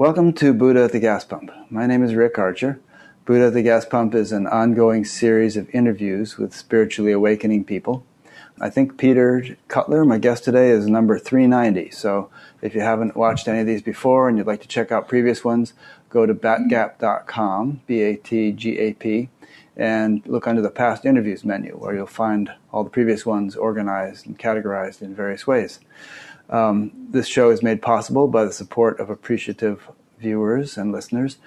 Welcome to Buddha at the Gas Pump. My name is Rick Archer. Buddha at the Gas Pump is an ongoing series of interviews with spiritually awakening people. I think Peter Cutler, my guest today, is number 390. So if you haven't watched any of these before and you'd like to check out previous ones, go to batgap.com, B A T G A P, and look under the past interviews menu where you'll find all the previous ones organized and categorized in various ways. Um, this show is made possible by the support of appreciative viewers and listeners.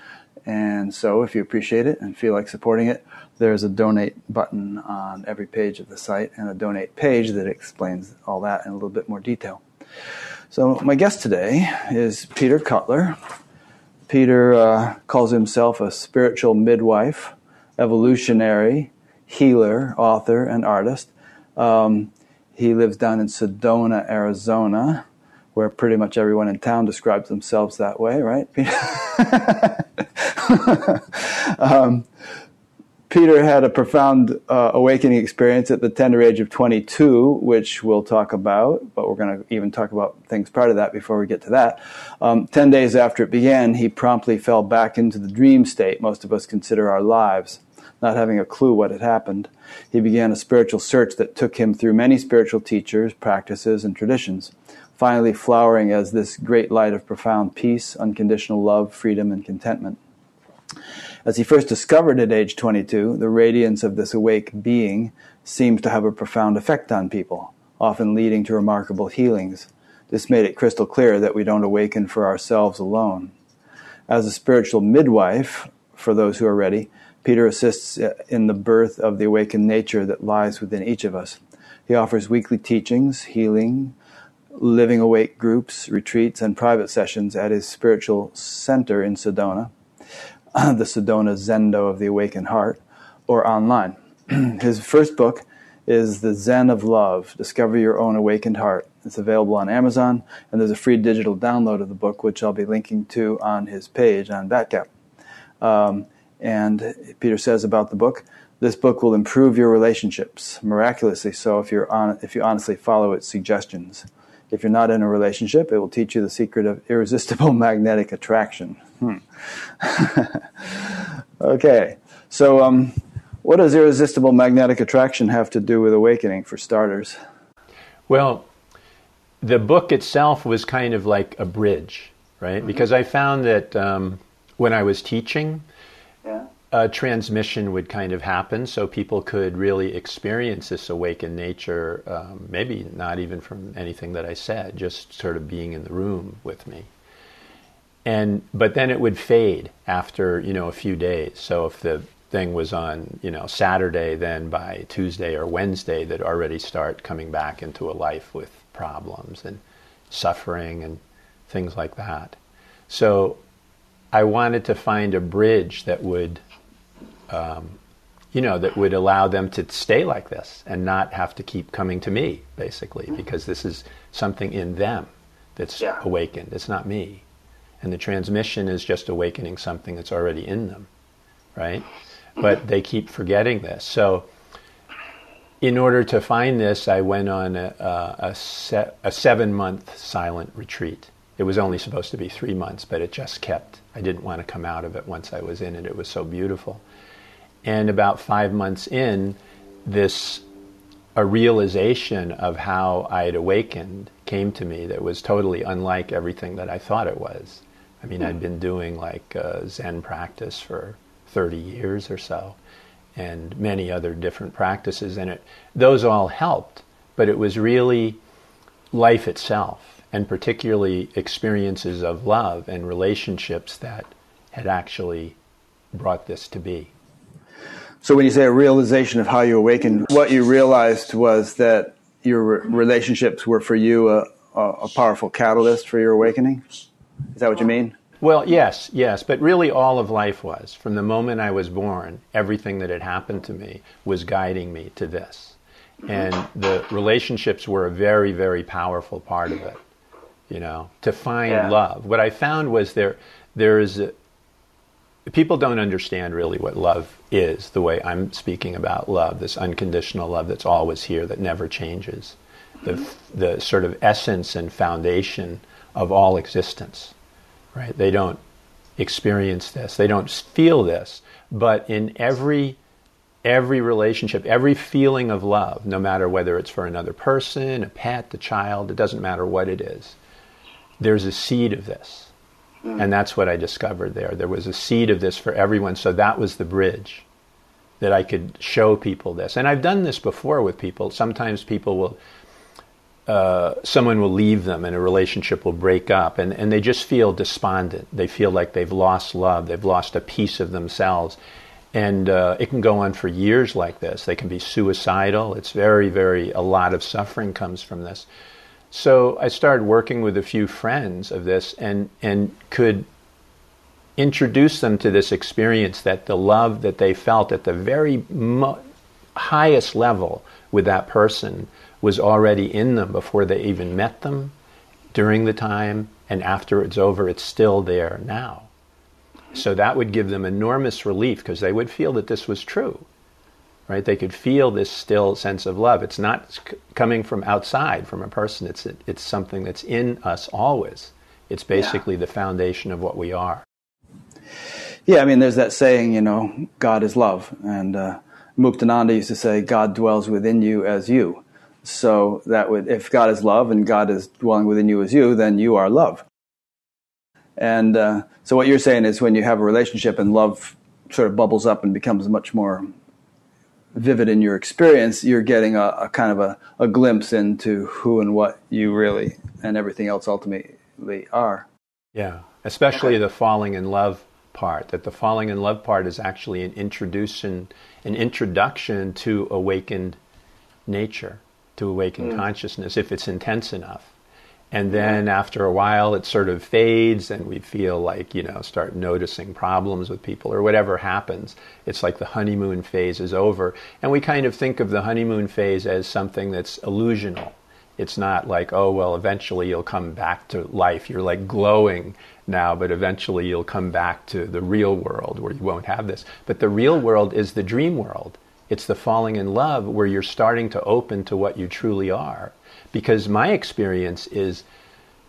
And so, if you appreciate it and feel like supporting it, there's a donate button on every page of the site and a donate page that explains all that in a little bit more detail. So, my guest today is Peter Cutler. Peter uh, calls himself a spiritual midwife, evolutionary, healer, author, and artist. Um, he lives down in Sedona, Arizona, where pretty much everyone in town describes themselves that way, right? um, Peter had a profound uh, awakening experience at the tender age of 22, which we'll talk about, but we're going to even talk about things prior to that before we get to that. Um, Ten days after it began, he promptly fell back into the dream state most of us consider our lives, not having a clue what had happened. He began a spiritual search that took him through many spiritual teachers, practices, and traditions, finally flowering as this great light of profound peace, unconditional love, freedom, and contentment. As he first discovered at age 22, the radiance of this awake being seems to have a profound effect on people, often leading to remarkable healings. This made it crystal clear that we don't awaken for ourselves alone. As a spiritual midwife, for those who are ready, Peter assists in the birth of the awakened nature that lies within each of us. He offers weekly teachings, healing, living awake groups, retreats, and private sessions at his spiritual center in Sedona, the Sedona Zendo of the Awakened Heart, or online. his first book is The Zen of Love Discover Your Own Awakened Heart. It's available on Amazon, and there's a free digital download of the book, which I'll be linking to on his page on Batgap. Um, and Peter says about the book, this book will improve your relationships miraculously so if, you're on, if you honestly follow its suggestions. If you're not in a relationship, it will teach you the secret of irresistible magnetic attraction. Hmm. okay, so um, what does irresistible magnetic attraction have to do with awakening, for starters? Well, the book itself was kind of like a bridge, right? Mm-hmm. Because I found that um, when I was teaching, a transmission would kind of happen so people could really experience this awakened nature, um, maybe not even from anything that I said, just sort of being in the room with me. And but then it would fade after you know a few days. So if the thing was on you know Saturday, then by Tuesday or Wednesday, they'd already start coming back into a life with problems and suffering and things like that. So I wanted to find a bridge that would, um, you know, that would allow them to stay like this and not have to keep coming to me, basically, because this is something in them that's yeah. awakened. It's not me. And the transmission is just awakening something that's already in them, right? But they keep forgetting this. So, in order to find this, I went on a, a, a, se- a seven month silent retreat. It was only supposed to be three months, but it just kept I didn't want to come out of it once I was in it. It was so beautiful. And about five months in, this a realization of how I had awakened came to me that was totally unlike everything that I thought it was. I mean, I'd been doing like uh, Zen practice for 30 years or so, and many other different practices, and it those all helped. But it was really life itself and particularly experiences of love and relationships that had actually brought this to be. So, when you say a realization of how you awakened, what you realized was that your relationships were for you a, a powerful catalyst for your awakening? Is that what you mean? Well, yes, yes, but really all of life was. From the moment I was born, everything that had happened to me was guiding me to this. And the relationships were a very, very powerful part of it you know, to find yeah. love. What I found was there there is a, people don't understand really what love is the way I'm speaking about love, this unconditional love that's always here that never changes. The mm-hmm. the sort of essence and foundation of all existence. right? They don't experience this. They don't feel this. But in every every relationship, every feeling of love, no matter whether it's for another person, a pet, a child, it doesn't matter what it is, there's a seed of this. Mm. And that's what I discovered there. There was a seed of this for everyone. So that was the bridge that I could show people this. And I've done this before with people. Sometimes people will uh, someone will leave them and a relationship will break up and, and they just feel despondent. They feel like they've lost love, they've lost a piece of themselves. And uh, it can go on for years like this. They can be suicidal. It's very, very, a lot of suffering comes from this. So I started working with a few friends of this and, and could introduce them to this experience that the love that they felt at the very mo- highest level with that person was already in them before they even met them, during the time, and after it's over, it's still there now. So that would give them enormous relief because they would feel that this was true. Right? They could feel this still sense of love. It's not c- coming from outside, from a person. It's it's something that's in us always. It's basically yeah. the foundation of what we are. Yeah, I mean, there's that saying, you know, God is love, and uh, Muktananda used to say, "God dwells within you as you." So that would, if God is love and God is dwelling within you as you, then you are love. And uh, so what you're saying is when you have a relationship and love sort of bubbles up and becomes much more vivid in your experience, you're getting a, a kind of a, a, glimpse into who and what you really and everything else ultimately are. Yeah, especially the falling in love part. That the falling in love part is actually an introduction, an introduction to awakened nature to awaken mm. consciousness if it's intense enough. And then after a while, it sort of fades, and we feel like, you know, start noticing problems with people or whatever happens. It's like the honeymoon phase is over. And we kind of think of the honeymoon phase as something that's illusional. It's not like, oh, well, eventually you'll come back to life. You're like glowing now, but eventually you'll come back to the real world where you won't have this. But the real world is the dream world. It's the falling in love where you're starting to open to what you truly are. Because my experience is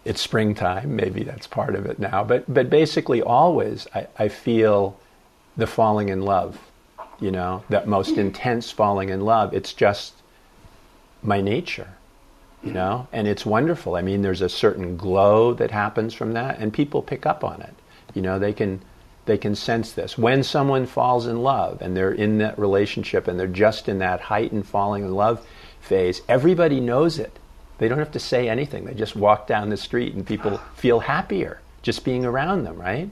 it's springtime, maybe that's part of it now, but, but basically always I, I feel the falling in love, you know, that most intense falling in love. It's just my nature, you know, and it's wonderful. I mean, there's a certain glow that happens from that, and people pick up on it. You know, they can they can sense this. When someone falls in love and they're in that relationship and they're just in that heightened falling in love phase, everybody knows it. They don't have to say anything. They just walk down the street and people feel happier just being around them, right?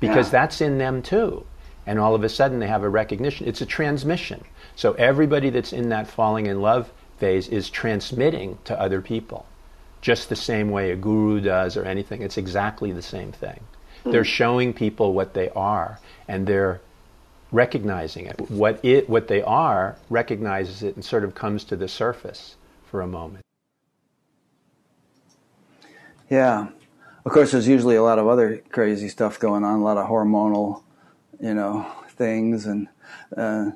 Because yeah. that's in them too. And all of a sudden they have a recognition. It's a transmission. So everybody that's in that falling in love phase is transmitting to other people. Just the same way a guru does or anything. It's exactly the same thing. Hmm. They're showing people what they are, and they're recognizing it. What it, what they are, recognizes it, and sort of comes to the surface for a moment. Yeah, of course. There's usually a lot of other crazy stuff going on, a lot of hormonal, you know, things, and uh,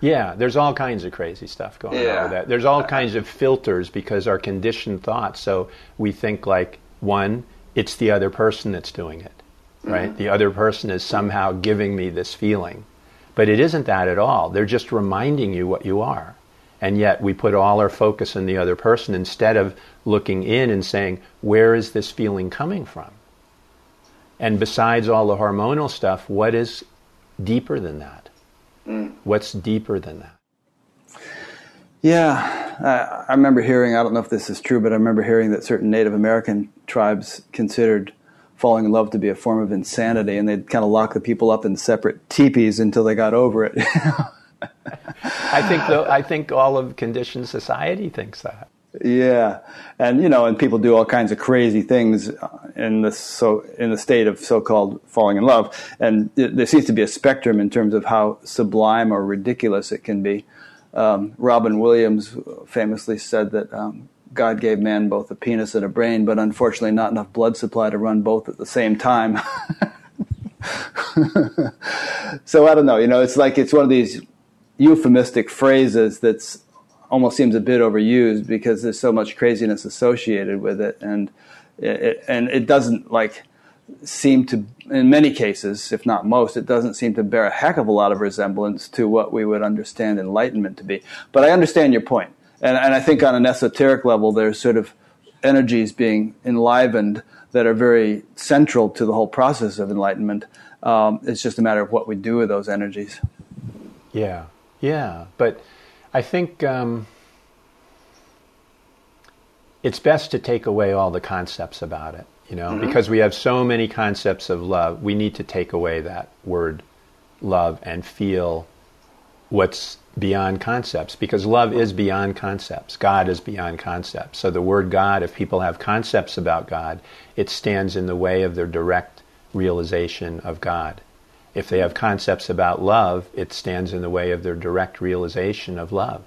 yeah, there's all kinds of crazy stuff going yeah. on with that. There's all kinds of filters because our conditioned thoughts. So we think like one, it's the other person that's doing it right? Mm-hmm. The other person is somehow giving me this feeling. But it isn't that at all. They're just reminding you what you are. And yet we put all our focus on the other person instead of looking in and saying, where is this feeling coming from? And besides all the hormonal stuff, what is deeper than that? Mm. What's deeper than that? Yeah, I remember hearing, I don't know if this is true, but I remember hearing that certain Native American tribes considered falling in love to be a form of insanity, and they'd kind of lock the people up in separate teepees until they got over it. I think I think all of conditioned society thinks that. Yeah, and you know, and people do all kinds of crazy things in the so in the state of so-called falling in love, and there seems to be a spectrum in terms of how sublime or ridiculous it can be. Um, Robin Williams famously said that um, God gave man both a penis and a brain, but unfortunately not enough blood supply to run both at the same time. so I don't know. You know, it's like it's one of these euphemistic phrases that's almost seems a bit overused because there's so much craziness associated with it, and it, and it doesn't like seem to, in many cases, if not most, it doesn't seem to bear a heck of a lot of resemblance to what we would understand enlightenment to be. But I understand your point. And, and I think on an esoteric level, there's sort of energies being enlivened that are very central to the whole process of enlightenment. Um, it's just a matter of what we do with those energies. Yeah, yeah. But I think um, it's best to take away all the concepts about it you know, mm-hmm. because we have so many concepts of love. We need to take away that word love and feel what's beyond concepts because love is beyond concepts. God is beyond concepts. So the word God, if people have concepts about God, it stands in the way of their direct realization of God. If they have concepts about love, it stands in the way of their direct realization of love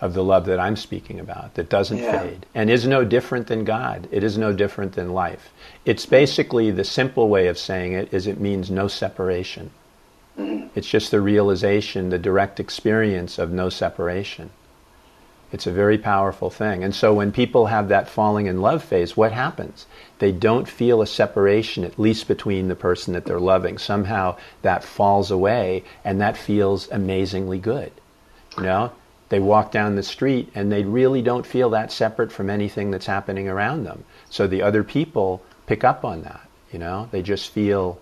of the love that I'm speaking about that doesn't yeah. fade and is no different than God. It is no different than life. It's basically the simple way of saying it is it means no separation. Mm-hmm. It's just the realization, the direct experience of no separation. It's a very powerful thing. And so when people have that falling in love phase, what happens? They don't feel a separation, at least between the person that they're loving. Somehow that falls away and that feels amazingly good. You know? they walk down the street and they really don't feel that separate from anything that's happening around them. So the other people pick up on that, you know? They just feel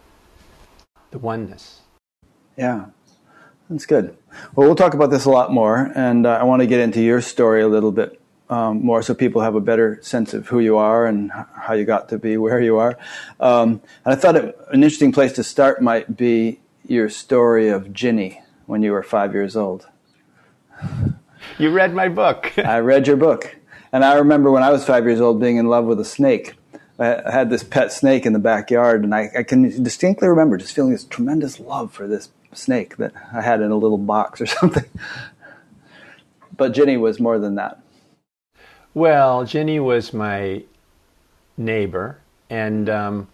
the oneness. Yeah. That's good. Well, we'll talk about this a lot more, and uh, I want to get into your story a little bit um, more so people have a better sense of who you are and how you got to be where you are. Um, and I thought it, an interesting place to start might be your story of Ginny when you were five years old. You read my book. I read your book. And I remember when I was five years old being in love with a snake. I had this pet snake in the backyard, and I, I can distinctly remember just feeling this tremendous love for this snake that I had in a little box or something. But Jenny was more than that. Well, Jenny was my neighbor, and um,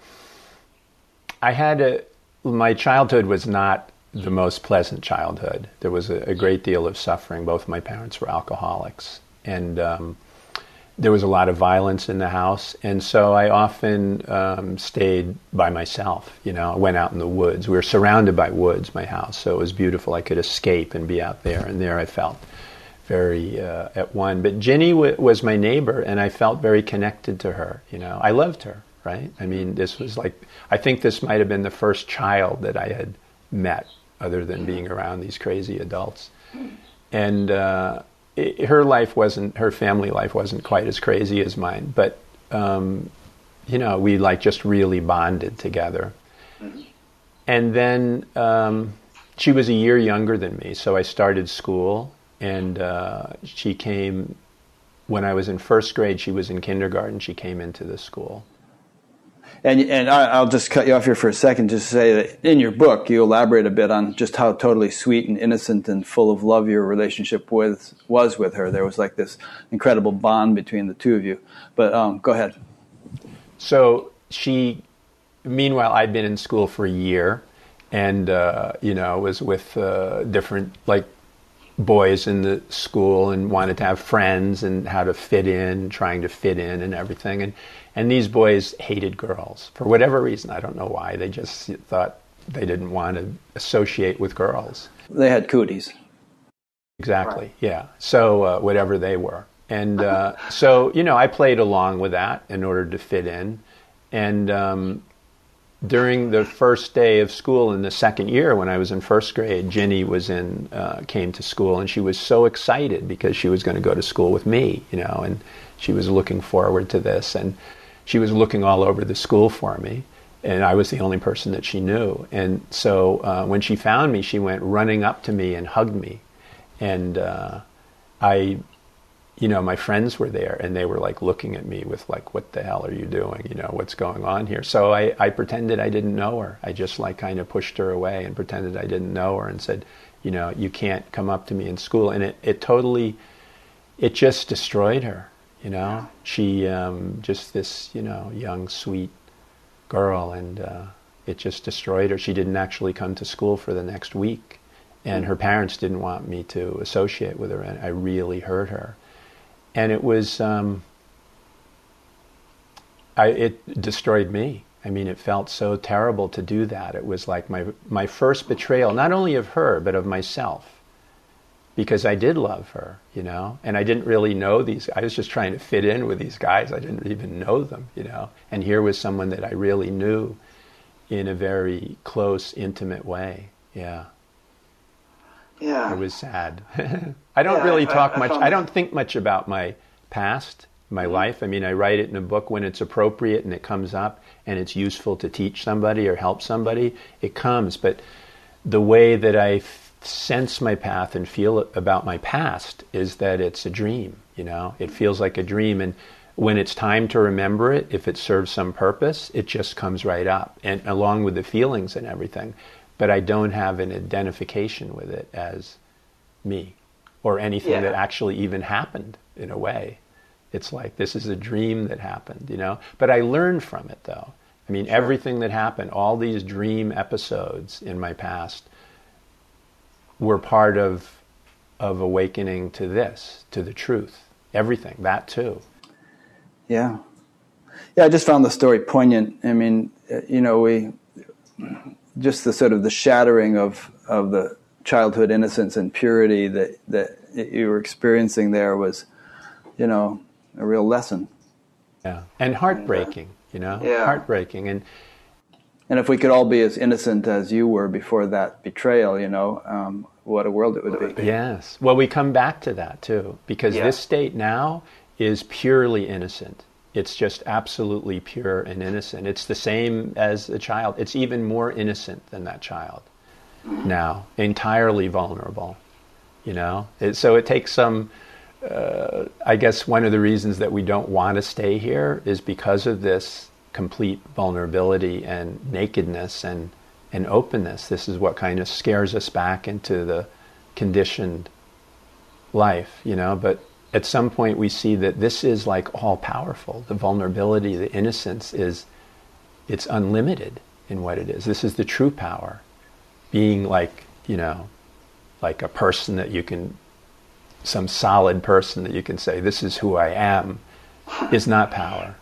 I had a. My childhood was not the most pleasant childhood. There was a, a, great deal of suffering. Both my parents were alcoholics, and um, there was a lot of violence in the house. And so I often um, stayed by myself. You know, I went out in the woods. We were surrounded by woods, my house, so it was beautiful. I could escape and be out there, and there I felt very uh, at one. But Ginny w- was my neighbor, and I felt very connected to her. You know, I loved her. Right? I mean, this was like I think this might have been the first child that I had met other than being around these crazy adults. And uh, it, her life wasn't, her family life wasn't quite as crazy as mine, but um, you know, we like just really bonded together. And then um, she was a year younger than me, so I started school, and uh, she came when I was in first grade. She was in kindergarten. She came into the school, and and I'll just cut you off here for a second, just to say that in your book you elaborate a bit on just how totally sweet and innocent and full of love your relationship with was with her. There was like this incredible bond between the two of you. But um, go ahead. So she, meanwhile, I'd been in school for a year, and uh, you know was with uh, different like boys in the school and wanted to have friends and how to fit in, trying to fit in and everything. And and these boys hated girls for whatever reason. I don't know why. They just thought they didn't want to associate with girls. They had cooties. Exactly. Right. Yeah. So uh, whatever they were, and uh, so you know, I played along with that in order to fit in, and um, during the first day of school in the second year when I was in first grade, Ginny was in uh, came to school and she was so excited because she was going to go to school with me, you know, and she was looking forward to this and she was looking all over the school for me and I was the only person that she knew. And so uh, when she found me, she went running up to me and hugged me, and uh, I you know, my friends were there and they were like looking at me with like, what the hell are you doing? You know, what's going on here? So I, I pretended I didn't know her. I just like kind of pushed her away and pretended I didn't know her and said, you know, you can't come up to me in school. And it, it totally, it just destroyed her. You know, she um, just this, you know, young, sweet girl, and uh, it just destroyed her. She didn't actually come to school for the next week, and her parents didn't want me to associate with her, and I really hurt her and it was um, I, it destroyed me I mean, it felt so terrible to do that. It was like my, my first betrayal, not only of her, but of myself. Because I did love her, you know, and I didn't really know these. I was just trying to fit in with these guys. I didn't even know them, you know. And here was someone that I really knew in a very close, intimate way. Yeah. Yeah. It was sad. I don't Yeah, really I- talk I much. found- I don't think much about my past, my Mm-hmm. life. I mean, I write it in a book when it's appropriate and it comes up and it's useful to teach somebody or help somebody. It comes, but the way that I sense my path and feel about my past is that it's a dream. You know, it feels like a dream, and when it's time to remember it, if it serves some purpose, it just comes right up, and along with the feelings and everything. But I don't have an identification with it as me or anything Yeah. that actually even happened in a way. It's like this is a dream that happened, you know. But I learned from it though. I mean, everything that happened, all these dream episodes in my past were part of of awakening to this, to the truth. Everything, that too. Yeah. Yeah, I just found the story poignant. I mean, uh, you know, we just the sort of the shattering of of the childhood innocence and purity that that you were experiencing there was, you know, a real lesson. Yeah. And heartbreaking, you know? Yeah. Heartbreaking. And And if we could all be as innocent as you were before that betrayal, you know, um, what a world it would be. Yes. Well, we come back to that too, because Yeah. this state now is purely innocent. It's just absolutely pure and innocent. It's the same as a child. It's even more innocent than that child now, entirely vulnerable. You know, it, so it takes some. Uh, I guess one of the reasons that we don't want to stay here is because of this complete vulnerability and nakedness and and openness. This is what kind of scares us back into the conditioned life, you know. But at some point, we see that this is like all powerful. The vulnerability, the innocence is it's unlimited in what it is. This is the true power. Being like, you know, like a person that you can, some solid person that you can say, this is who I am, is not power.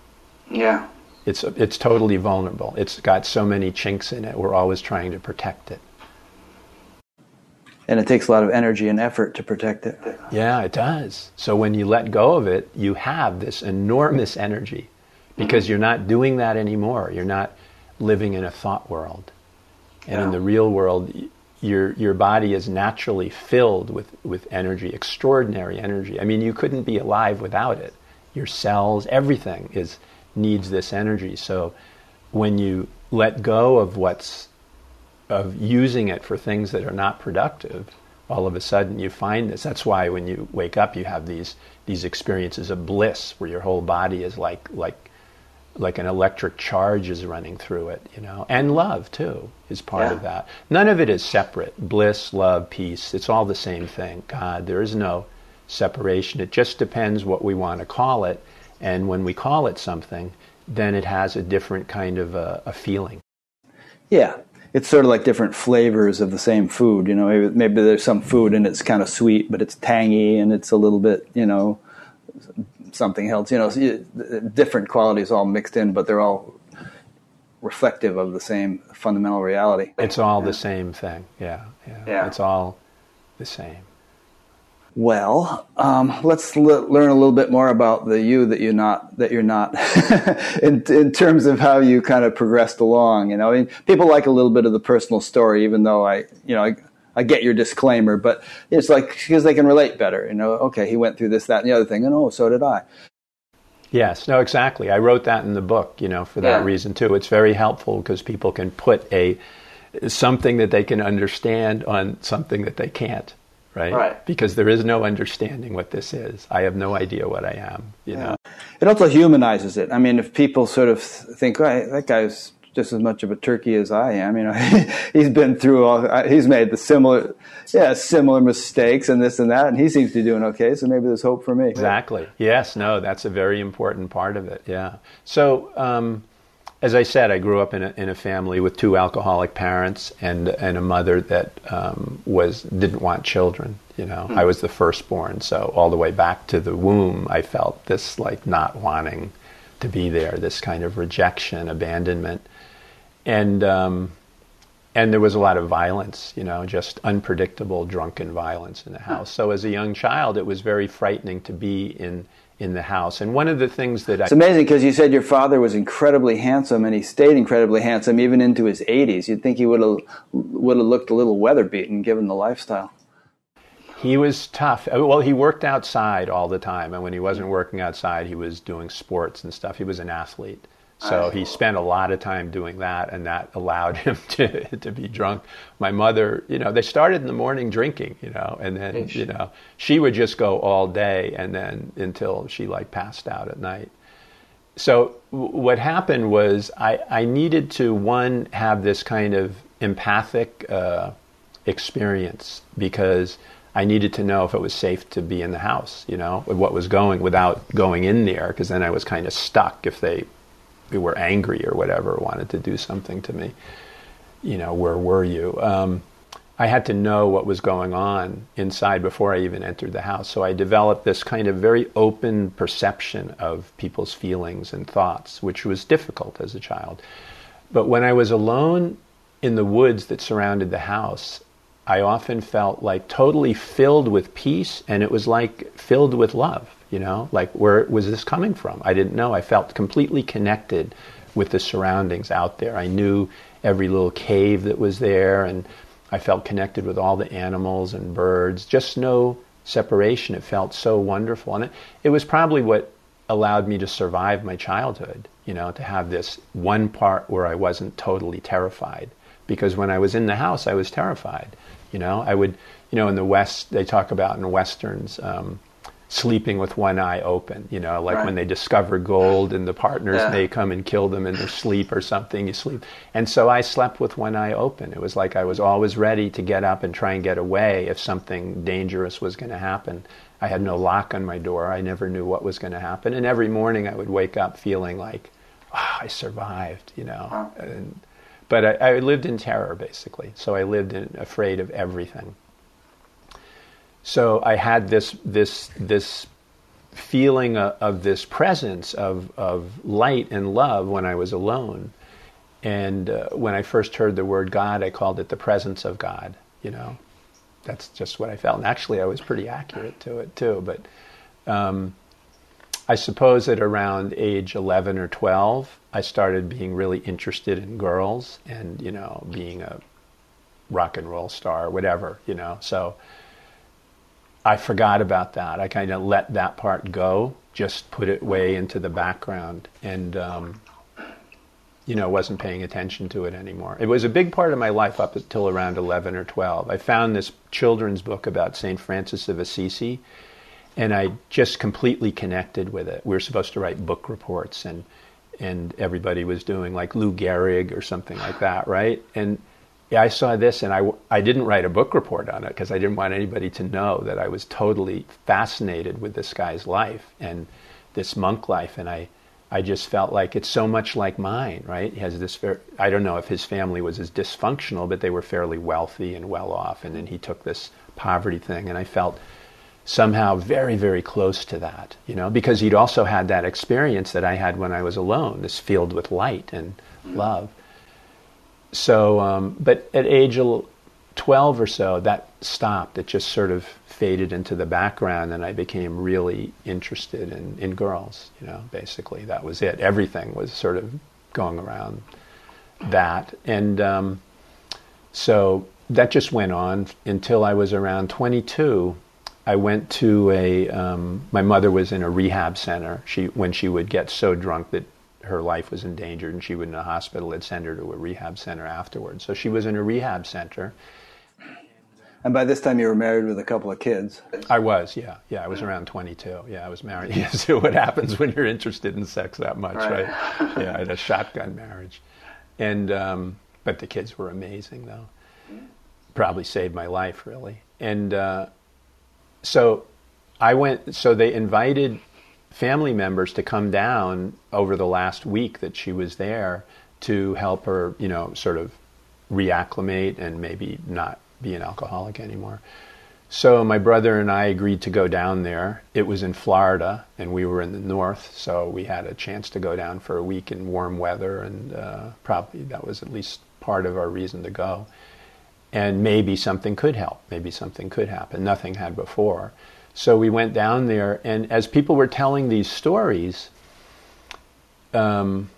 Yeah. It's, it's totally vulnerable. It's got so many chinks in it. We're always trying to protect it. And it takes a lot of energy and effort to protect it. Yeah, it does. So when you let go of it, you have this enormous energy because you're not doing that anymore. You're not living in a thought world. And in the real world, your, your body is naturally filled with, with energy, extraordinary energy. I mean, you couldn't be alive without it. Your cells, everything is, needs this energy. So when you let go of what's of using it for things that are not productive, all of a sudden you find this. That's why when you wake up, you have these these experiences of bliss, where your whole body is like like like an electric charge is running through it, you know. And love too is part Yeah. of that. None of it is separate. Bliss, love, peace. It's all the same thing. God, there is no separation. It just depends what we want to call it. And when we call it something, then it has a different kind of a, a feeling. Yeah, it's sort of like different flavors of the same food. You know, maybe, maybe there's some food and it's kind of sweet, but it's tangy and it's a little bit, you know, something else. You know, so you, different qualities all mixed in, but they're all reflective of the same fundamental reality. It's all the same thing. Yeah, yeah. Yeah. It's all the same. Well, um, let's l- learn a little bit more about the you that you're not that you're not in in terms of how you kind of progressed along. You know, I mean, people like a little bit of the personal story, even though I, you know, I, I get your disclaimer, but it's like because they can relate better. You know, okay, he went through this, that, and the other thing, and oh, so did I. Yes, no, exactly. I wrote that in the book, you know, for that Yeah. reason too. It's very helpful because people can put a something that they can understand on something that they can't, right? Right. Because there is no understanding what this is. I have no idea what I am, you know. It also humanizes it. I mean, if people sort of think, oh, that guy's just as much of a turkey as I am, you know, he's been through all, he's made the similar, yeah, similar mistakes and this and that, and he seems to be doing okay, so maybe there's hope for me. Exactly. Yes, no, that's a very important part of it. Yeah. So, um, as I said, I grew up in a, in a family with two alcoholic parents and and a mother that um, was didn't want children. You know, I was the firstborn, so all the way back to the womb, I felt this like not wanting to be there, this kind of rejection, abandonment. and um, and there was a lot of violence, you know, just unpredictable drunken violence in the house. So as a young child, it was very frightening to be in in the house. And one of the things that it's I, amazing because you said your father was incredibly handsome, and he stayed incredibly handsome even into his 80s. You'd think he would have would have looked a little weather beaten given the lifestyle. He was tough. Uh, well, he worked outside all the time, and when he wasn't working outside, he was doing sports and stuff. He was an athlete. So he spent a lot of time doing that, and that allowed him to to be drunk. My mother, you know, they started in the morning drinking, you know, and then Ish. you know she would just go all day, and then until she like passed out at night. So w- what happened was I I needed to one have this kind of empathic uh, experience because I needed to know if it was safe to be in the house, you know, what was going without going in there, because then I was kind of stuck if they were angry or whatever, wanted to do something to me. You know, where were you? Um, I had to know what was going on inside before I even entered the house. So I developed this kind of very open perception of people's feelings and thoughts, which was difficult as a child. But when I was alone in the woods that surrounded the house, I often felt like totally filled with peace and it was like filled with love you know like where was this coming from? I didn't know. I felt completely connected with the surroundings out there. I knew every little cave that was there and i felt connected with all the animals and birds. Just no separation. It felt so wonderful. And it, it was probably what allowed me to survive my childhood you know to have this one part where i wasn't totally terrified. Because when i was in the house i was terrified you know. I would you know in the west they talk about in westerns um, sleeping with one eye open. You know, like right. when they discover gold and the partners yeah. may come and kill them in their sleep or something, you sleep. And so I slept with one eye open. It was like I was always ready to get up and try and get away if something dangerous was going to happen. I had no lock on my door. I never knew what was going to happen. And every morning I would wake up feeling like, oh, I survived, you know. And, but I, I lived in terror, basically. So I lived in, afraid of everything so I had this this this feeling of, of, this presence of of light and love when I was alone. And uh, when I first heard the word God, I called it the presence of God. You know, that's just what I felt. And actually, I was pretty accurate to it too. But um, I suppose at around age 11 or 12, I started being really interested in girls and you know being a rock and roll star, whatever. You know, so I forgot about that. I kind of let that part go, just put it way into the background, and um, you know, wasn't paying attention to it anymore. It was a big part of my life up until around 11 or 12. I found this children's book about St. Francis of Assisi, and I just completely connected with it. We were supposed to write book reports, and and everybody was doing like Lou Gehrig or something like that, right? And yeah, I saw this and I, I didn't write a book report on it because I didn't want anybody to know that I was totally fascinated with this guy's life and this monk life. And I, I just felt like it's so much like mine, right? He has this, I don't know if his family was as dysfunctional, but they were fairly wealthy and well off. And then he took this poverty thing. And I felt somehow very, very close to that, you know, because he'd also had that experience that I had when I was alone, this field with light and love so, um, but at age 12 or so, that stopped. It just sort of faded into the background, and I became really interested in, in girls. You know, basically, that was it. Everything was sort of going around that. And um, so that just went on until I was around 22. I went to a. Um, my mother was in a rehab center. She when she would get so drunk that her life was endangered and she was in a hospital, they'd send her to a rehab center afterwards. So she was in a rehab center. And by this time, you were married with a couple of kids. I was, yeah, yeah. I was around 22. Yeah, I was married. Yeah, so what happens when you're interested in sex that much, right? right? yeah, I had a shotgun marriage, and um, but the kids were amazing, though. Probably saved my life, really. And uh, so I went. So they invited family members to come down over the last week that she was there to help her, you know, sort of reacclimate and maybe not be an alcoholic anymore. So my brother and I agreed to go down there. It was in Florida, and we were in the north, so we had a chance to go down for a week in warm weather, and uh, probably that was at least part of our reason to go. And maybe something could help. Maybe something could happen. Nothing had before. So we went down there, and as people were telling these stories, um,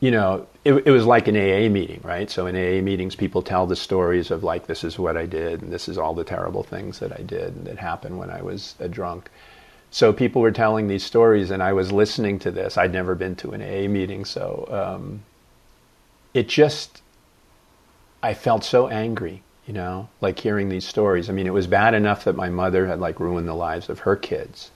you know, it, it, was like an AA meeting, right? So in AA meetings, people tell the stories of like, this is what I did, and this is all the terrible things that I did and that happened when I was a drunk. So people were telling these stories, and I was listening to this. I'd never been to an AA meeting, so um, it just, I felt so angry, you know, like hearing these stories. I mean, it was bad enough that my mother had like ruined the lives of her kids,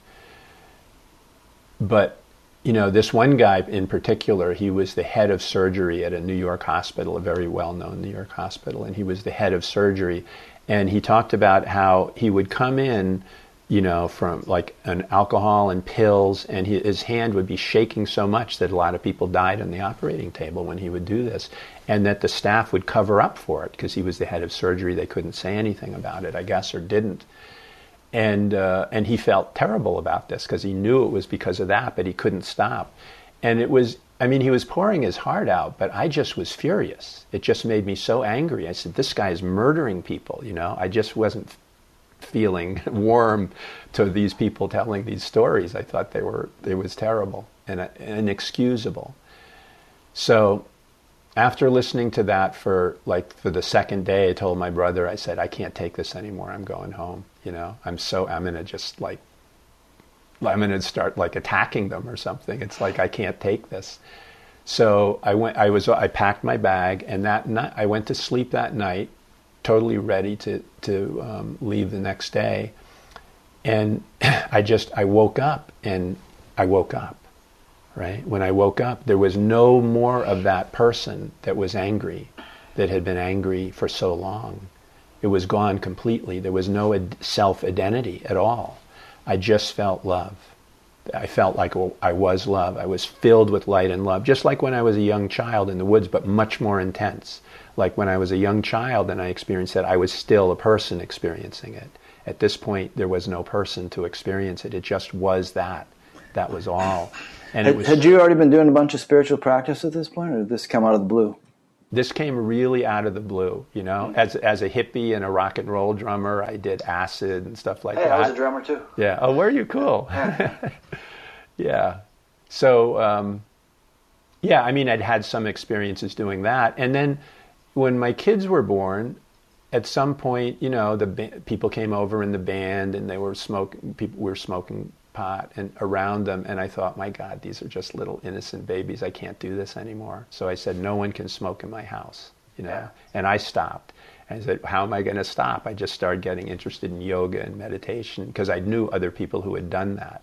but you know, this one guy in particular, he was the head of surgery at a New York hospital, a very well known New York hospital, and he was the head of surgery. And he talked about how he would come in, you know, from like an alcohol and pills, and his hand would be shaking so much that a lot of people died on the operating table when he would do this, and that the staff would cover up for it because he was the head of surgery. They couldn't say anything about it, I guess, or didn't and uh, and he felt terrible about this because he knew it was because of that, but he couldn't stop. And it was, I mean, he was pouring his heart out, but I just was furious. It just made me so angry. I said, "This guy is murdering people." You know, I just wasn't feeling warm to these people telling these stories. I thought they were it was terrible and uh, inexcusable. So after listening to that for like for the second day, I told my brother, I said, I can't take this anymore. I'm going home. You know, I'm so I'm gonna just like I'm gonna start like attacking them or something. It's like I can't take this. So I went. I was. I packed my bag, and that night I went to sleep that night, totally ready to to um, leave the next day. And I just I woke up, and I woke up right? When I woke up, there was no more of that person that was angry, that had been angry for so long. It was gone completely. There was no self identity at all. I just felt love. I felt like I was love. I was filled with light and love, just like when I was a young child in the woods, but much more intense. Like when I was a young child and I experienced that, I was still a person experiencing it. At this point, there was no person to experience it. It just was that. That was all. And had, was, had you already been doing a bunch of spiritual practice at this point, or did this come out of the blue? This came really out of the blue, you know. As as a hippie and a rock and roll drummer, I did acid and stuff like hey, that. I was a drummer too. Yeah. Oh, were you cool? Yeah. yeah. So, um, yeah, I mean, I'd had some experiences doing that, and then when my kids were born, at some point, you know, the ba- people came over in the band and they were smoking. People were smoking pot and around them and I thought, my God, these are just little innocent babies. I can't do this anymore. So I said, no one can smoke in my house, you know. Yeah. And I stopped. And I said, how am I going to stop? I just started getting interested in yoga and meditation because I knew other people who had done that.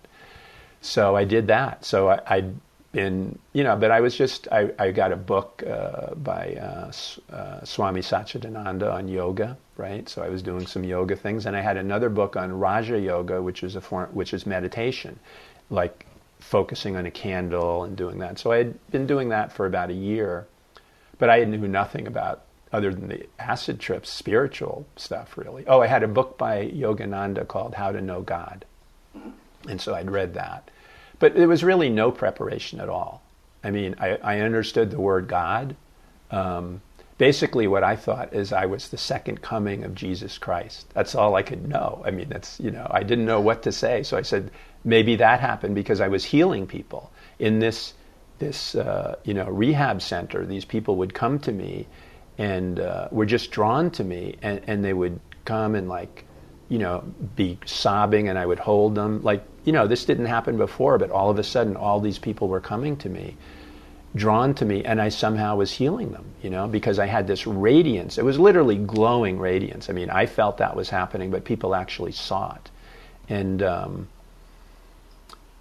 So I did that. So I, I you know, but I was just, I, I got a book uh, by uh, uh, Swami Satchidananda on yoga, right? So I was doing some yoga things, and I had another book on Raja Yoga, which is a form, which is meditation, like focusing on a candle and doing that. So I had been doing that for about a year, but I knew nothing about other than the acid trips, spiritual stuff, really. Oh, I had a book by Yogananda called How to Know God, and so I'd read that but there was really no preparation at all. I mean, I, I understood the word God. Um, basically, what I thought is I was the second coming of Jesus Christ. That's all I could know. I mean, that's, you know, I didn't know what to say. So I said, maybe that happened because I was healing people. In this, this uh, you know, rehab center, these people would come to me and uh, were just drawn to me, and, and they would come and, like, you know, be sobbing, and I would hold them. Like, you know, this didn't happen before, but all of a sudden, all these people were coming to me, drawn to me, and I somehow was healing them, you know, because I had this radiance. It was literally glowing radiance. I mean, I felt that was happening, but people actually saw it. And um,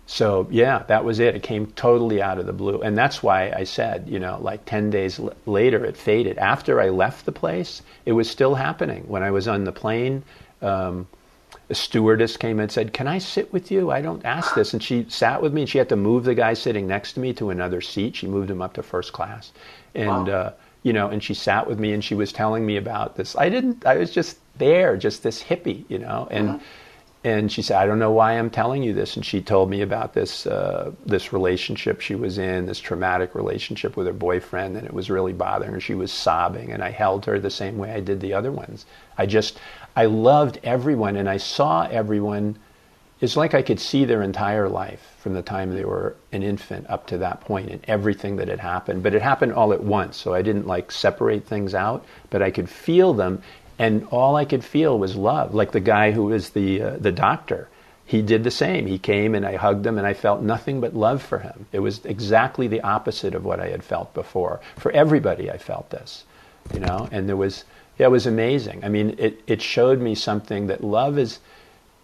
so, yeah, that was it. It came totally out of the blue. And that's why I said, you know, like 10 days l- later, it faded. After I left the place, it was still happening. When I was on the plane, um, a stewardess came and said, Can I sit with you? I don't ask this. And she sat with me and she had to move the guy sitting next to me to another seat. She moved him up to first class. And, wow. uh, you know, and she sat with me and she was telling me about this. I didn't, I was just there, just this hippie, you know, and, uh-huh. and she said, I don't know why I'm telling you this. And she told me about this, uh, this relationship she was in, this traumatic relationship with her boyfriend, and it was really bothering her. She was sobbing, and I held her the same way I did the other ones. I just, I loved everyone, and I saw everyone it's like I could see their entire life from the time they were an infant up to that point and everything that had happened. But it happened all at once, so I didn't like separate things out, but I could feel them, and all I could feel was love. Like the guy who was the uh, the doctor, he did the same. He came and I hugged him, and I felt nothing but love for him. It was exactly the opposite of what I had felt before. For everybody, I felt this, you know, and there was. Yeah, it was amazing. I mean, it, it showed me something that love is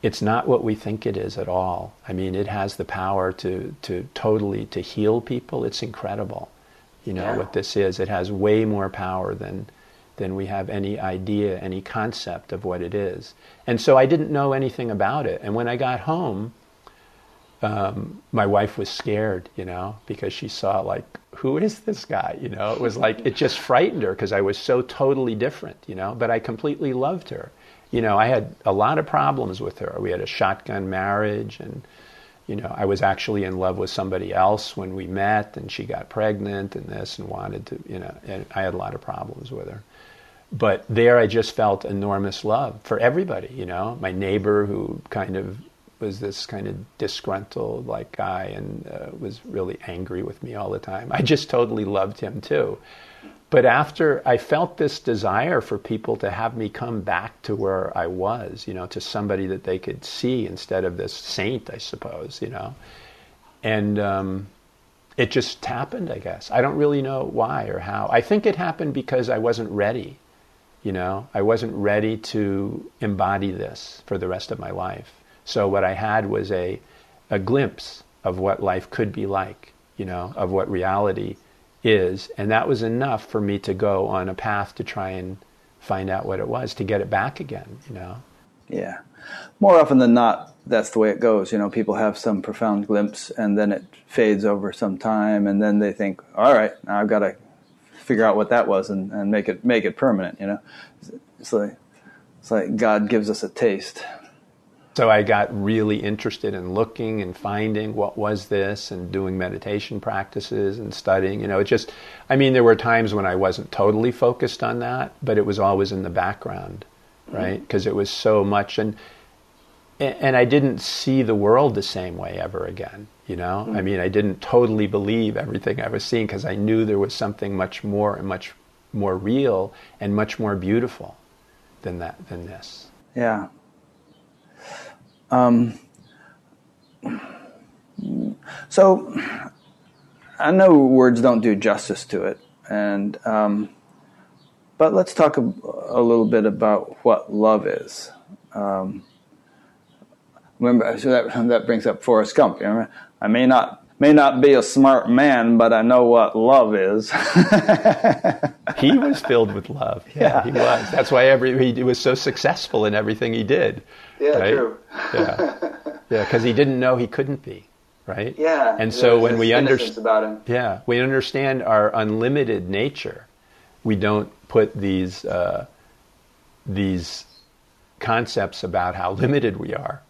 it's not what we think it is at all. I mean, it has the power to, to totally to heal people. It's incredible. You know yeah. what this is. It has way more power than than we have any idea, any concept of what it is. And so I didn't know anything about it. And when I got home, um, my wife was scared, you know, because she saw like, who is this guy? You know, it was like it just frightened her because I was so totally different, you know. But I completely loved her you know, I had a lot of problems with her. We had a shotgun marriage, and you know, I was actually in love with somebody else when we met, and she got pregnant and this, and wanted to, you know, and I had a lot of problems with her. But there, I just felt enormous love for everybody. You know, my neighbor who kind of was this kind of disgruntled like guy and uh, was really angry with me all the time. I just totally loved him too. But after I felt this desire for people to have me come back to where I was, you know, to somebody that they could see instead of this saint, I suppose, you know. And um, it just happened, I guess. I don't really know why or how. I think it happened because I wasn't ready, you know. I wasn't ready to embody this for the rest of my life. So what I had was a, a glimpse of what life could be like, you know, of what reality is, and that was enough for me to go on a path to try and find out what it was to get it back again. You know. Yeah, more often than not, that's the way it goes. You know, people have some profound glimpse, and then it fades over some time, and then they think, "All right, now I've got to figure out what that was and, and make it make it permanent." You know, it's like it's like God gives us a taste. So I got really interested in looking and finding what was this and doing meditation practices and studying. You know, it just, I mean, there were times when I wasn't totally focused on that, but it was always in the background, right? Because mm-hmm. it was so much. And, and I didn't see the world the same way ever again. You know, mm-hmm. I mean, I didn't totally believe everything I was seeing because I knew there was something much more and much more real and much more beautiful than that than this. Yeah, um, so I know words don't do justice to it, and um, but let's talk a, a, little bit about what love is. Um, remember, so that that brings up Forrest Gump. You know, I may not may not be a smart man, but I know what love is. he was filled with love. Yeah, yeah, he was. That's why every he was so successful in everything he did. Yeah, right? true. yeah, yeah, because he didn't know he couldn't be. Right. Yeah. And so when we understand, about him, yeah, we understand our unlimited nature, we don't put these uh, these concepts about how limited we are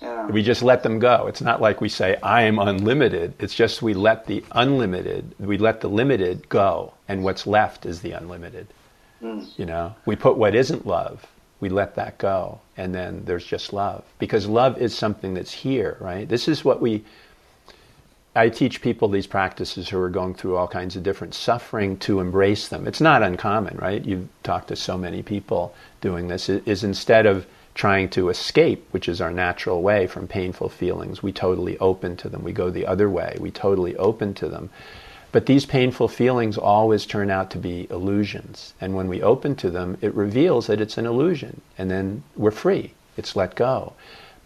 yeah. We just let them go. It's not like we say, I am unlimited. It's just we let the unlimited, we let the limited go, and what's left is the unlimited. Mm. You know, we put what isn't love, we let that go, and then there's just love. Because love is something that's here, right? This is what we, I teach people these practices who are going through all kinds of different suffering to embrace them. It's not uncommon, right? You've talked to so many people doing this, is instead of, trying to escape, which is our natural way from painful feelings, we totally open to them. We go the other way. We totally open to them. But these painful feelings always turn out to be illusions. And when we open to them, it reveals that it's an illusion. And then we're free. It's let go.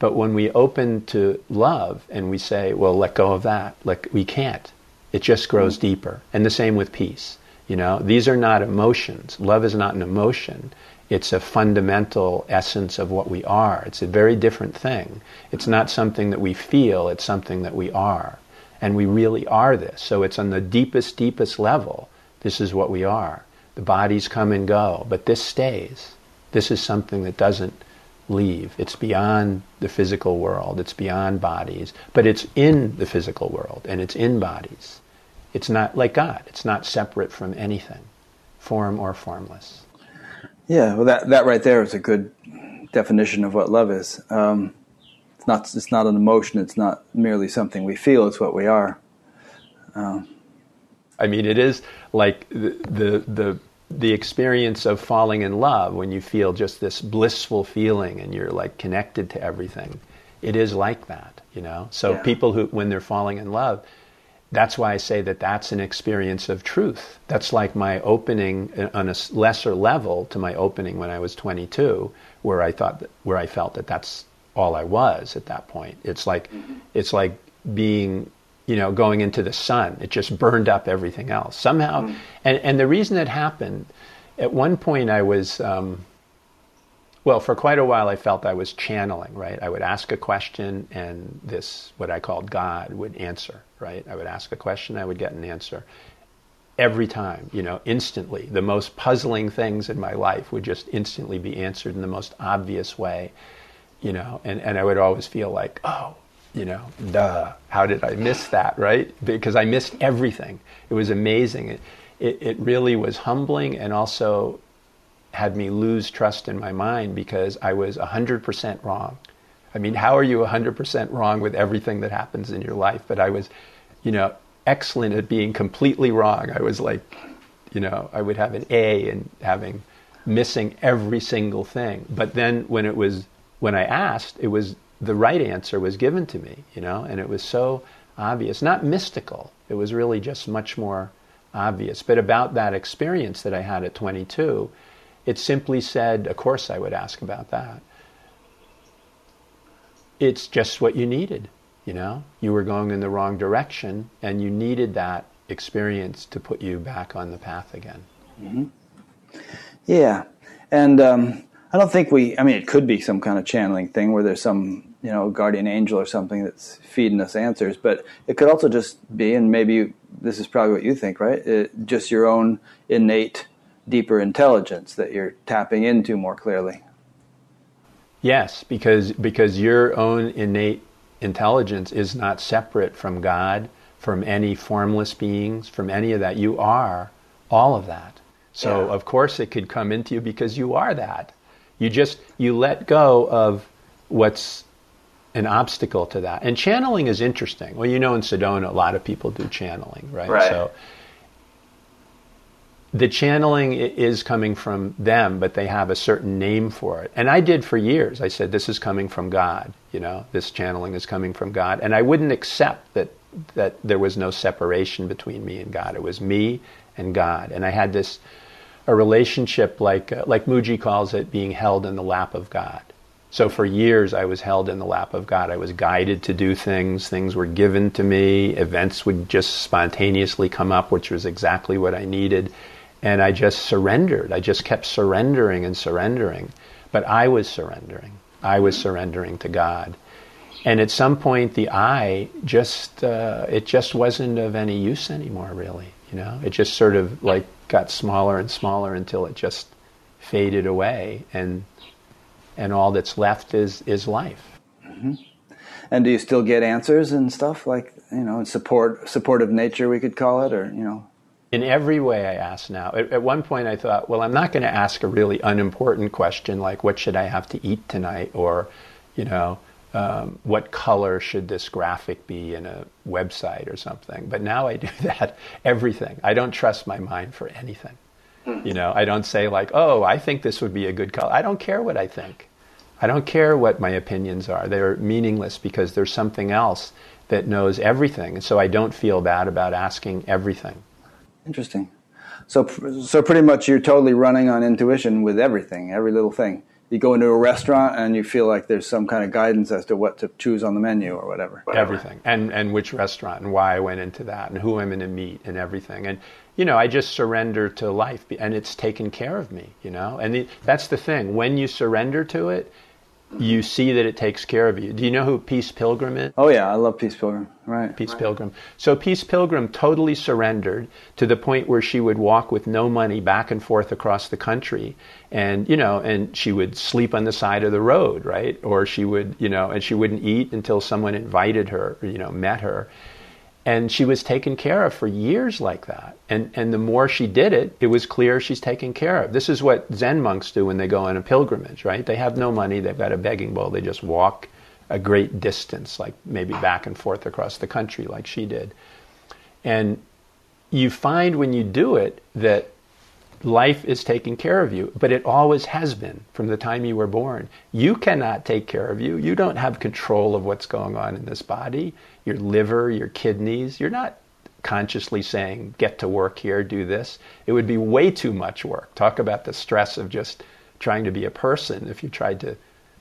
But when we open to love and we say, well, let go of that, like we can't. It just grows deeper. And the same with peace. You know, these are not emotions. Love is not an emotion. It's a fundamental essence of what we are. It's a very different thing. It's not something that we feel, it's something that we are. And we really are this. So it's on the deepest, deepest level. This is what we are. The bodies come and go, but this stays. This is something that doesn't leave. It's beyond the physical world. It's beyond bodies, but it's in the physical world and it's in bodies. It's not like God. It's not separate from anything, form or formless. Yeah, well, that that right there is a good definition of what love is. Um, it's not it's not an emotion. It's not merely something we feel. It's what we are. Um, I mean, it is like the, the the the experience of falling in love when you feel just this blissful feeling and you're like connected to everything. It is like that, you know. So yeah. people who when they're falling in love, that's why I say that that's an experience of truth. That's like my opening uh, on a lesser level to my opening when I was 22, where I thought that, where I felt that that's all I was at that point. It's like mm-hmm. it's like being you know, going into the sun. It just burned up everything else somehow. Mm. And, and the reason it happened, at one point I was, um, well, for quite a while I felt I was channeling, right? I would ask a question and this, what I called God, would answer, right? I would ask a question, I would get an answer. Every time, you know, instantly. The most puzzling things in my life would just instantly be answered in the most obvious way, you know, and, and I would always feel like, oh, you know, duh, how did I miss that, right? Because I missed everything. It was amazing. It, it, it, really was humbling and also had me lose trust in my mind because I was 100% wrong. I mean, how are you 100% wrong with everything that happens in your life? But I was, you know, excellent at being completely wrong. I was like, you know, I would have an A in having missing every single thing. But then when it was, when I asked, it was the right answer was given to me, you know, and it was so obvious, not mystical. It was really just much more obvious. But about that experience that I had at 22, it simply said, of course I would ask about that. It's just what you needed, you know? You were going in the wrong direction and you needed that experience to put you back on the path again. Mm-hmm. Yeah. And um, I don't think we, I mean, it could be some kind of channeling thing where there's some you know guardian angel or something that's feeding us answers but it could also just be and maybe this is probably what you think right? It, just your own innate deeper intelligence that you're tapping into more clearly. Yes because because your own innate intelligence is not separate from god from any formless beings from any of that. You are all of that. So yeah. of course it could come into you because you are that you just you let go of what's an obstacle to that. And channeling is interesting. Well, you know, in Sedona, a lot of people do channeling, right? right. So the channeling is coming from them, but they have a certain name for it. And I did for years. I said, "This is coming from God." You know, this channeling is coming from God, and I wouldn't accept that that there was no separation between me and God. It was me and God, and I had this a relationship like uh, like Mooji calls it, being held in the lap of God. So for years, I was held in the lap of God. I was guided to do things. Things were given to me. Events would just spontaneously come up, which was exactly what I needed. And I just surrendered. I just kept surrendering and surrendering. But I was surrendering. I was surrendering to God. And at some point, the I just, uh, it just wasn't of any use anymore, really. You know, it just sort of like got smaller and smaller until it just faded away. And and all that's left is is life. Mm-hmm. And do you still get answers and stuff like you know support supportive nature we could call it or you know? In every way, I ask now. At, at one point, I thought, well, I'm not going to ask a really unimportant question like, "What should I have to eat tonight?" or, you know, um, what color should this graphic be in a website or something. But now I do that everything. I don't trust my mind for anything. Mm-hmm. You know, I don't say like, "Oh, I think this would be a good color." I don't care what I think. I don't care what my opinions are. They're meaningless because there's something else that knows everything. And so I don't feel bad about asking everything. Interesting. So, so pretty much you're totally running on intuition with everything, every little thing. You go into a restaurant and you feel like there's some kind of guidance as to what to choose on the menu or whatever. Everything, and and which restaurant and why I went into that and who I'm going to meet and everything. And you know, I just surrender to life, and it's taken care of me. You know, and the, that's the thing. When you surrender to it, you see that it takes care of you. Do you know who Peace Pilgrim is? Oh yeah, I love Peace Pilgrim. Right. Peace right. Pilgrim. So Peace Pilgrim totally surrendered to the point where she would walk with no money back and forth across the country and you know and she would sleep on the side of the road, right? Or she would, you know, and she wouldn't eat until someone invited her, or, you know, met her and she was taken care of for years like that. And and the more she did it, it was clear she's taken care of. This is what Zen monks do when they go on a pilgrimage, right? They have no money, they've got a begging bowl, they just walk a great distance, like maybe back and forth across the country, like she did. And you find when you do it that life is taking care of you, but it always has been from the time you were born. You cannot take care of you. You don't have control of what's going on in this body your liver, your kidneys. You're not consciously saying, get to work here, do this. It would be way too much work. Talk about the stress of just trying to be a person if you tried to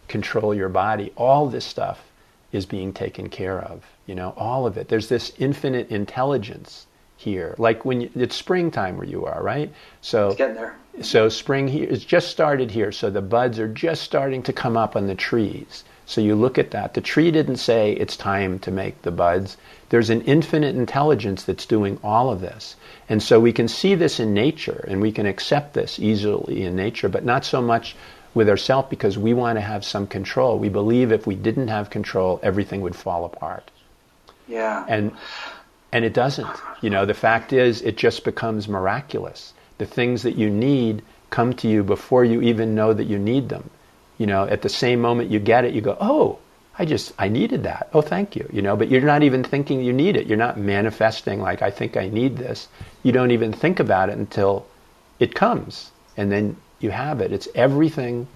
control your body. All this stuff is being taken care of, you know, all of it. There's this infinite intelligence here. Like when you, it's springtime where you are, right? So it's getting there. So spring here is just started here. So the buds are just starting to come up on the trees. So you look at that. The tree didn't say it's time to make the buds. There's an infinite intelligence that's doing all of this. And so we can see this in nature and we can accept this easily in nature, but not so much with ourselves because we want to have some control. We believe if we didn't have control, everything would fall apart. Yeah. And and it doesn't. You know, the fact is it just becomes miraculous. The things that you need come to you before you even know that you need them you know, at the same moment you get it, you go, oh, I just, I needed that. Oh, thank you. You know, but you're not even thinking you need it. You're not manifesting like, I think I need this. You don't even think about it until it comes. And then you have it. It's everything.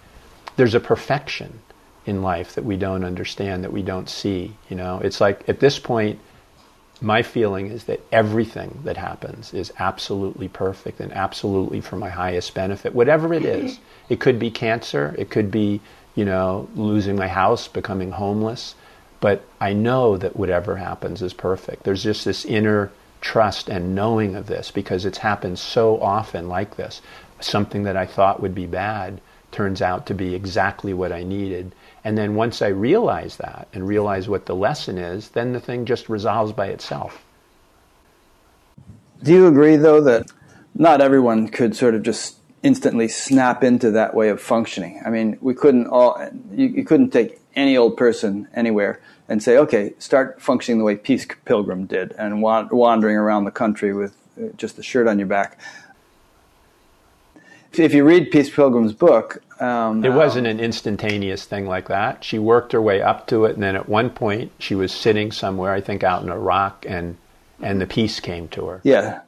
There's a perfection in life that we don't understand, that we don't see. You know, it's like at this point, my feeling is that everything that happens is absolutely perfect and absolutely for my highest benefit, whatever it is. It could be cancer, it could be, you know, losing my house, becoming homeless, but I know that whatever happens is perfect. There's just this inner trust and knowing of this because it's happened so often like this. Something that I thought would be bad turns out to be exactly what I needed and then once I realize that and realize what the lesson is, then the thing just resolves by itself. Do you agree, though, that not everyone could sort of just instantly snap into that way of functioning? I mean, we couldn't all, you, you couldn't take any old person anywhere and say, okay, start functioning the way Peace Pilgrim did and wandering around the country with uh, just a shirt on your back if you read Peace Pilgrim's book, um, it wasn't an instantaneous thing like that. She worked her way up to it, and then at one point she was sitting somewhere, I think out in a rock, and and the peace came to her. Yeah,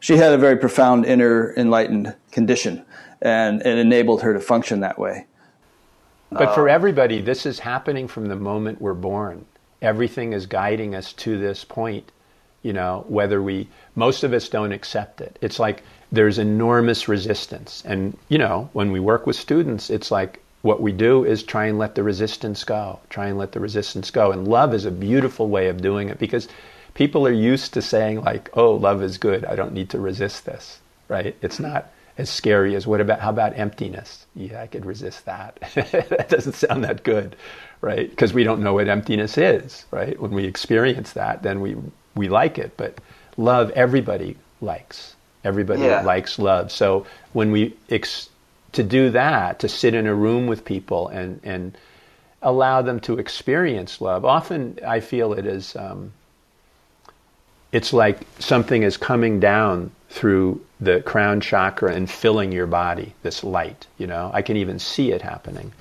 she had a very profound inner enlightened condition, and it enabled her to function that way. But for everybody, this is happening from the moment we're born. Everything is guiding us to this point. You know, whether we most of us don't accept it. It's like there's enormous resistance. And, you know, when we work with students, it's like what we do is try and let the resistance go, try and let the resistance go. And love is a beautiful way of doing it because people are used to saying, like, oh, love is good. I don't need to resist this, right? It's mm-hmm. not as scary as what about, how about emptiness? Yeah, I could resist that. that doesn't sound that good, right? Because we don't know what emptiness is, right? When we experience that, then we, we like it. But love, everybody likes. Everybody yeah. likes love. So when we ex- to do that, to sit in a room with people and and allow them to experience love. Often I feel it is um, it's like something is coming down through the crown chakra and filling your body. This light, you know, I can even see it happening.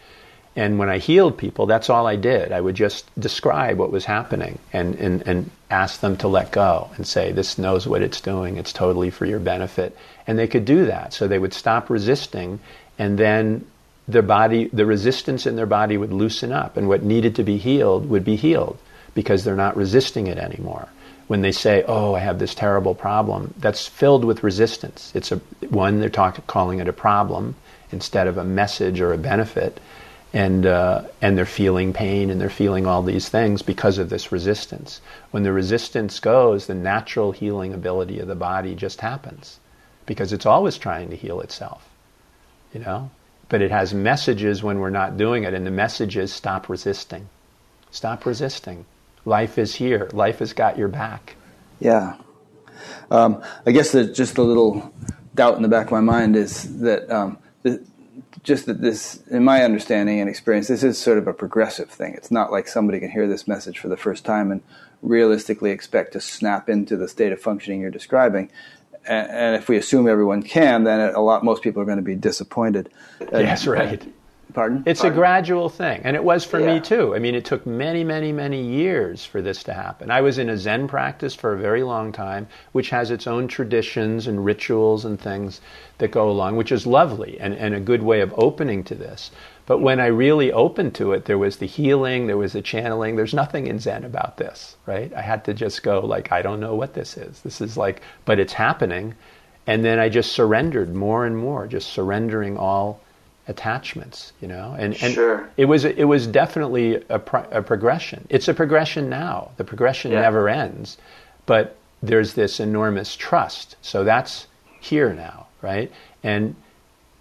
And when I healed people, that's all I did. I would just describe what was happening and, and, and ask them to let go and say, This knows what it's doing. It's totally for your benefit. And they could do that. So they would stop resisting, and then their body, the resistance in their body would loosen up, and what needed to be healed would be healed because they're not resisting it anymore. When they say, "Oh, I have this terrible problem," that's filled with resistance. It's a one they're talking, calling it a problem instead of a message or a benefit and uh, and they're feeling pain and they're feeling all these things because of this resistance. When the resistance goes, the natural healing ability of the body just happens because it's always trying to heal itself. You know, but it has messages when we're not doing it, and the message is stop resisting. Stop resisting. Life is here. Life has got your back. Yeah. Um, I guess that just a little doubt in the back of my mind is that um, just that this, in my understanding and experience, this is sort of a progressive thing. It's not like somebody can hear this message for the first time and realistically expect to snap into the state of functioning you're describing. And, and if we assume everyone can, then a lot most people are going to be disappointed. Yes, right. Pardon? It's Pardon? a gradual thing, and it was for Yeah. me too. I mean, it took many, many, many years for this to happen. I was in a Zen practice for a very long time, which has its own traditions and rituals and things that go along, which is lovely and, and a good way of opening to this. But when I really opened to it, there was the healing, there was the channeling. There's nothing in Zen about this, right? I had to just go like, I don't know what this is. This is like, but it's happening. And then I just surrendered more and more, just surrendering all attachments, you know. And, and Sure. it was it was definitely a, pro- a progression. It's a progression now. The progression Yeah. never ends, but there's this enormous trust. So that's here now, right? And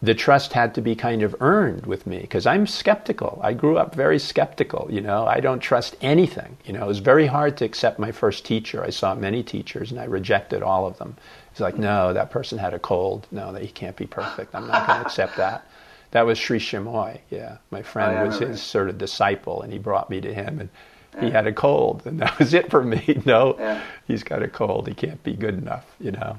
the trust had to be kind of earned with me because I'm skeptical. I grew up very skeptical, you know. I don't trust anything, you know. It was very hard to accept my first teacher. I saw many teachers and I rejected all of them. It's like, no, that person had a cold. No, that he can't be perfect. I'm not going to accept that. That was Sri Chinmoy, yeah. My friend Oh, yeah, was his sort of disciple and he brought me to him and he had a cold and that was it for me. No, Yeah. he's got a cold. He can't be good enough, you know.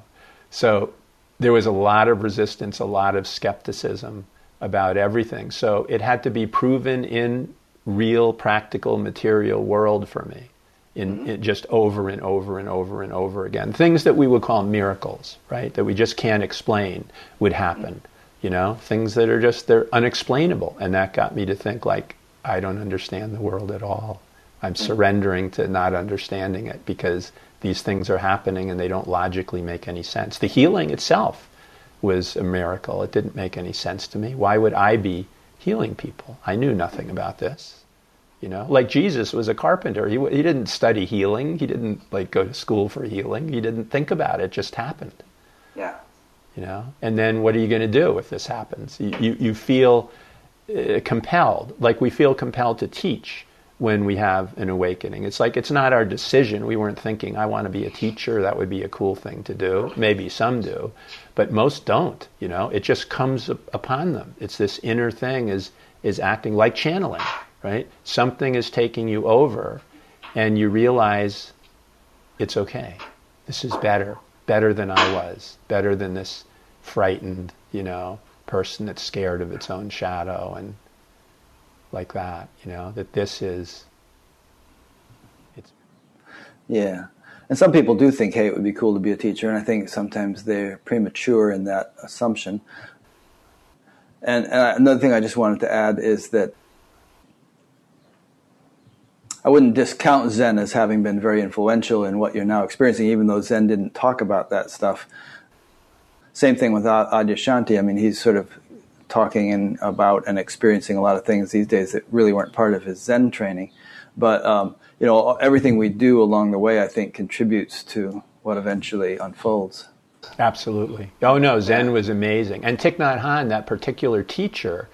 So there was a lot of resistance, a lot of skepticism about everything. So it had to be proven in real, practical, material world for me, in, in just over and over and over and over again. Things that we would call miracles, right? That we just can't explain would happen. You know, things that are just they're unexplainable, and that got me to think like I don't understand the world at all. I'm mm-hmm. surrendering to not understanding it because these things are happening and they don't logically make any sense. The healing itself was a miracle. It didn't make any sense to me. Why would I be healing people? I knew nothing about this. You know, like Jesus was a carpenter. He, he didn't study healing. He didn't like go to school for healing. He didn't think about it. It just happened Yeah. You know? And then what are you going to do if this happens? You, you, you feel uh, compelled like we feel compelled to teach when we have an awakening. It's like it's not our decision. We weren't thinking i want to be a teacher that would be a cool thing to do. Maybe some do but most don't you know? It just comes up- upon them. It's this inner thing is is acting like channeling right? Something is taking you over and you realize it's okay. This is better, better than I was, better than this frightened, you know, person that's scared of its own shadow and like that, you know, that this is it's Yeah. And some people do think, hey, it would be cool to be a teacher, and I think sometimes they're premature in that assumption. And, and another thing I just wanted to add is that I wouldn't discount Zen as having been very influential in what you're now experiencing, even though Zen didn't talk about that stuff. Same thing with Adyashanti. I mean, he's sort of talking in, about and experiencing a lot of things these days that really weren't part of his Zen training. But um, you know, everything we do along the way, I think, contributes to what eventually unfolds. Absolutely. Oh no, Zen was amazing. And Thich Nhat Hanh, that particular teacher,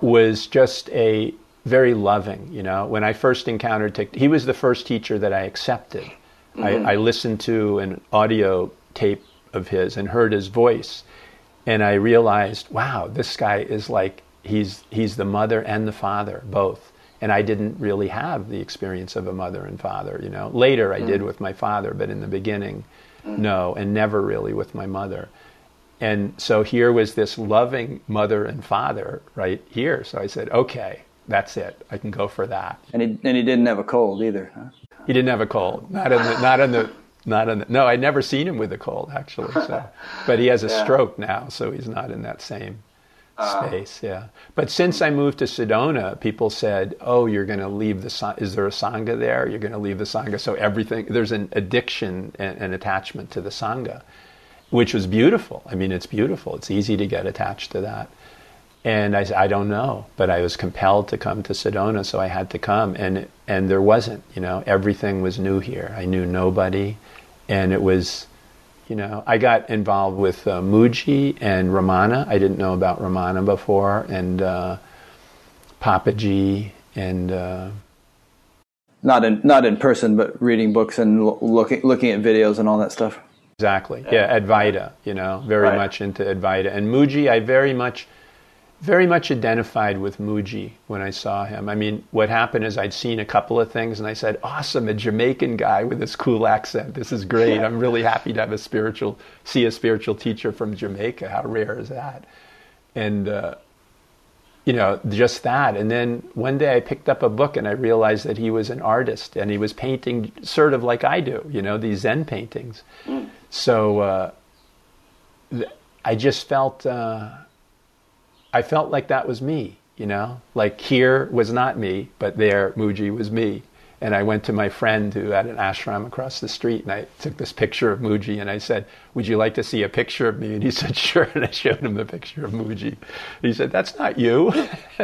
was just a very loving. You know, when I first encountered Thich, he was the first teacher that I accepted. I, mm-hmm. I listened to an audio tape of his and heard his voice, and I realized, wow, this guy is like he's he's the mother and the father both. And I didn't really have the experience of a mother and father. You know, later I did mm. with my father, but in the beginning, mm. no, and never really with my mother. And so here was this loving mother and father right here. So I said, okay, that's it. I can go for that. And he and he didn't have a cold either. Huh? He didn't have a cold. Not in the. Not in the. Not in the. No, I'd never seen him with a cold actually. So, but he has a Yeah. stroke now, so he's not in that same ah. space. Yeah. But since I moved to Sedona, people said, "Oh, you're going to leave the. sa- Is there a sangha there? You're going to leave the sangha." So everything there's an addiction and an attachment to the sangha, which was beautiful. I mean, it's beautiful. It's easy to get attached to that. And I said, I don't know, but I was compelled to come to Sedona, so I had to come, and and there wasn't, you know, everything was new here. I knew nobody, and it was, You know, I got involved with uh, Mooji and Ramana. I didn't know about Ramana before, and uh, Papaji, and uh, not in not in person, but reading books and lo- looking looking at videos and all that stuff. Exactly. Yeah, Advaita. You know, very right. much into Advaita, and Mooji. I very much very much identified with Mooji when I saw him. I mean, what happened is I'd seen a couple of things and I said, awesome, a Jamaican guy with this cool accent. This is great. I'm really happy to have a spiritual, see a spiritual teacher from Jamaica. How rare is that? And, uh, you know, just that. And then one day I picked up a book and I realized that he was an artist and he was painting sort of like I do, you know, these Zen paintings. Mm. So uh, I just felt. Uh, I felt like that was me, you know? Like here was not me, but there Mooji was me. And I went to my friend who had an ashram across the street and I took this picture of Mooji and I said, Would you like to see a picture of me? And he said, Sure. And I showed him the picture of Mooji. He said, That's not you.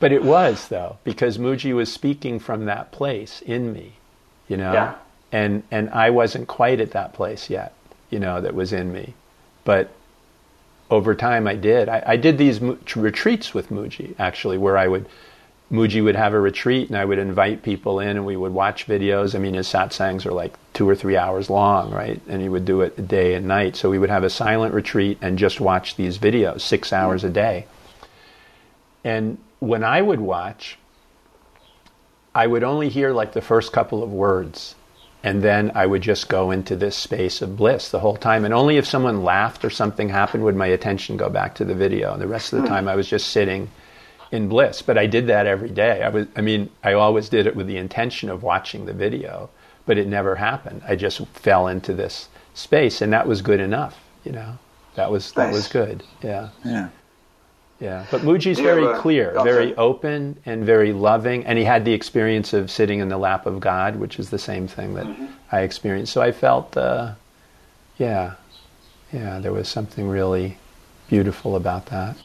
but it was, though, because Mooji was speaking from that place in me, you know? Yeah. And, and I wasn't quite at that place yet, you know, that was in me. But over time I did. I, I did these mu- retreats with Mooji, actually, where I would Mooji would have a retreat and I would invite people in and we would watch videos. I mean, his satsangs are like two or three hours long, right? And he would do it day and night. So we would have a silent retreat and just watch these videos, six hours a day. And when I would watch, I would only hear like the first couple of words and then I would just go into this space of bliss the whole time. And only if someone laughed or something happened would my attention go back to the video. And the rest of the hmm. time I was just sitting in bliss. But I did that every day. I was I mean, I always did it with the intention of watching the video, but it never happened. I just fell into this space and that was good enough, you know. That was that nice. was good. Yeah. Yeah. Yeah, but Mooji's very clear, very open, and very loving. And he had the experience of sitting in the lap of God, which is the same thing that mm-hmm. I experienced. So I felt, uh, yeah, yeah, there was something really beautiful about that.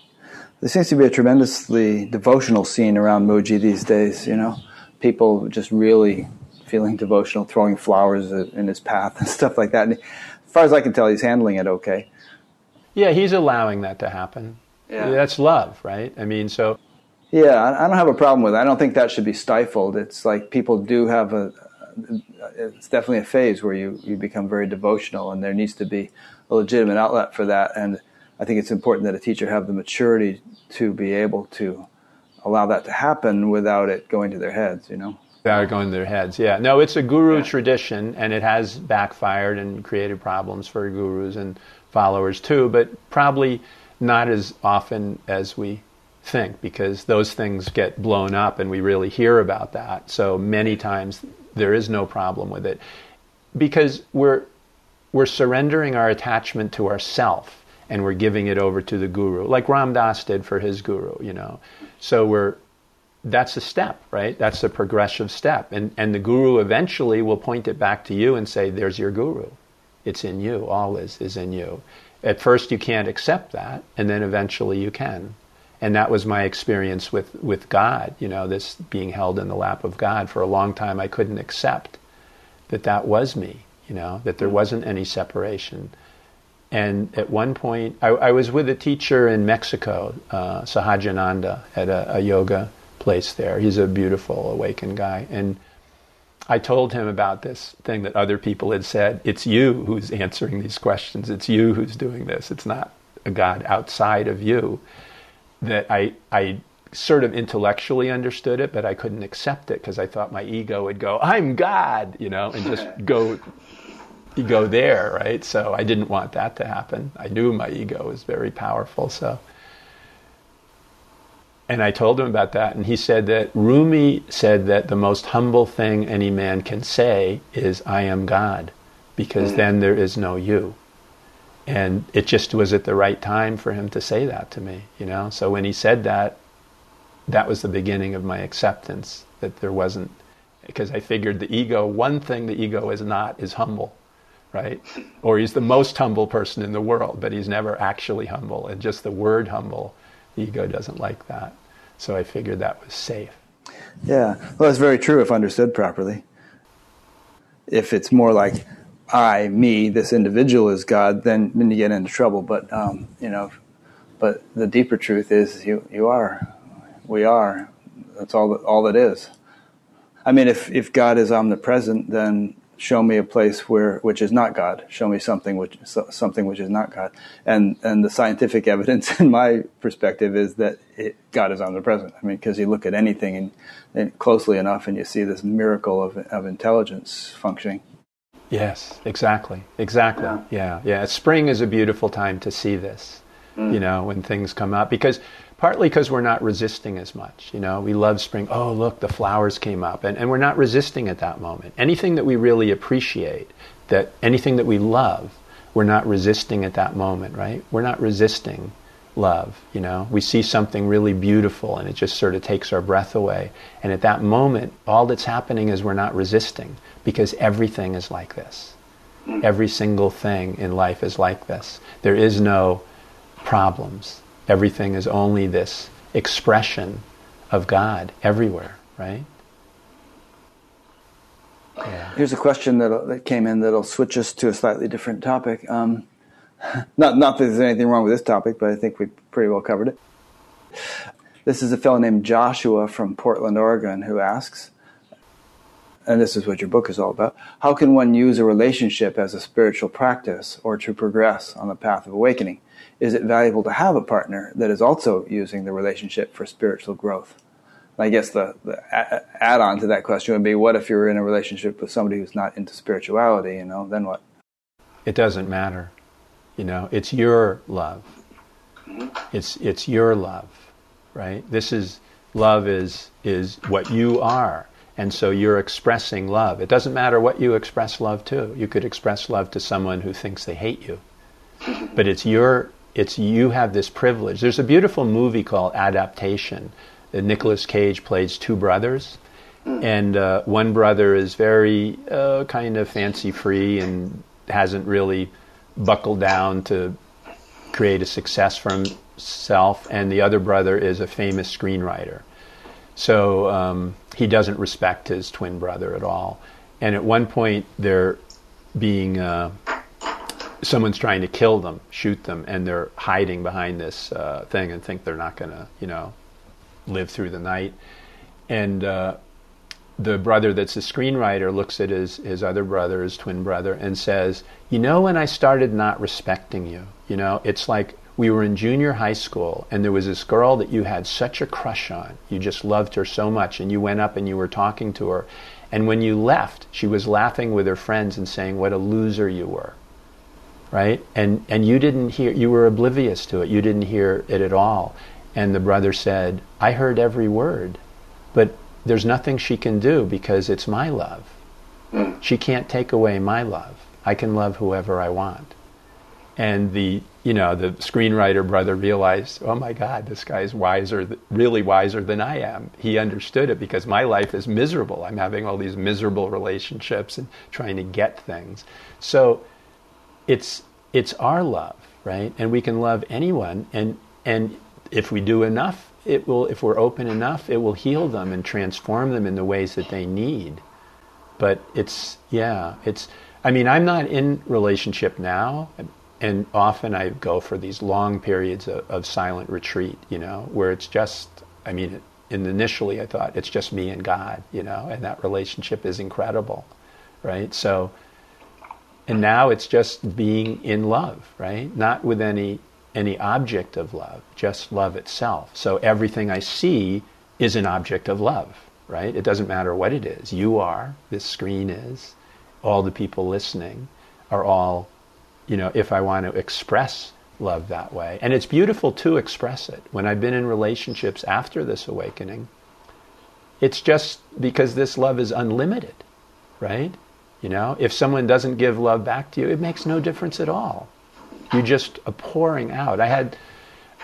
There seems to be a tremendously devotional scene around Mooji these days. You know, people just really feeling devotional, throwing flowers in his path and stuff like that. And as far as I can tell, he's handling it okay. Yeah, he's allowing that to happen. Yeah. That's love, right? I mean, so. Yeah, I don't have a problem with it. I don't think that should be stifled. It's like people do have a, it's definitely a phase where you, you become very devotional and there needs to be a legitimate outlet for that. And I think it's important that a teacher have the maturity to be able to allow that to happen without it going to their heads, you know? Without going to their heads, yeah. No, it's a guru yeah. tradition and it has backfired and created problems for gurus and followers too, but probably not as often as we think because those things get blown up and we really hear about that. So many times there is no problem with it because we're we're surrendering our attachment to ourself and we're giving it over to the guru like Ram Dass did for his guru, you know. So we're that's a step, right? That's a progressive step. And and the guru eventually will point it back to you and say there's your guru. It's in you, always is in you at first you can't accept that, and then eventually you can. And that was my experience with, with God, you know, this being held in the lap of God. For a long time, I couldn't accept that that was me, you know, that there wasn't any separation. And at one point, I, I was with a teacher in Mexico, uh, Sahajananda, at a, a yoga place there. He's a beautiful, awakened guy. And I told him about this thing that other people had said. It's you who's answering these questions. It's you who's doing this. It's not a God outside of you. That I, I sort of intellectually understood it, but I couldn't accept it because I thought my ego would go, I'm God, you know, and just go, go there, right? So I didn't want that to happen. I knew my ego was very powerful, so and I told him about that, and he said that Rumi said that the most humble thing any man can say is, I am God, because mm. then there is no you. And it just was at the right time for him to say that to me, you know? So when he said that, that was the beginning of my acceptance that there wasn't, because I figured the ego, one thing the ego is not is humble, right? Or he's the most humble person in the world, but he's never actually humble. And just the word humble, the ego doesn't like that. So I figured that was safe. Yeah, well, that's very true if understood properly. If it's more like, I, me, this individual is God, then then you get into trouble. But um, you know, but the deeper truth is you you are, we are. That's all that all that is. I mean, if if God is omnipresent, then show me a place where which is not God. Show me something which something which is not God. And and the scientific evidence, in my perspective, is that it, God is omnipresent. I mean, because you look at anything and, and, closely enough, and you see this miracle of of intelligence functioning. Yes, exactly, exactly. Yeah, yeah. yeah. Spring is a beautiful time to see this. Mm. You know, when things come up, because partly because we're not resisting as much. You know, we love spring. Oh, look, the flowers came up, and, and we're not resisting at that moment. Anything that we really appreciate, that anything that we love, we're not resisting at that moment, right? We're not resisting love. You know, we see something really beautiful, and it just sort of takes our breath away. And at that moment, all that's happening is we're not resisting because everything is like this. Mm. Every single thing in life is like this. There is no problems everything is only this expression of God everywhere, right? Yeah. Here's a question that, that came in that'll switch us to a slightly different topic. Um, not, not that there's anything wrong with this topic, but I think we pretty well covered it. This is a fellow named Joshua from Portland, Oregon, who asks, and this is what your book is all about how can one use a relationship as a spiritual practice or to progress on the path of awakening? Is it valuable to have a partner that is also using the relationship for spiritual growth? I guess the, the add on to that question would be what if you're in a relationship with somebody who's not into spirituality, you know, then what? It doesn't matter. You know, it's your love. Mm-hmm. It's it's your love, right? This is love is is what you are. And so you're expressing love. It doesn't matter what you express love to. You could express love to someone who thinks they hate you. But it's your it's you have this privilege. There's a beautiful movie called Adaptation. Nicolas Cage plays two brothers, and uh, one brother is very uh, kind of fancy free and hasn't really buckled down to create a success for himself, and the other brother is a famous screenwriter. So um, he doesn't respect his twin brother at all. And at one point, they're being uh, someone's trying to kill them, shoot them, and they're hiding behind this uh, thing and think they're not going to, you know, live through the night. And uh, the brother that's the screenwriter looks at his, his other brother, his twin brother, and says, You know, when I started not respecting you, you know, it's like we were in junior high school and there was this girl that you had such a crush on. You just loved her so much, and you went up and you were talking to her. And when you left, she was laughing with her friends and saying, What a loser you were right? And and you didn't hear you were oblivious to it. You didn't hear it at all. And the brother said, "I heard every word, but there's nothing she can do because it's my love. She can't take away my love. I can love whoever I want." And the you know the screenwriter brother realized, "Oh my God, this guy's wiser, really wiser than I am." He understood it because my life is miserable. I'm having all these miserable relationships and trying to get things. So it's it's our love, right? And we can love anyone, and and if we do enough, it will. If we're open enough, it will heal them and transform them in the ways that they need. But it's yeah, it's. I mean, I'm not in relationship now, and often I go for these long periods of, of silent retreat, you know, where it's just. I mean, initially I thought it's just me and God, you know, and that relationship is incredible, right? So and now it's just being in love, right? Not with any any object of love, just love itself. So everything I see is an object of love, right? It doesn't matter what it is. You are, this screen is, all the people listening are all, you know, if I want to express love that way. And it's beautiful to express it. When I've been in relationships after this awakening, it's just because this love is unlimited, right? You know, if someone doesn't give love back to you, it makes no difference at all. You're just a pouring out. I had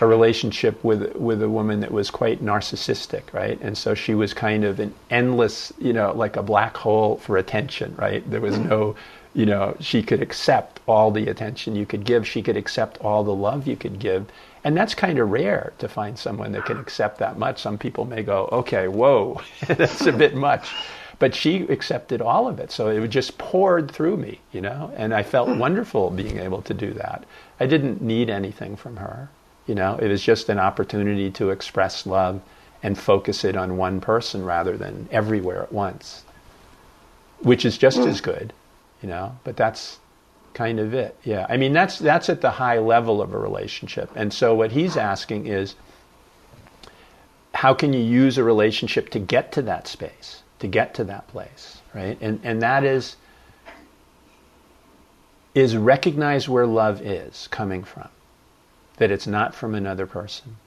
a relationship with with a woman that was quite narcissistic, right? And so she was kind of an endless, you know, like a black hole for attention, right? There was no, you know, she could accept all the attention you could give. She could accept all the love you could give. And that's kind of rare to find someone that can accept that much. Some people may go, okay, whoa, that's a bit much. But she accepted all of it. So it just poured through me, you know, and I felt hmm. wonderful being able to do that. I didn't need anything from her, you know, it was just an opportunity to express love and focus it on one person rather than everywhere at once, which is just hmm. as good, you know, but that's kind of it. Yeah. I mean, that's, that's at the high level of a relationship. And so what he's asking is, how can you use a relationship to get to that space, to get to that place, right? And, and that is, is recognize where love is coming from, that it's not from another person.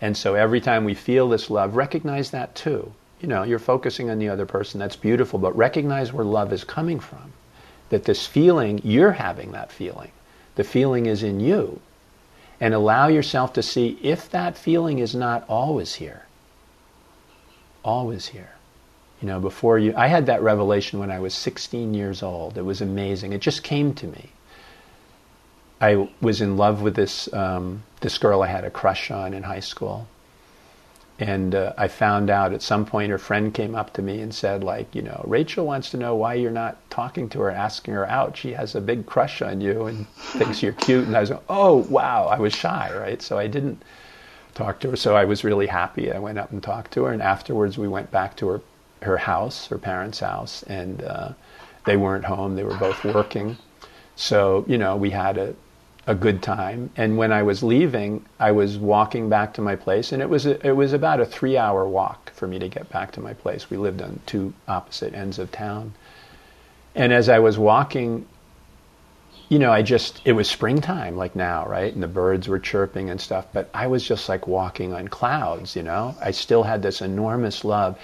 And so every time we feel this love, recognize that too. You know, you're focusing on the other person, that's beautiful, but recognize where love is coming from that this feeling, you're having that feeling. The feeling is in you. And allow yourself to see if that feeling is not always here. Always here. You know, before you, I had that revelation when I was 16 years old. It was amazing. It just came to me. I was in love with this um, this girl I had a crush on in high school, and uh, I found out at some point her friend came up to me and said, like, you know, Rachel wants to know why you're not talking to her, asking her out. She has a big crush on you and thinks you're cute. And I was like, oh, wow. I was shy, right? So I didn't talk to her. So I was really happy. I went up and talked to her. And afterwards, we went back to her, her house, her parents' house. And uh, they weren't home. They were both working. So, you know, we had a, a good time. And when I was leaving, I was walking back to my place, and it was a, it was about a three hour walk for me to get back to my place. We lived on two opposite ends of town, and as I was walking, you know, I just it was springtime like now, right? And the birds were chirping and stuff, but I was just like walking on clouds, you know. I still had this enormous love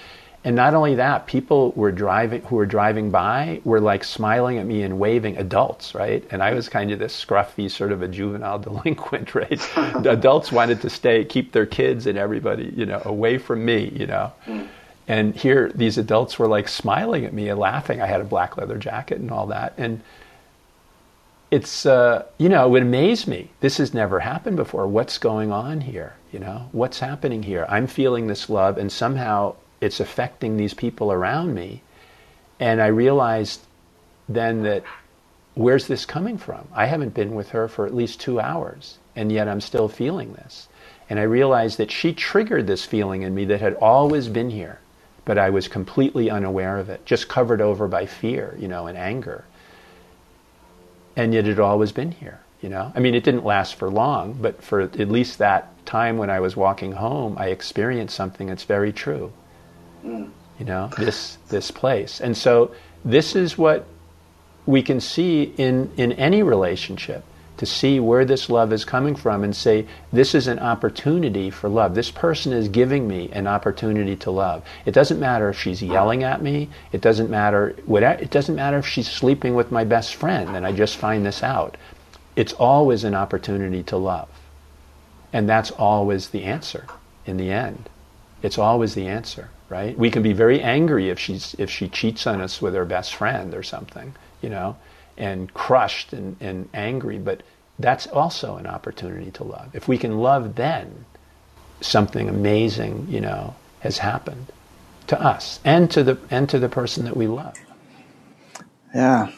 and not only that, people were driving who were driving by were like smiling at me and waving. Adults, right? And I was kind of this scruffy sort of a juvenile delinquent, right? the adults wanted to stay, keep their kids and everybody, you know, away from me, you know. And here, these adults were like smiling at me and laughing. I had a black leather jacket and all that, and it's uh, you know it would amaze me. This has never happened before. What's going on here? You know, what's happening here? I'm feeling this love, and somehow it's affecting these people around me. And I realized then that where's this coming from? I haven't been with her for at least two hours, and yet I'm still feeling this. And I realized that she triggered this feeling in me that had always been here, but I was completely unaware of it, just covered over by fear, you know, and anger. And yet it had always been here, you know. I mean, it didn't last for long, but for at least that time when I was walking home, I experienced something that's very true Mm. you know this this place. And so this is what we can see in in any relationship to see where this love is coming from and say this is an opportunity for love. This person is giving me an opportunity to love. It doesn't matter if she's yelling at me. It doesn't matter what it doesn't matter if she's sleeping with my best friend and i just find this out. It's always an opportunity to love. And that's always the answer in the end. It's always the answer right? We can be very angry if she's if she cheats on us with her best friend or something, you know, and crushed and, and angry, but that's also an opportunity to love. If we can love then, something amazing, you know, has happened to us and to the and to the person that we love. Yeah.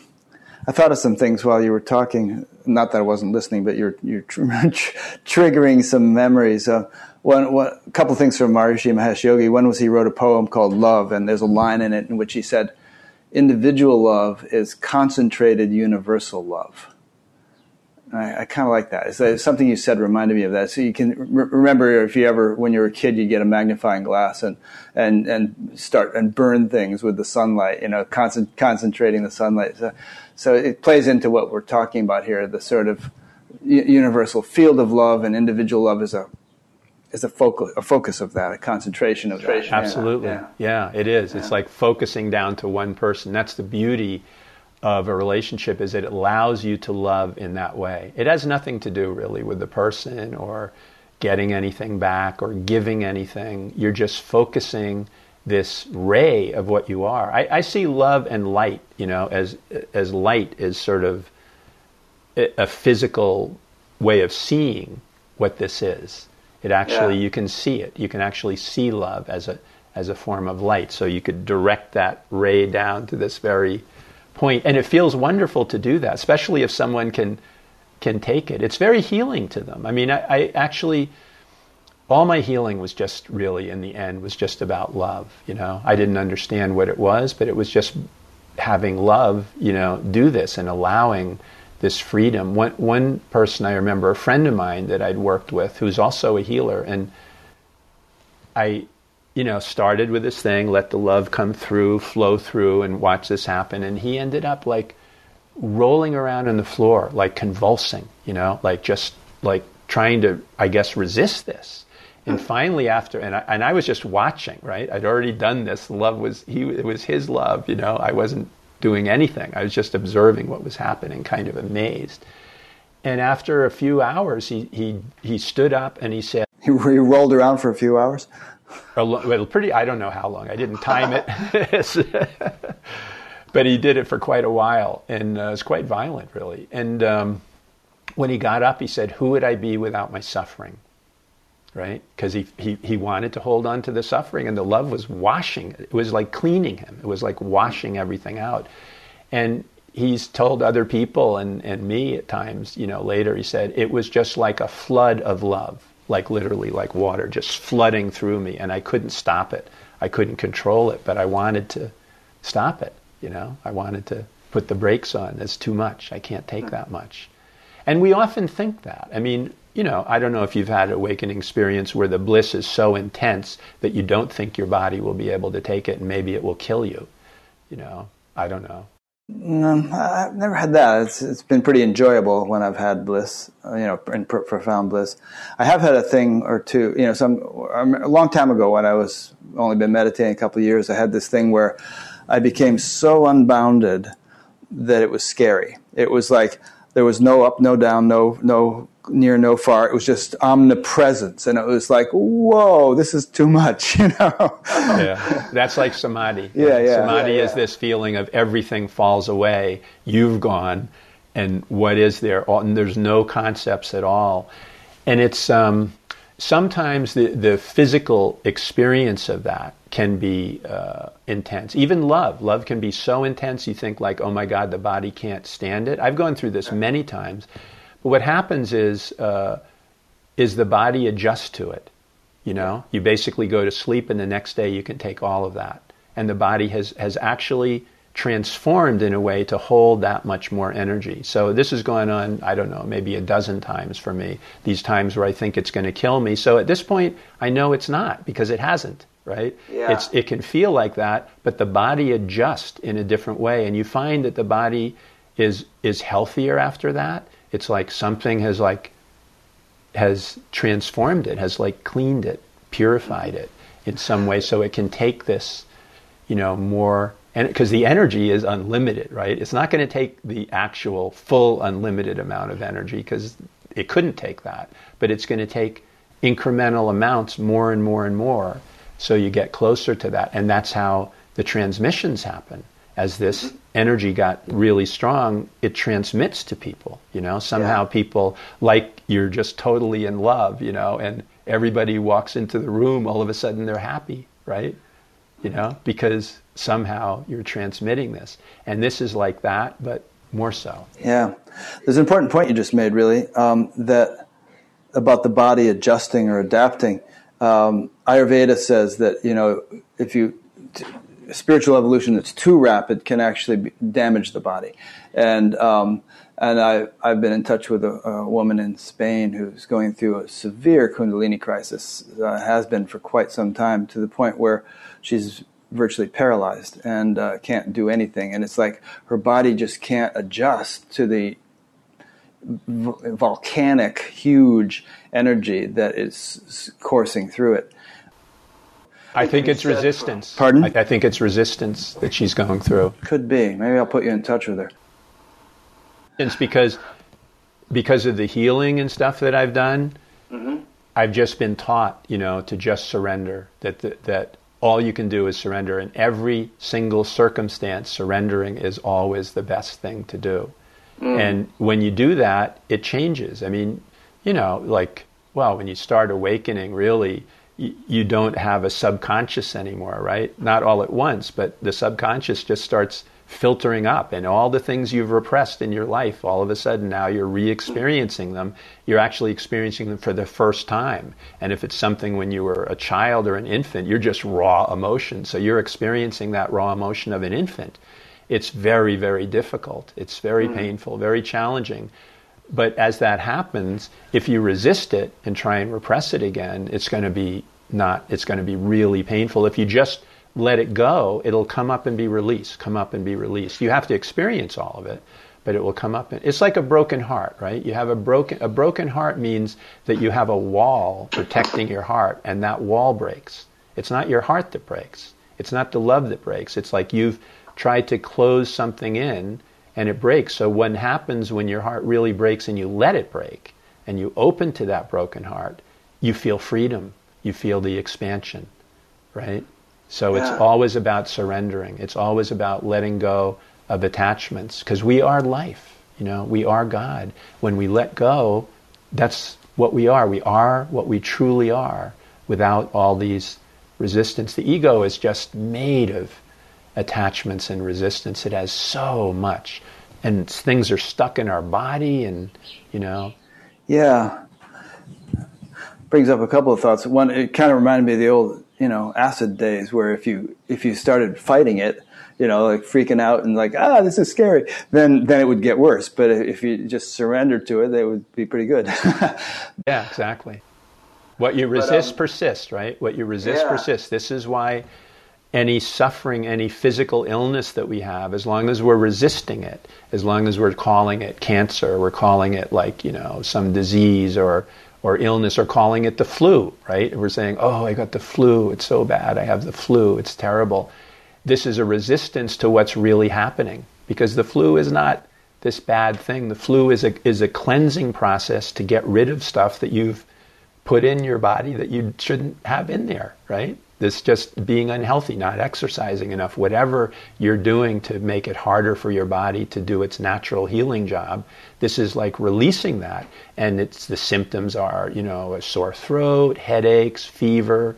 I thought of some things while you were talking. Not that I wasn't listening, but you're you're tr- triggering some memories. Uh, one, one, a couple things from Maharishi Mahesh Yogi. One was he wrote a poem called Love, and there's a line in it in which he said, Individual love is concentrated universal love. I, I kind of like that. It's, something you said reminded me of that. So you can re- remember if you ever, when you were a kid, you'd get a magnifying glass and, and, and start and burn things with the sunlight, you know, concent- concentrating the sunlight. So, so it plays into what we're talking about here, the sort of universal field of love and individual love is a is a focus, a focus of that, a concentration of that. Absolutely, yeah, yeah it is. Yeah. It's like focusing down to one person. That's the beauty of a relationship is it allows you to love in that way. It has nothing to do really with the person or getting anything back or giving anything. You're just focusing this ray of what you are. I, I see love and light, you know, as as light is sort of a physical way of seeing what this is it actually, yeah. you can see it. You can actually see love as a, as a form of light. So you could direct that ray down to this very point. And it feels wonderful to do that, especially if someone can can take it. It's very healing to them. I mean, I, I actually all my healing was just really in the end was just about love you know i didn't understand what it was but it was just having love you know do this and allowing this freedom one, one person i remember a friend of mine that i'd worked with who's also a healer and i you know started with this thing let the love come through flow through and watch this happen and he ended up like rolling around on the floor like convulsing you know like just like trying to i guess resist this and finally, after, and I, and I was just watching, right? I'd already done this. Love was, he, it was his love, you know? I wasn't doing anything. I was just observing what was happening, kind of amazed. And after a few hours, he, he, he stood up and he said, He, he rolled around for a few hours? well, pretty, I don't know how long. I didn't time it. but he did it for quite a while. And uh, it was quite violent, really. And um, when he got up, he said, Who would I be without my suffering? Right? Because he, he, he wanted to hold on to the suffering, and the love was washing. It was like cleaning him. It was like washing everything out. And he's told other people and, and me at times, you know, later, he said, it was just like a flood of love, like literally like water just flooding through me, and I couldn't stop it. I couldn't control it, but I wanted to stop it, you know? I wanted to put the brakes on. It's too much. I can't take that much. And we often think that. I mean, you know, I don't know if you've had an awakening experience where the bliss is so intense that you don't think your body will be able to take it and maybe it will kill you. You know, I don't know. Mm, no, I've never had that. It's, it's been pretty enjoyable when I've had bliss, uh, you know, in pr- profound bliss. I have had a thing or two, you know, some a long time ago when I was only been meditating a couple of years. I had this thing where I became so unbounded that it was scary. It was like there was no up, no down, no no near, no far. It was just omnipresence, and it was like, whoa, this is too much, you know. yeah, that's like samadhi. Yeah, yeah. Samadhi yeah, yeah. is this feeling of everything falls away, you've gone, and what is there? And there's no concepts at all, and it's um, sometimes the the physical experience of that can be uh, intense. Even love, love can be so intense you think like, oh my God, the body can't stand it. I've gone through this many times but what happens is, uh, is the body adjusts to it. You know, you basically go to sleep, and the next day you can take all of that, and the body has has actually transformed in a way to hold that much more energy. So this has gone on, I don't know, maybe a dozen times for me. These times where I think it's going to kill me. So at this point, I know it's not because it hasn't. Right? Yeah. It's it can feel like that, but the body adjusts in a different way, and you find that the body is is healthier after that it's like something has like has transformed it, has like cleaned it, purified it in some way, so it can take this, you know, more and because the energy is unlimited, right? It's not going to take the actual full unlimited amount of energy because it couldn't take that, but it's going to take incremental amounts more and more and more so you get closer to that and that's how the transmissions happen as this energy got really strong, it transmits to people. You know, somehow yeah. people like you're just totally in love. You know, and everybody walks into the room, all of a sudden they're happy, right? You know, because somehow you're transmitting this, and this is like that, but more so. Yeah, there's an important point you just made, really, um, that about the body adjusting or adapting. Um, Ayurveda says that you know if you spiritual evolution that's too rapid can actually be, damage the body. And um, and I I've been in touch with a, a, woman in Spain who's going through a severe Kundalini crisis. Uh, has been for quite some time to the point where she's virtually paralyzed and uh, can't do anything. And it's like her body just can't adjust to the v- volcanic, huge energy that is coursing through it. I think it's resistance. Pardon? I, I, think it's resistance that she's going through. Could be. Maybe I'll put you in touch with her. It's because because of the healing and stuff that I've done. Mm-hmm. I've just been taught, you know, to just surrender. That the, that all you can do is surrender. In every single circumstance, surrendering is always the best thing to do. Mm. And when you do that, it changes. I mean, you know, like well, when you start awakening, really you don't have a subconscious anymore, right? Not all at once, but the subconscious just starts filtering up and all the things you've repressed in your life all of a sudden now you're re-experiencing them. You're actually experiencing them for the first time. And if it's something when you were a child or an infant you're just raw emotion. So you're experiencing that raw emotion of an infant. It's very very difficult. It's very mm. painful very challenging. But as that happens if you resist it and try and repress it again it's going to be not it's going to be really painful. If you just let it go, it'll come up and be released, come up and be released. You have to experience all of it, but it will come up. And, it's like a broken heart, right? You have a broken a broken heart means that you have a wall protecting your heart, and that wall breaks. It's not your heart that breaks. It's not the love that breaks. It's like you've tried to close something in and it breaks. So what happens when your heart really breaks and you let it break and you open to that broken heart, you feel freedom. You feel the expansion, right? So yeah. it's always about surrendering. It's always about letting go of attachments because we are life. You know, we are God. When we let go, that's what we are. We are what we truly are without all these resistance. The ego is just made of attachments and resistance. It has so much. And things are stuck in our body and, you know. Yeah. Brings up a couple of thoughts. One, it kind of reminded me of the old you know acid days where if you if you started fighting it you know like freaking out and like ah this is scary then then it would get worse. But if you just surrendered to it it would be pretty good. Yeah exactly. What you resist but, um, persists right? What you resist yeah. persists. This is why any suffering any physical illness that we have as long as we're resisting it as long as we're calling it cancer we're calling it like you know some disease or or illness or calling it the flu, right? We're saying, oh, I got the flu. It's so bad. I have the flu. It's terrible. This is a resistance to what's really happening because the flu is not this bad thing. The flu is a, is a cleansing process to get rid of stuff that you've put in your body that you shouldn't have in there, right? This just being unhealthy, not exercising enough, whatever you're doing to make it harder for your body to do its natural healing job. This is like releasing that. And it's the symptoms are, you know, a sore throat, headaches, fever,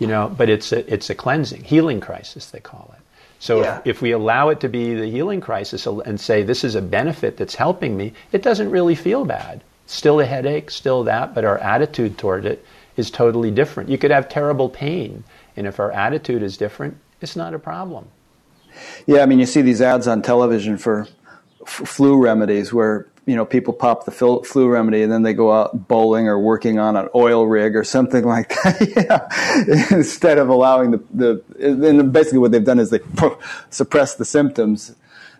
you know, but it's a, it's a cleansing, healing crisis, they call it. So yeah. if, if, we allow it to be the healing crisis and say this is a benefit that's helping me, it doesn't really feel bad. Still a headache, still that, but our attitude toward it is totally different. You could have terrible pain and if our attitude is different, it's not a problem. Yeah, I mean, you see these ads on television for f- flu remedies where you know people pop the flu remedy and then they go out bowling or working on an oil rig or something like that. yeah. Instead of allowing the the and basically what they've done is they suppress the symptoms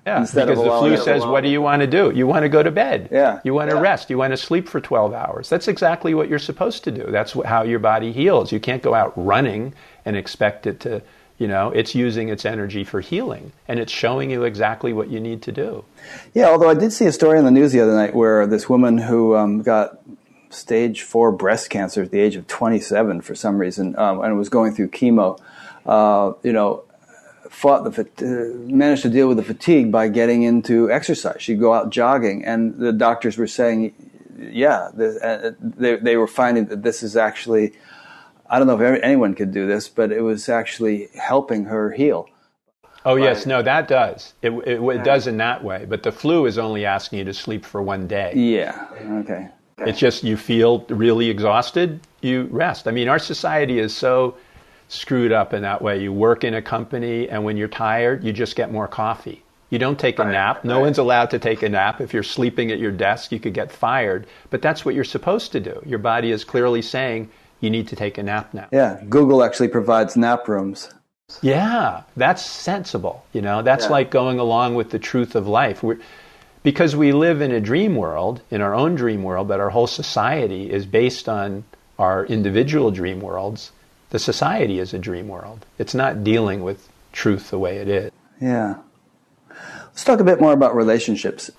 yeah, Instead because the flu says, "What do you want to do? You want to go to bed. Yeah, you want to yeah. rest. You want to sleep for 12 hours. That's exactly what you're supposed to do. That's how your body heals. You can't go out running and expect it to, you know, it's using its energy for healing, and it's showing you exactly what you need to do. Yeah, although I did see a story in the news the other night where this woman who um, got stage four breast cancer at the age of 27 for some reason, um, and was going through chemo. Uh, you know, fought the uh, managed to deal with the fatigue by getting into exercise. She'd go out jogging, and the doctors were saying, "Yeah, the, uh, they they were finding that this is actually." I don't know if anyone could do this, but it was actually helping her heal. Oh yes, no, that does. It, it, it does in that way. But the flu is only asking you to sleep for one day. Yeah. Okay. It's just you feel really exhausted, you rest. I mean, our society is so screwed up in that way. You work in a company, and when you're tired, you just get more coffee. You don't take a right, nap. No right. one's allowed to take a nap. If you're sleeping at your desk, you could get fired. But that's what you're supposed to do. Your body is clearly saying you need to take a nap now. Yeah, Google actually provides nap rooms. Yeah, that's sensible. You know, that's yeah. like going along with the truth of life. We're, because we live in a dream world, in our own dream world, but our whole society is based on our individual dream worlds the society is a dream world. It's not dealing with truth the way it is. Yeah. Let's talk a bit more about relationships.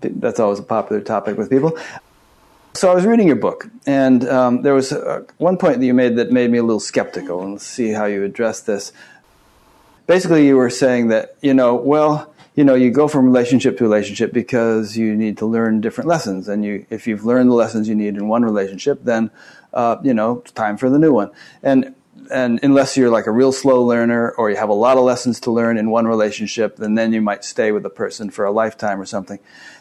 That's always a popular topic with people. So I was reading your book, and um, there was uh, one point that you made that made me a little skeptical, and let's see how you address this. Basically, you were saying that, you know, well, you know, you go from relationship to relationship because you need to learn different lessons. And you, if you've learned the lessons you need in one relationship, then, uh, you know, time for the new one. And, and unless you're like a real slow learner or you have a lot of lessons to learn in one relationship, then then you might stay with a person for a lifetime or something.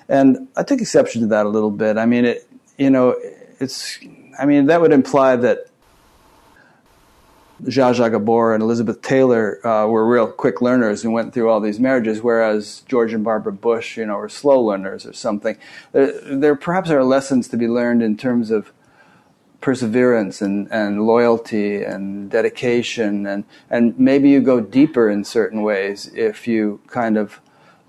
And I take exception to that a little bit. I mean, it, you know, it's, I mean, that would imply that Zsa Zsa Gabor and Elizabeth Taylor uh, were real quick learners and went through all these marriages, whereas George and Barbara Bush, you know, were slow learners or something. There, there perhaps are lessons to be learned in terms of perseverance and, and loyalty and dedication, and, and maybe you go deeper in certain ways if you kind of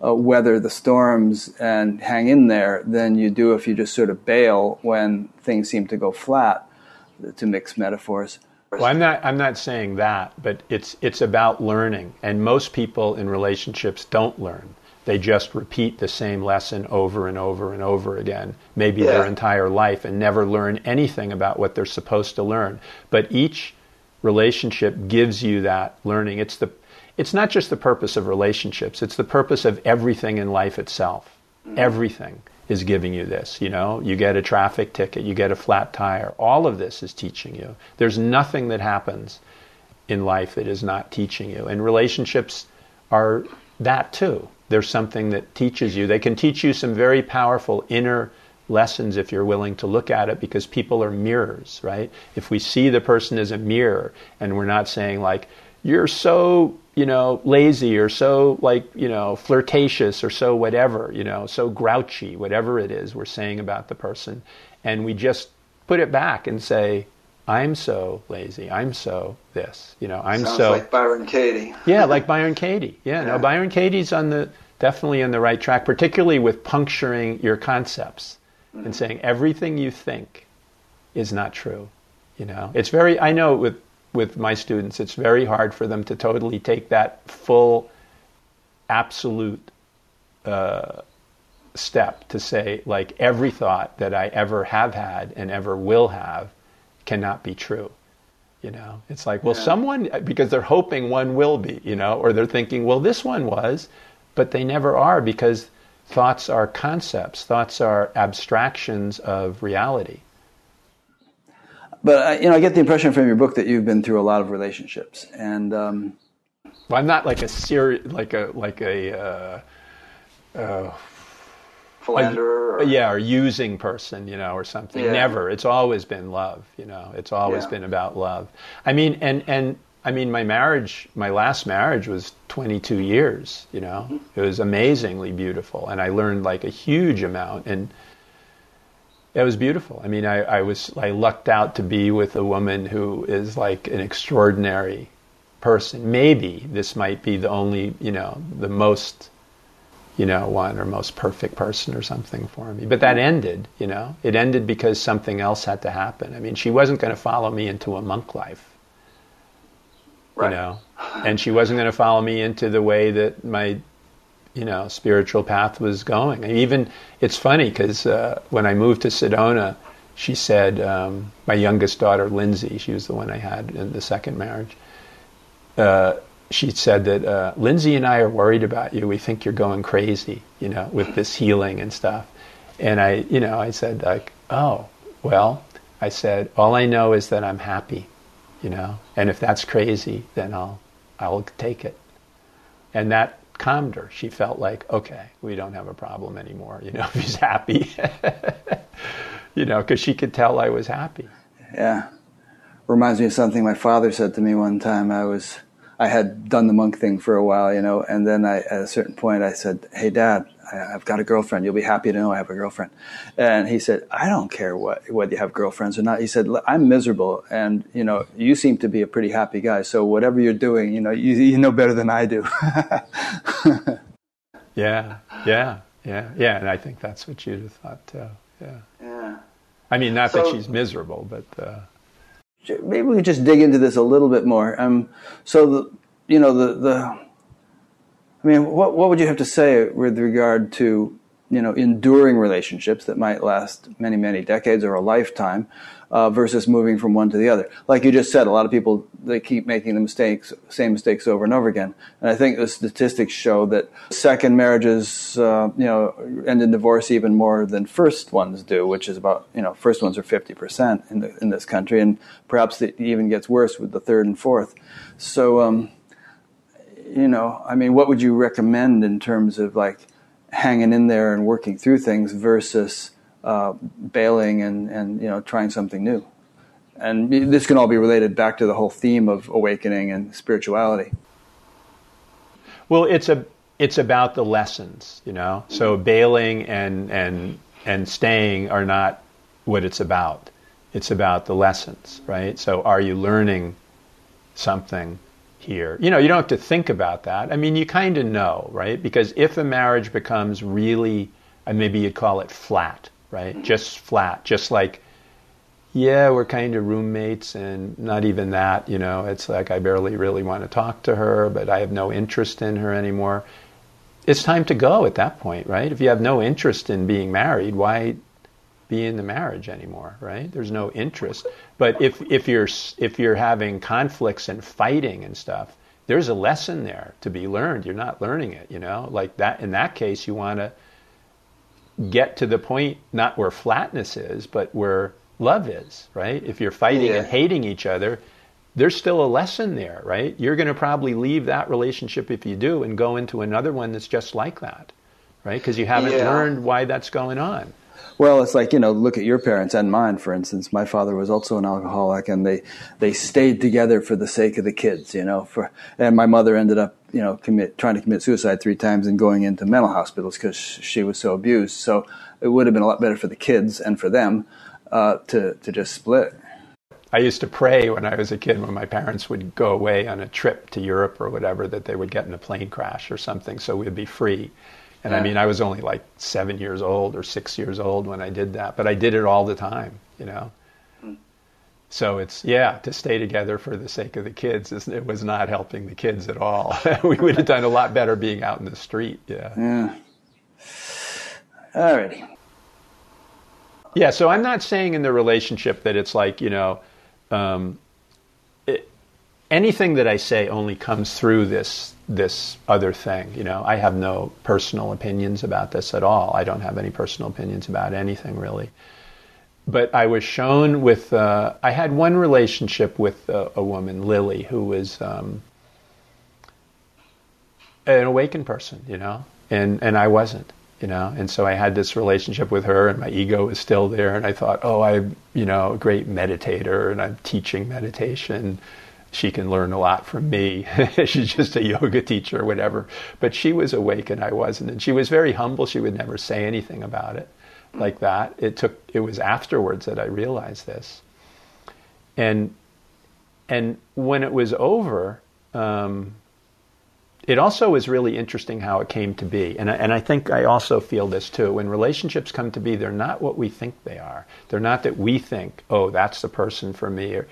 uh, weather the storms and hang in there than you do if you just sort of bail when things seem to go flat, to mix metaphors. Well, I'm not. I'm not saying that, but it's it's about learning, and most people in relationships don't learn. They just repeat the same lesson over and over and over again, maybe yeah. their entire life, and never learn anything about what they're supposed to learn. But each relationship gives you that learning. It's the it's not just the purpose of relationships; it's the purpose of everything in life itself. Mm-hmm. Everything is giving you this. You know, you get a traffic ticket, you get a flat tire. All of this is teaching you. There's nothing that happens in life that is not teaching you. And relationships are that too. There's something that teaches you. They can teach you some very powerful inner lessons if you're willing to look at it because people are mirrors, right? If we see the person as a mirror and we're not saying like, you're so you know lazy or so like you know flirtatious or so whatever you know so grouchy whatever it is we're saying about the person and we just put it back and say i'm so lazy. I'm so this you know i'm Sounds so like byron katie. Yeah like byron katie. Yeah, yeah. No byron katie's on the definitely on the right track particularly with puncturing your concepts mm-hmm. and saying everything you think is not true you know. It's very i know with with my students, it's very hard for them to totally take that full, absolute uh, step to say, like, every thought that I ever have had and ever will have cannot be true. You know, it's like, well, yeah. someone, because they're hoping one will be, you know, or they're thinking, well, this one was, but they never are because thoughts are concepts, thoughts are abstractions of reality but uh, you know, I get the impression from your book that you've been through a lot of relationships, and um, well, I'm not like a serious, like a like a uh, uh, philanderer, or, yeah, or using person, you know, or something. Yeah. Never. It's always been love. You know, it's always yeah. been about love. I mean, and and I mean, my marriage, my last marriage was 22 years. You know, mm-hmm. it was amazingly beautiful, and I learned like a huge amount and it was beautiful. I mean, I, I was I lucked out to be with a woman who is like an extraordinary person. Maybe this might be the only, you know, the most, you know, one or most perfect person or something for me. But that ended, you know, it ended because something else had to happen. I mean, she wasn't going to follow me into a monk life, right. you know, and she wasn't going to follow me into the way that my you know spiritual path was going. And even it's funny because uh, when I moved to Sedona, she said um, my youngest daughter Lindsay, she was the one I had in the second marriage. Uh, she said that uh, Lindsay and I are worried about you. We think you're going crazy, you know, with this healing and stuff. And I, you know, I said like, oh, well, I said all I know is that I'm happy, you know, and if that's crazy, then I'll I'll take it. And that calmed her. She felt like, okay, we don't have a problem anymore. You know, if he's happy. you know, because she could tell I was happy. Yeah, reminds me of something my father said to me one time. I was, I had done the monk thing for a while, you know, and then I, at a certain point, I said, "Hey, Dad, I've got a girlfriend. You'll be happy to know I have a girlfriend. And he said, I don't care what, whether you have girlfriends or not. He said, I'm miserable. And, you know, you seem to be a pretty happy guy. So whatever you're doing, you know, you, you know better than I do. yeah. Yeah. Yeah. Yeah. And I think that's what Judith thought too. Yeah. Yeah. I mean, not so, that she's miserable, but, uh, maybe we can just dig into this a little bit more. Um, so the, you know, the, the, I mean, what what would you have to say with regard to you know enduring relationships that might last many many decades or a lifetime, uh, versus moving from one to the other. Like you just said, a lot of people they keep making the mistakes, same mistakes over and over again. And I think the statistics show that second marriages, uh, you know, end in divorce even more than first ones do, which is about you know first ones are fifty percent in the, in this country, and perhaps it even gets worse with the third and fourth. So. Um, you know, I mean, what would you recommend in terms of like hanging in there and working through things versus uh, bailing and, and you know trying something new. And this can all be related back to the whole theme of awakening and spirituality. Well, it's a it's about the lessons, you know. So bailing and and and staying are not what it's about. It's about the lessons, right? So are you learning something here? You know, you don't have to think about that. I mean, you kind of know, right? Because if a marriage becomes really, and maybe you'd call it flat, right? Just flat, just like, yeah, we're kind of roommates and not even that, you know, it's like I barely really want to talk to her, but I have no interest in her anymore. It's time to go at that point, right? If you have no interest in being married, why be in the marriage anymore, right? There's no interest. But if, if you're if you're having conflicts and fighting and stuff, there's a lesson there to be learned. You're not learning it, you know. Like that in that case, you want to get to the point not where flatness is, but where love is, right? If you're fighting yeah. and hating each other, there's still a lesson there, right? You're going to probably leave that relationship if you do and go into another one that's just like that, right? Because you haven't yeah. learned why that's going on. Well, it's like you know, look at your parents and mine. For instance, my father was also an alcoholic, and they they stayed together for the sake of the kids. You know, for and my mother ended up you know commit trying to commit suicide three times and going into mental hospitals because she was so abused. So it would have been a lot better for the kids and for them uh, to to just split. I used to pray when I was a kid when my parents would go away on a trip to Europe or whatever that they would get in a plane crash or something so we'd be free and yeah. I mean, I was only like seven years old or six years old when I did that, but I did it all the time, you know. Hmm. So it's yeah to stay together for the sake of the kids. It was not helping the kids at all. we would have done a lot better being out in the street. Yeah. Yeah. Alrighty. Yeah. So I'm not saying in the relationship that it's like you know, um, it, anything that I say only comes through this this other thing. You know, I have no personal opinions about this at all. I don't have any personal opinions about anything really. But I was shown with. Uh, I had one relationship with a, a woman, Lily, who was um, an awakened person. You know, and and I wasn't. You know, and so I had this relationship with her, and my ego was still there, and I thought, oh, I'm you know a great meditator, and I'm teaching meditation she can learn a lot from me. She's just a yoga teacher or whatever. But she was awake and I wasn't. And she was very humble. She would never say anything about it like that. It took it was afterwards that I realized this. And and when it was over, um, it also was really interesting how it came to be. And I, and I think I also feel this too. When relationships come to be, they're not what we think they are. They're not that we think, oh, that's the person for me. Or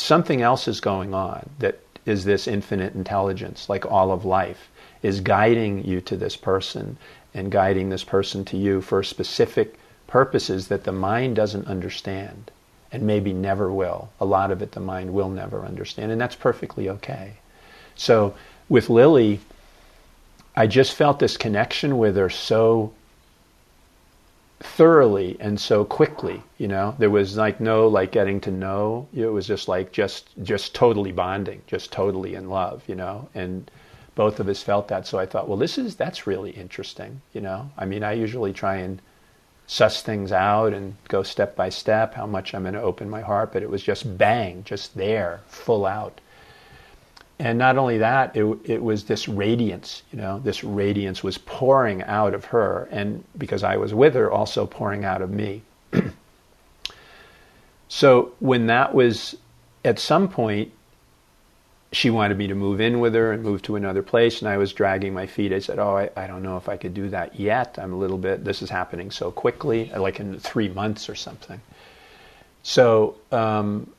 something else is going on that is this infinite intelligence, like all of life, is guiding you to this person and guiding this person to you for specific purposes that the mind doesn't understand and maybe never will. A lot of it the mind will never understand, and that's perfectly okay. So with Lily, I just felt this connection with her so thoroughly and so quickly you know? There was like no like getting to know it was just like just just totally bonding just totally in love you know? And both of us felt that. So i thought well this is that's really interesting you know? I mean i usually try and suss things out and go step by step how much i'm going to open my heart but it was just bang just there full out and not only that, it, it was this radiance, you know, this radiance was pouring out of her, and because I was with her, also pouring out of me. so when that was, at some point, she wanted me to move in with her and move to another place, and I was dragging my feet. I said, "Oh, I, I don't know if I could do that yet. I'm a little bit. This is happening so quickly, like in three months or something." So um,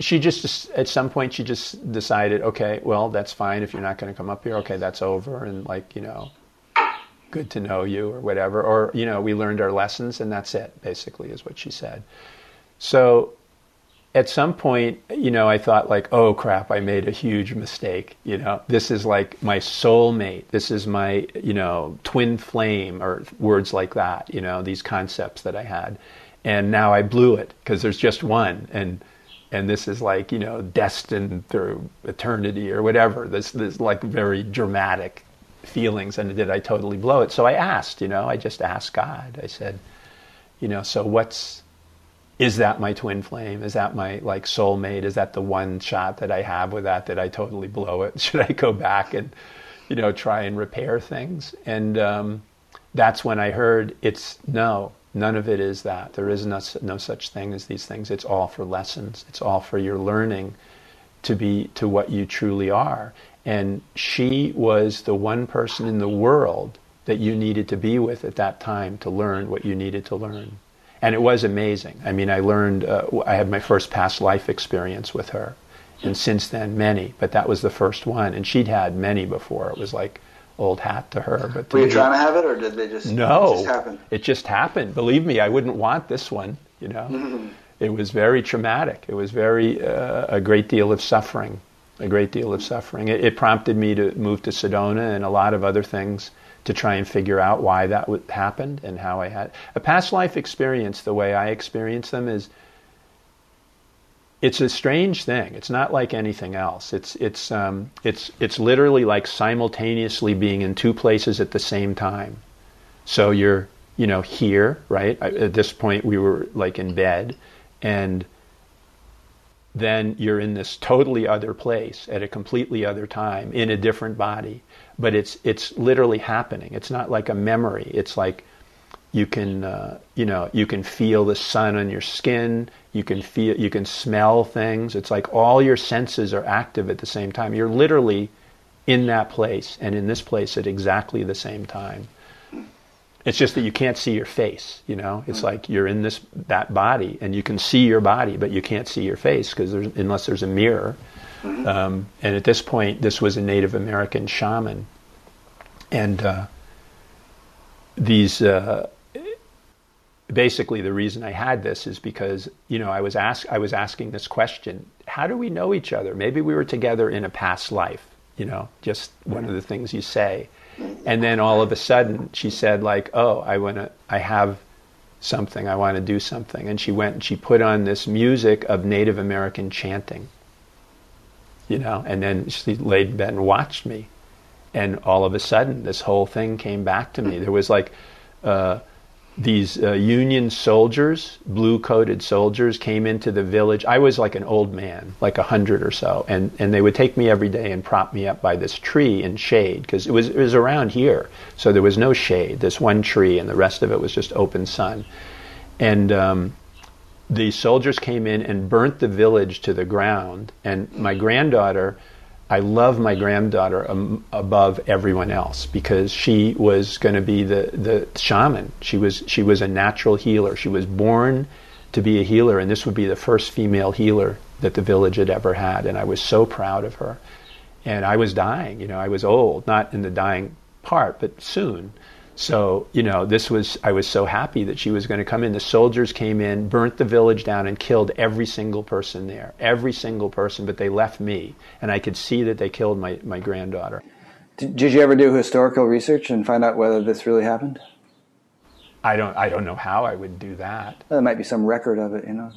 she just at some point she just decided okay well that's fine if you're not going to come up here okay that's over and like you know good to know you or whatever or you know we learned our lessons and that's it basically is what she said so at some point, you know, I thought like, oh crap, I made a huge mistake. You know, this is like my soulmate. This is my, you know, twin flame or words like that, you know, these concepts that I had. And now I blew it because there's just one. And, and this is like, you know, destined through eternity or whatever. This, this like very dramatic feelings. And did I totally blow it? So I asked, you know, I just asked God. I said, you know, so what's, is that my twin flame? Is that my like soulmate? Is that the one shot that I have with that that I totally blow it? Should I go back and you know try and repair things? And um, that's when I heard it's no, none of it is that. There is no, no such thing as these things. It's all for lessons. It's all for your learning to be to what you truly are. And she was the one person in the world that you needed to be with at that time to learn what you needed to learn and it was amazing. I mean, I learned. Uh, I had my first past life experience with her, and since then many. But that was the first one, and she'd had many before. It was like old hat to her. But were you trying to have it, or did they just no? It just happened. It just happened. Believe me, I wouldn't want this one. You know, mm-hmm. it was very traumatic. It was very uh, a great deal of suffering. A great deal of suffering. It, it prompted me to move to Sedona and a lot of other things to try and figure out why that w- happened and how I had a past life experience. The way I experience them is it's a strange thing. It's not like anything else. It's it's um, it's it's literally like simultaneously being in two places at the same time. So you're you know here, right? At this point, we were like in bed, and then you're in this totally other place at a completely other time in a different body but it's it's literally happening. It's not like a memory. It's like you can uh, you know you can feel the sun on your skin. You can feel you can smell things. It's like all your senses are active at the same time. You're literally in that place and in this place at exactly the same time. It's just that you can't see your face, you know. It's like you're in this that body and you can see your body, but you can't see your face because unless there's a mirror. Um, and at this point, this was a Native American shaman. And uh, these, uh, basically, the reason I had this is because, you know, I was, ask, I was asking this question how do we know each other? Maybe we were together in a past life, you know, just one of the things you say. And then all of a sudden, she said, like, oh, I want to, I have something, I want to do something. And she went and she put on this music of Native American chanting you know, and then she laid in bed and watched me. And all of a sudden, this whole thing came back to me. There was like uh, these uh, Union soldiers, blue coated soldiers, came into the village. I was like an old man, like a hundred or so, and, and they would take me every day and prop me up by this tree in shade because it was, it was around here. So there was no shade, this one tree, and the rest of it was just open sun. And um, the soldiers came in and burnt the village to the ground. And my granddaughter, I love my granddaughter um, above everyone else because she was going to be the, the shaman. She was, she was a natural healer. She was born to be a healer, and this would be the first female healer that the village had ever had. And I was so proud of her. And I was dying, you know, I was old, not in the dying part, but soon. So, you know, this was, I was so happy that she was going to come in. The soldiers came in, burnt the village down, and killed every single person there. Every single person, but they left me. And I could see that they killed my, my granddaughter. Did you ever do historical research and find out whether this really happened? I don't, I don't know how I would do that. Well, there might be some record of it, you know.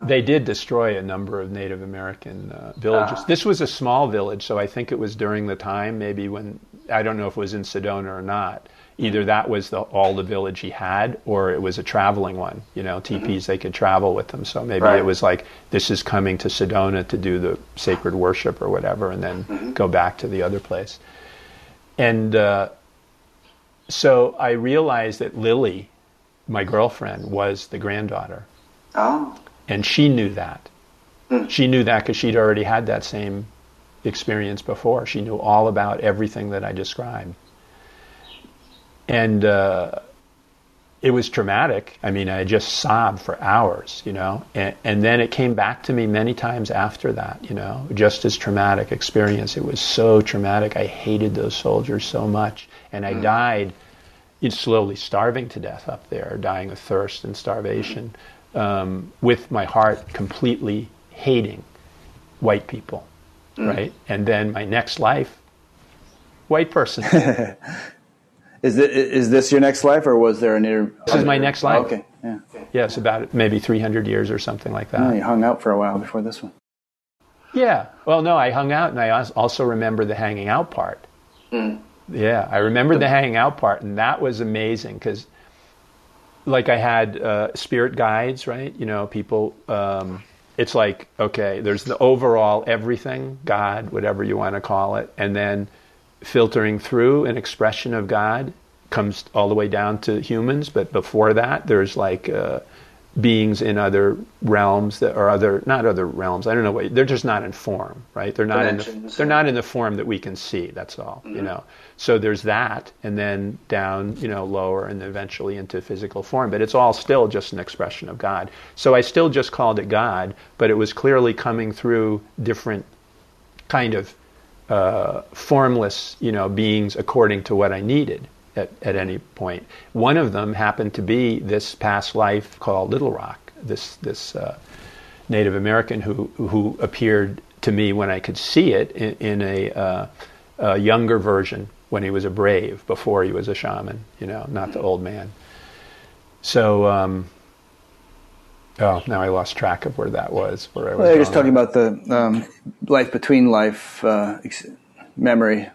They did destroy a number of Native American uh, villages. Uh, this was a small village, so I think it was during the time, maybe when, I don't know if it was in Sedona or not either that was the, all the village he had or it was a traveling one you know teepees mm-hmm. they could travel with them so maybe right. it was like this is coming to sedona to do the sacred worship or whatever and then mm-hmm. go back to the other place and uh, so i realized that lily my girlfriend was the granddaughter oh and she knew that mm. she knew that because she'd already had that same experience before she knew all about everything that i described and uh, it was traumatic. I mean, I just sobbed for hours, you know, and, and, then it came back to me many times after that, you know, just as traumatic experience. It was so traumatic. I hated those soldiers so much, and I mm. died, slowly starving to death up there, dying of thirst and starvation. um, with my heart completely hating white people, mm. right? And then my next life, white person. is, it, is this your next life, or was there an inter- This is my next life. Oh, okay, yeah. Yes, about maybe 300 years or something like that. Oh, you hung out for a while before this one. Yeah. Well, no, I hung out, and I also remember the hanging out part. Mm. Yeah, I remember the hanging out part, and that was amazing because, like, I had uh, spirit guides, right? You know, people. Um, it's like okay, there's the overall everything, God, whatever you want to call it, and then filtering through an expression of God comes all the way down to humans. But before that, there's like. Uh, beings in other realms that are other not other realms. I don't know what they're just not in form, right? They're not in the, they're not in the form that we can see. That's all, mm-hmm. you know. So there's that, and then down, you know, lower, and eventually into physical form. But it's all still just an expression of God. So I still just called it God, but it was clearly coming through different kind of uh, formless, you know, beings according to what I needed at, at any point. One of them happened to be this past life called Little Rock, this, this uh, Native American who, who appeared to me when I could see it in, in a, uh, a, younger version when he was a brave, before he was a shaman, you know, not the old man. So, um, oh, now I lost track of where that was. Where I was. Well, you're just talking about the um, life between life uh, memory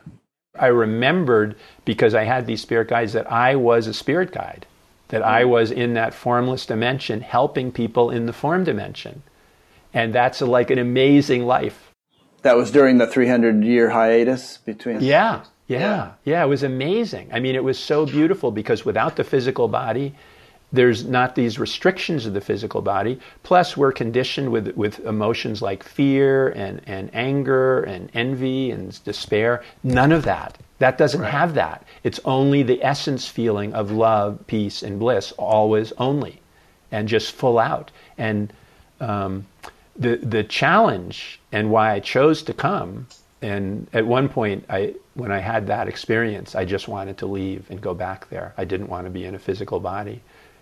I remembered because I had these spirit guides that I was a spirit guide, that I was in that formless dimension helping people in the form dimension. And that's a, like an amazing life. That was during the 300 year hiatus between. Yeah, yeah, yeah. It was amazing. I mean, it was so beautiful because without the physical body, there's not these restrictions of the physical body. Plus, we're conditioned with, with emotions like fear and, and anger and envy and despair. None of that. That doesn't right. have that. It's only the essence feeling of love, peace, and bliss, always only, and just full out. And um, the, the challenge and why I chose to come, and at one point, I, when I had that experience, I just wanted to leave and go back there. I didn't want to be in a physical body.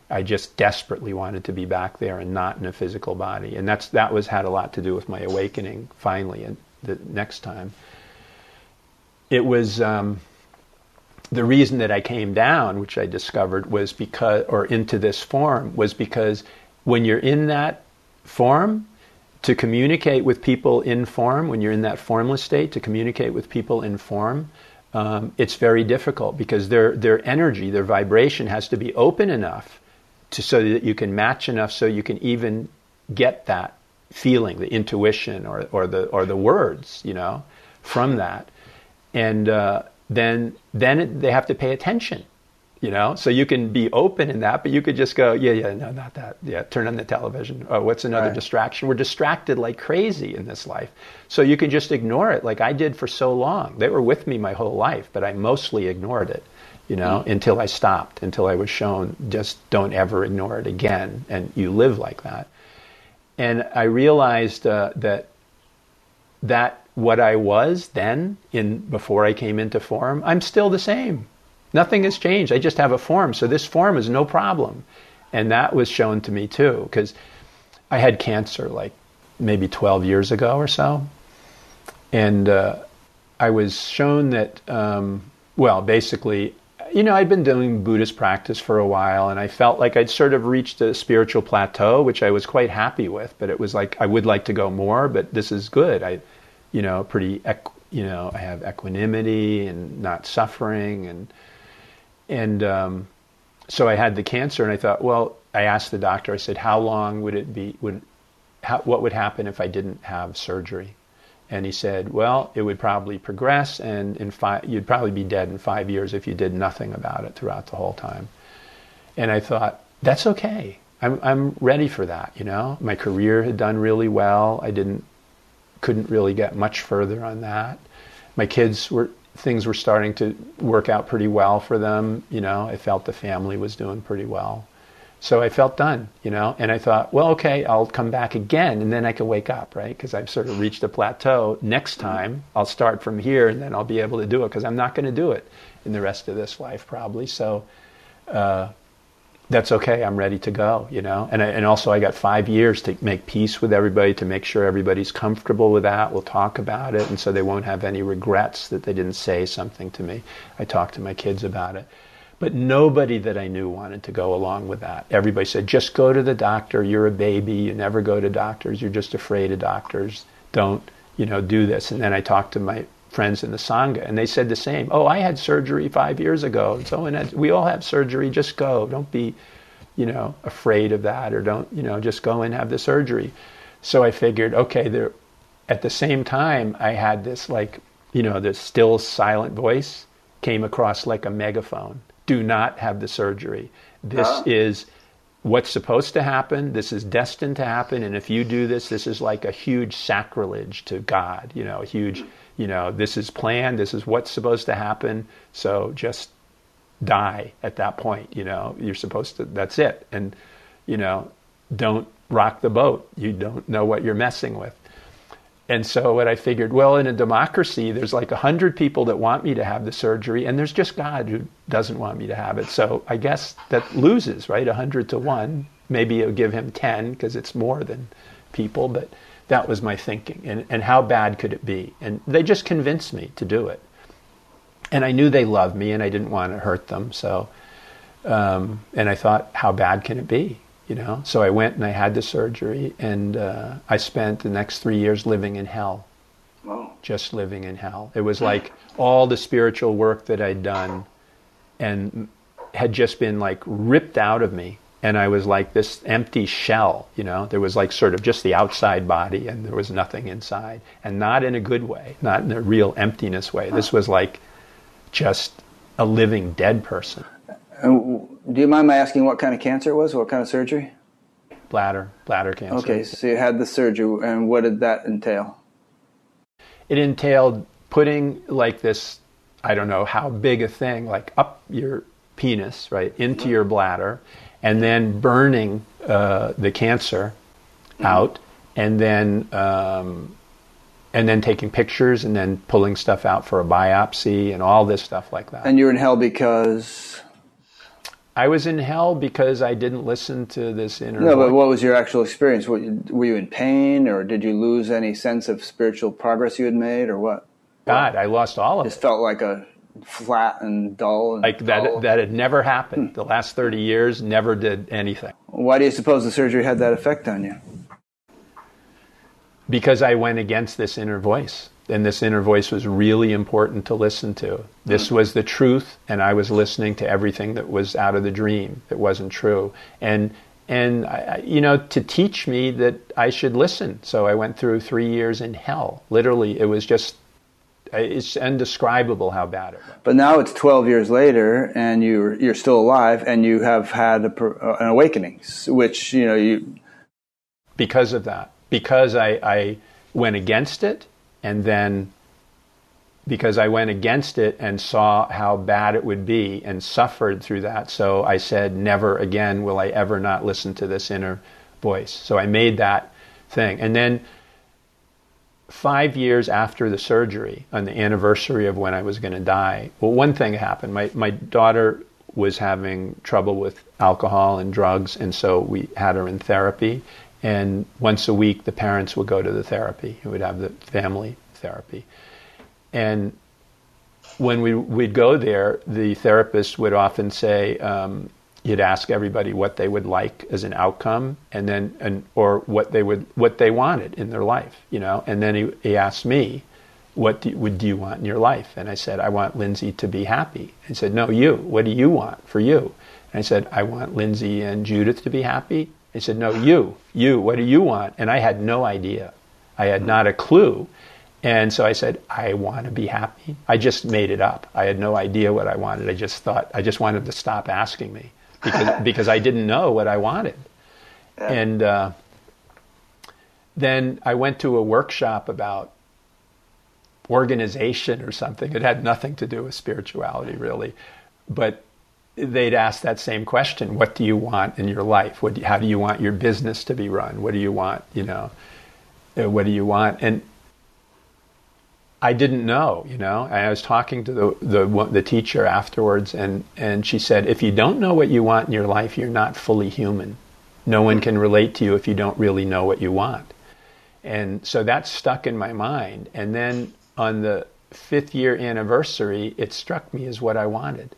I just desperately wanted to be back there and not in a physical body. And that's that was had a lot to do with my awakening finally and the next time. It was um, the reason that I came down, which I discovered was because or into this form was because when you're in that form, to communicate with people in form, when you're in that formless state, to communicate with people in form, um, it's very difficult because their their energy, their vibration has to be open enough to so that you can match enough so you can even get that feeling, the intuition or, or the or the words, you know, from that, and uh, then then it, they have to pay attention, you know. So you can be open in that, but you could just go, yeah, yeah, no, not that. Yeah, turn on the television. Oh, what's another right. distraction? We're distracted like crazy in this life, so you can just ignore it, like I did for so long. They were with me my whole life, but I mostly ignored it you know, until I stopped, until I was shown just don't ever ignore it again, and you live like that. And I realized uh, that that what I was then, in before I came into form, I'm still the same. Nothing has changed. I just have a form, so this form is no problem. And that was shown to me too, because I had cancer like maybe 12 years ago or so, and uh, I was shown that. Um, well, basically, you know, I'd been doing Buddhist practice for a while, and I felt like I'd sort of reached a spiritual plateau, which I was quite happy with. But it was like I would like to go more, but this is good. I, you know, pretty, you know, I have equanimity and not suffering, and and um, so I had the cancer, and I thought, well, I asked the doctor. I said, how long would it be? Would how, what would happen if I didn't have surgery? And he said, well, it would probably progress, and in you'd probably be dead in five years if you did nothing about it throughout the whole time. And I thought, that's okay. I'm, I'm ready for that, you know? My career had done really well. I didn't, couldn't really get much further on that. My kids were, things were starting to work out pretty well for them, you know? I felt the family was doing pretty well. So I felt done, you know, and I thought, well, okay, I'll come back again and then I can wake up, right? Because I've sort of reached a plateau. Next time I'll start from here and then I'll be able to do it because I'm not going to do it in the rest of this life probably. So uh, that's okay. I'm ready to go, you know. And I, and also I got five years to make peace with everybody, to make sure everybody's comfortable with that. We'll talk about it, and so they won't have any regrets that they didn't say something to me. I talked to my kids about it, but nobody that I knew wanted to go along with that. Everybody said, "Just go to the doctor. You're a baby. You never go to doctors. You're just afraid of doctors. Don't, you know, do this." And then I talked to my friends in the sangha, and they said the same. Oh, I had surgery five years ago. So and we all have surgery. Just go. Don't be, you know, afraid of that, or don't, you know, just go and have the surgery. So I figured, okay, there. At the same time, I had this like, you know, this still silent voice came across like a megaphone. Do not have the surgery. This uh-huh. is what's supposed to happen. This is destined to happen. And if you do this, this is like a huge sacrilege to God, you know, a huge you know, this is planned, this is what's supposed to happen, so just die at that point, you know, you're supposed to, that's it. And, you know, don't rock the boat. You don't know what you're messing with. And so what I figured, well, in a democracy, there's like a hundred people that want me to have the surgery, and there's just God who doesn't want me to have it. So I guess that loses, right? A hundred to one. Maybe it'll give him ten because it's more than people, but that was my thinking. And, and how bad could it be? And they just convinced me to do it. And I knew they loved me and I didn't want to hurt them. So, um, and I thought, how bad can it be? You know? So I went and I had the surgery and uh, I spent the next three years living in hell. Just living in hell. It was like all the spiritual work that I'd done and had just been like ripped out of me and I was like this empty shell, you know. There was like sort of just the outside body, and there was nothing inside, and not in a good way, not in a real emptiness way. This was like just a living dead person. Do you mind my asking what kind of cancer it was? What kind of surgery? Bladder, bladder cancer. Okay, so you had the surgery, and what did that entail? It entailed putting like this, I don't know how big a thing, like up your penis, right, into your bladder and then burning uh, the cancer out, and then um, and then taking pictures, and then pulling stuff out for a biopsy, and all this stuff like that. And you're in hell because. I was in hell because I didn't listen to this inner. No, voice. but what was your actual experience? Were you in pain, or did you lose any sense of spiritual progress you had made, or what? God, I lost all of it. It felt like a flat and dull. And like dull. that, that had never happened. Hmm. The last 30 years never did anything. Why do you suppose the surgery had that effect on you? Because I went against this inner voice. And this inner voice was really important to listen to. This hmm. was the truth, and I was listening to everything that was out of the dream that wasn't true. And and I, you know to teach me that I should listen. So I went through three years in hell. Literally, it was just it's indescribable how bad it was. But now it's 12 years later, and you're you're still alive, and you have had a, an awakening, which you know you. Because of that, because I, I went against it, and then because I went against it and saw how bad it would be and suffered through that, so I said, never again will I ever not listen to this inner voice. So I made that thing, and then five years after the surgery, on the anniversary of when I was going to die, well, one thing happened. My, my daughter was having trouble with alcohol and drugs, and so we had her in therapy. And once a week, the parents would go to the therapy. We would have the family therapy. And when we, we'd go there, the therapist would often say, um, you'd ask everybody what they would like as an outcome and then and or what they would what they wanted in their life you know? And then he, he asked me what do, would do you want in your life? And i said i want lindsay to be happy. He said no you. What do you want for you? And i said i want lindsay and judith to be happy he said no you you what do you want and i had no idea i had not a clue and so I said, I want to be happy. I just made it up. I had no idea what I wanted. I just thought, I just wanted to stop asking me because because I didn't know what I wanted. Yeah. And uh, then I went to a workshop about organization or something. It had nothing to do with spirituality, really, but they'd ask that same question: What do you want in your life? What do you, how do you want your business to be run? What do you want? You know, uh, what do you want? And I didn't know, you know. I was talking to the, the the teacher afterwards, and and she said, if you don't know what you want in your life, you're not fully human. No one can relate to you if you don't really know what you want. And so that stuck in my mind. And then on the fifth year anniversary, it struck me as what I wanted.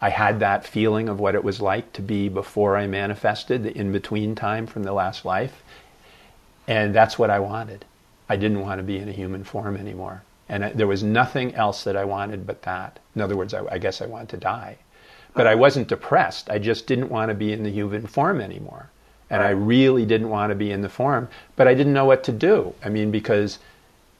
I had that feeling of what it was like to be before I manifested, the in between time from the last life. And that's what I wanted. I didn't want to be in a human form anymore. And I, there was nothing else that I wanted but that. In other words, I, I guess I wanted to die. But I wasn't depressed. I just didn't want to be in the human form anymore. And I really didn't want to be in the form, but I didn't know what to do. I mean, because,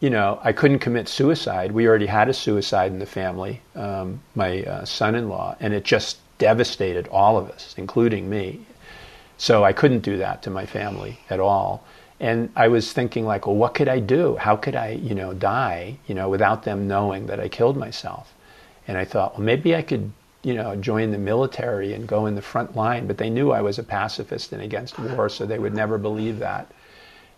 you know, I couldn't commit suicide. We already had a suicide in the family, um, my uh, son in law, and it just devastated all of us, including me. So I couldn't do that to my family at all. And I was thinking, like, well, what could I do? How could I, you know, die, you know, without them knowing that I killed myself? And I thought, well, maybe I could, you know, join the military and go in the front line. But they knew I was a pacifist and against war, so they would never believe that.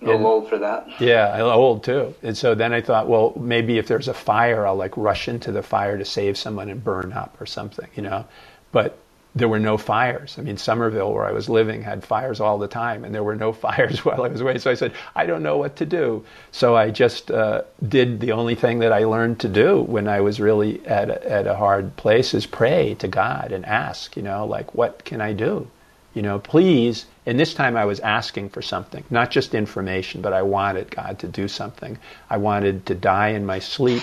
A little old for that. Yeah, old too. And so then I thought, well, maybe if there's a fire, I'll like rush into the fire to save someone and burn up or something, you know. But there were no fires. I mean, Somerville, where I was living, had fires all the time, and there were no fires while I was away. So I said, I don't know what to do. So I just uh, did the only thing that I learned to do when I was really at a, at a hard place is pray to God and ask, you know, like, what can I do? You know, please. And this time I was asking for something, not just information, but I wanted God to do something. I wanted to die in my sleep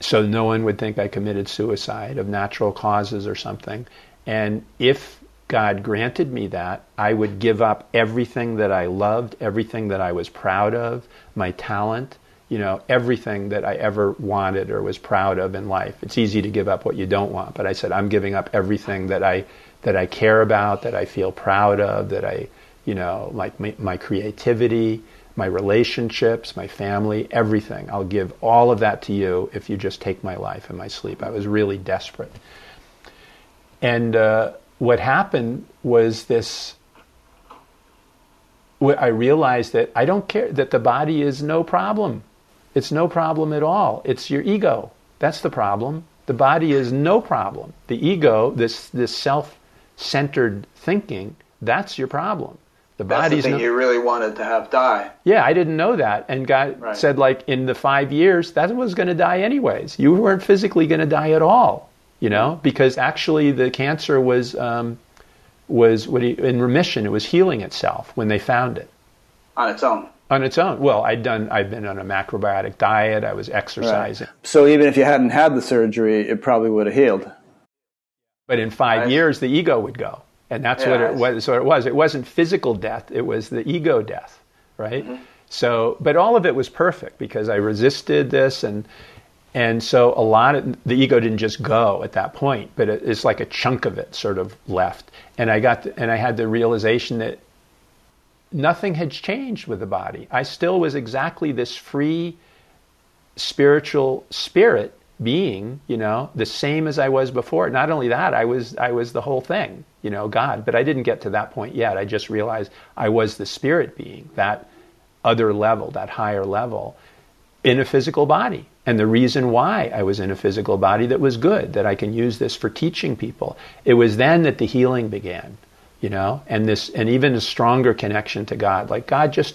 so no one would think I committed suicide of natural causes or something. And if God granted me that, I would give up everything that I loved, everything that I was proud of, my talent, you know, everything that I ever wanted or was proud of in life. It's easy to give up what you don't want, but I said I'm giving up everything that I that I care about, that I feel proud of, that I, you know, like my, my creativity, my relationships, my family, everything. I'll give all of that to you if you just take my life and my sleep. I was really desperate. And uh, what happened was this I realized that I don't care, that the body is no problem. It's no problem at all. It's your ego. That's the problem. The body is no problem. The ego, this, this self centered thinking, that's your problem. The body's the thing no, you really wanted to have die. Yeah, I didn't know that. And God right. said, like, in the five years, that was going to die anyways. You weren't physically going to die at all you know, because actually the cancer was um, was in remission. It was healing itself when they found it on its own. On its own. Well, I'd done. I'd been on a macrobiotic diet. I was exercising. Right. So even if you hadn't had the surgery, it probably would have healed. But in five right. years, the ego would go, and that's yeah, what it was. So it was. It wasn't physical death. It was the ego death, right? Mm-hmm. So, but all of it was perfect because I resisted this and and so a lot of the ego didn't just go at that point, but it, it's like a chunk of it sort of left. And I got the, and I had the realization that nothing had changed with the body. I still was exactly this free spiritual spirit being, you know, the same as I was before. Not only that, I was I was the whole thing, you know, God. But I didn't get to that point yet. I just realized I was the spirit being, that other level, that higher level in a physical body and the reason why I was in a physical body that was good, that I can use this for teaching people. It was then that the healing began, you know, and this, and even a stronger connection to God. Like God just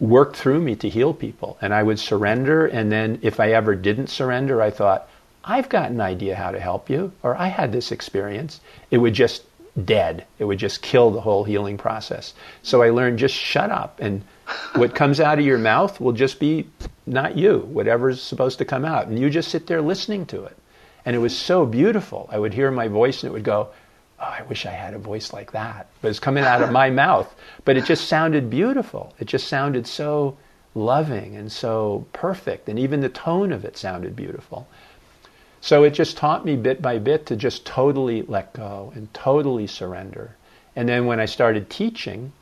worked through me to heal people, and I would surrender. And then if I ever didn't surrender, I thought, I've got an idea how to help you, or I had this experience. It would just dead. It would just kill the whole healing process. So I learned just shut up and what comes out of your mouth will just be not you, whatever's supposed to come out. And you just sit there listening to it. And it was so beautiful. I would hear my voice and it would go, Oh, I wish I had a voice like that. But it's coming out of my mouth. But it just sounded beautiful. It just sounded so loving and so perfect. And even the tone of it sounded beautiful. So it just taught me bit by bit to just totally let go and totally surrender. And then when I started teaching,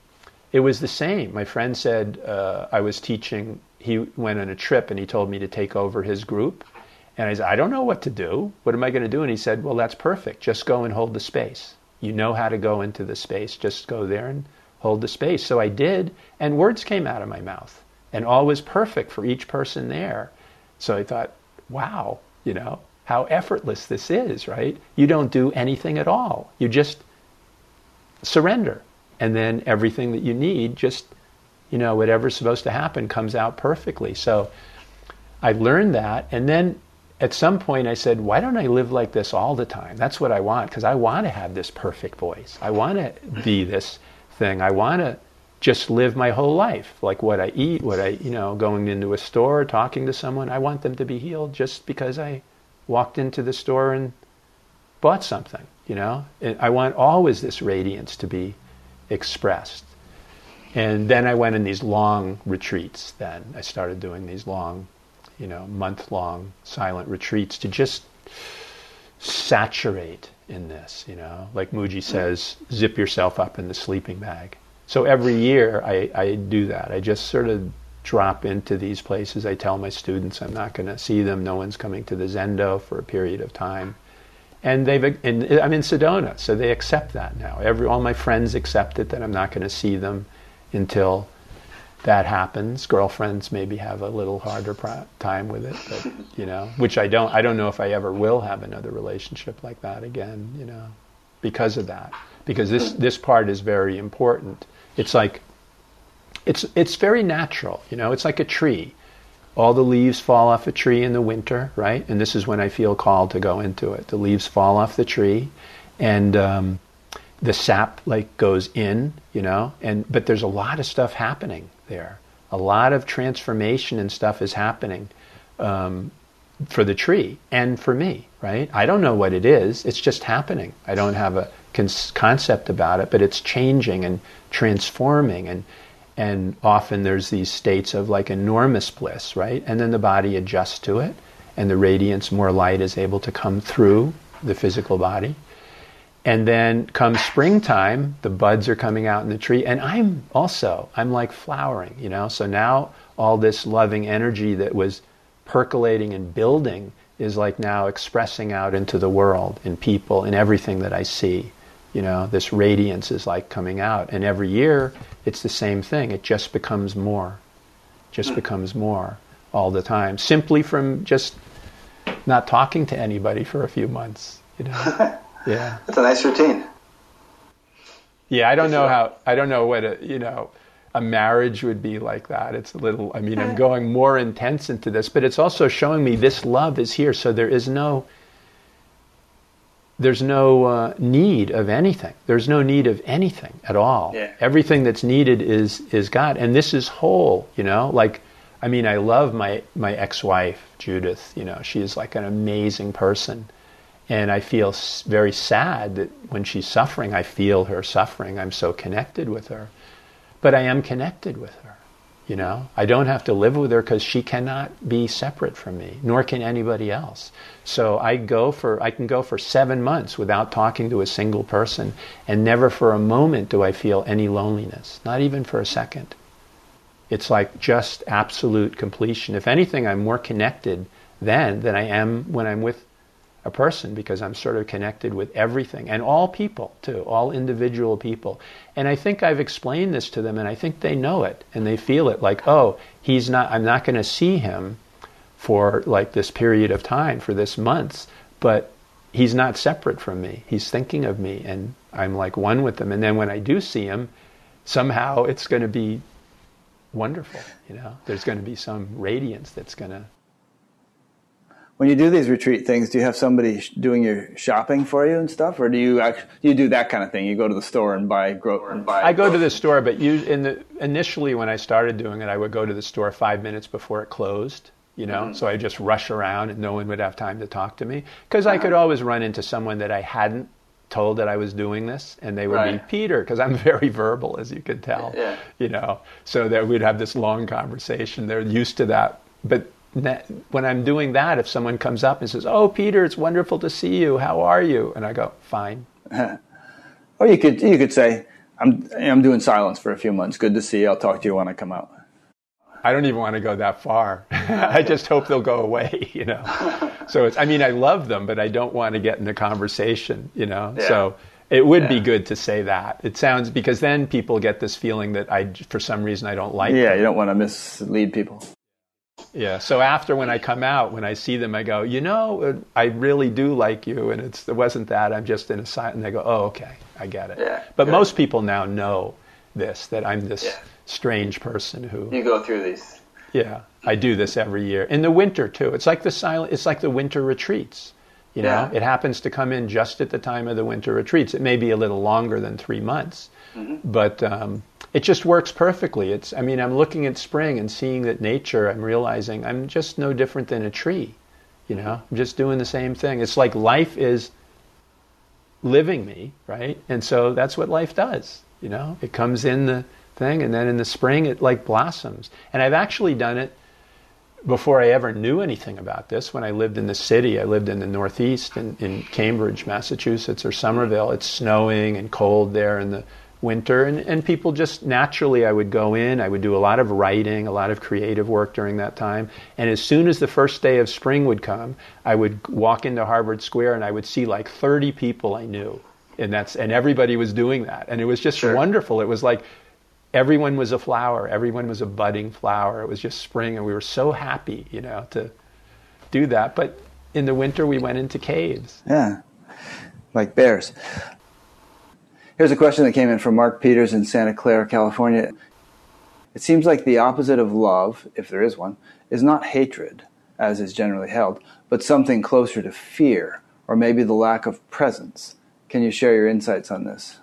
it was the same. My friend said uh, I was teaching. He went on a trip and he told me to take over his group. And I said, I don't know what to do. What am I going to do? And he said, Well, that's perfect. Just go and hold the space. You know how to go into the space. Just go there and hold the space. So I did, and words came out of my mouth. And all was perfect for each person there. So I thought, wow, you know, how effortless this is, right? You don't do anything at all. You just surrender. And then everything that you need, just, you know, whatever's supposed to happen comes out perfectly. So I learned that. And then at some point I said, why don't I live like this all the time? That's what I want because I want to have this perfect voice. I want to be this thing. I want to just live my whole life, like what I eat, what I, you know, going into a store, talking to someone. I want them to be healed just because I walked into the store and bought something, you know. And I want always this radiance to be expressed. And then I went in these long retreats. Then I started doing these long, you know, month long silent retreats to just saturate in this, you know. Like Mooji hmm. says, zip yourself up in the sleeping bag so every year I, I do that. I just sort of drop into these places. I tell my students I'm not going to see them. No one's coming to the Zendo for a period of time. And they've, and I'm in Sedona, so they accept that now. Every, all my friends accept it that I'm not going to see them until that happens. Girlfriends maybe have a little harder time with it, but you know, which I don't. I don't know if I ever will have another relationship like that again. You know, because of that. Because this this part is very important it's like it's it's very natural, you know. It's like a tree. All the leaves fall off a tree in the winter, right? And this is when I feel called to go into it. The leaves fall off the tree, and um, the sap like goes in, you know. And but there's a lot of stuff happening there. A lot of transformation and stuff is happening um, for the tree and for me, right? I don't know what it is. It's just happening. I don't have a con- concept about it, but it's changing and transforming and and often there's these states of like enormous bliss, right? And then the body adjusts to it and the radiance, more light is able to come through the physical body. And then comes springtime, the buds are coming out in the tree, and I'm also, I'm like flowering, you know? So now all this loving energy that was percolating and building is like now expressing out into the world, in people, in everything that I see. You know this radiance is like coming out. And every year it's the same thing. It just becomes more just becomes more all the time. Simply from just not talking to anybody for a few months you know yeah that's a nice routine yeah i don't know how i don't know what a you know a marriage would be like that it's a little i mean i'm going more intense into this but it's also showing me this love is here so there is no there's no uh, need of anything. There's no need of anything at all. Yeah. Everything that's needed is is God, and this is whole. You know, like I mean, I love my my ex-wife Judith. You know, she is like an amazing person, and I feel very sad that when she's suffering, I feel her suffering. I'm so connected with her, but I am connected with her. You know, I don't have to live with her because she cannot be separate from me, nor can anybody else. So I go for I can go for seven months without talking to a single person, and never for a moment do I feel any loneliness, not even for a second. It's like just absolute completion. If anything, I'm more connected then than I am when I'm with a person because I'm sort of connected with everything and all people too, all individual people. And I think I've explained this to them and I think they know it and they feel it like, oh, he's not, I'm not going to see him for like this period of time, for this month, but he's not separate from me. He's thinking of me and I'm like one with him. And then when I do see him, somehow it's going to be wonderful, you know. There's going to be some radiance that's going to when you do these retreat things, do you have somebody doing your shopping for you and stuff, or do you actually, do you do that kind of thing? You go to the store and buy gro- and buy. I go to the store, but you, in the initially when I started doing it, I would go to the store five minutes before it closed. You know, mm-hmm. so I just rush around and no one would have time to talk to me because I could always run into someone that I hadn't told that I was doing this, and they would right. be Peter, because I'm very verbal, as you can tell. Yeah. You know, so that we'd have this long conversation. They're used to that, but when I'm doing that, if someone comes up and says, "Oh, Peter, it's wonderful to see you. How are you?" and I go, "Fine." or you could you could say, "I'm I'm doing silence for a few months. Good to see you. I'll talk to you when I come out." I don't even want to go that far. I just hope they'll go away, you know. So it's I mean I love them, but I don't want to get in a conversation, you know. Yeah. So it would yeah. be good to say that. It sounds because then people get this feeling that I for some reason I don't like. Yeah, them. you don't want to mislead people. Yeah. So after when I come out, when I see them, I go, you know, I really do like you, and it's it wasn't that. I'm just in a silent. And they go, oh, okay, I get it. Yeah, but good. most people now know this that I'm this yeah. strange person who you go through these. Yeah, I do this every year in the winter too. It's like the silent. It's like the winter retreats. You know, yeah. it happens to come in just at the time of the winter retreats. It may be a little longer than three months, mm-hmm. but um, it just works perfectly. It's. I mean, I'm looking at spring and seeing that nature. I'm realizing I'm just no different than a tree. You know, I'm just doing the same thing. It's like life is living me, right? And so that's what life does. You know, it comes in the thing, and then in the spring it like blossoms. And I've actually done it before I ever knew anything about this. When I lived in the city, I lived in the Northeast in, in Cambridge, Massachusetts, or Somerville. It's snowing and cold there in the winter, and, and people just naturally, I would go in, I would do a lot of writing, a lot of creative work during that time. And as soon as the first day of spring would come, I would walk into Harvard Square and I would see like 30 people I knew. And that's and everybody was doing that. And it was just sure. wonderful. It was like everyone was a flower. Everyone was a budding flower. It was just spring, and we were so happy, you know, to do that. But in the winter, we went into caves. Yeah, like bears. Here's a question that came in from Mark Peters in Santa Clara, California. It seems like the opposite of love, if there is one, is not hatred, as is generally held, but something closer to fear, or maybe the lack of presence. Can you share your insights on this?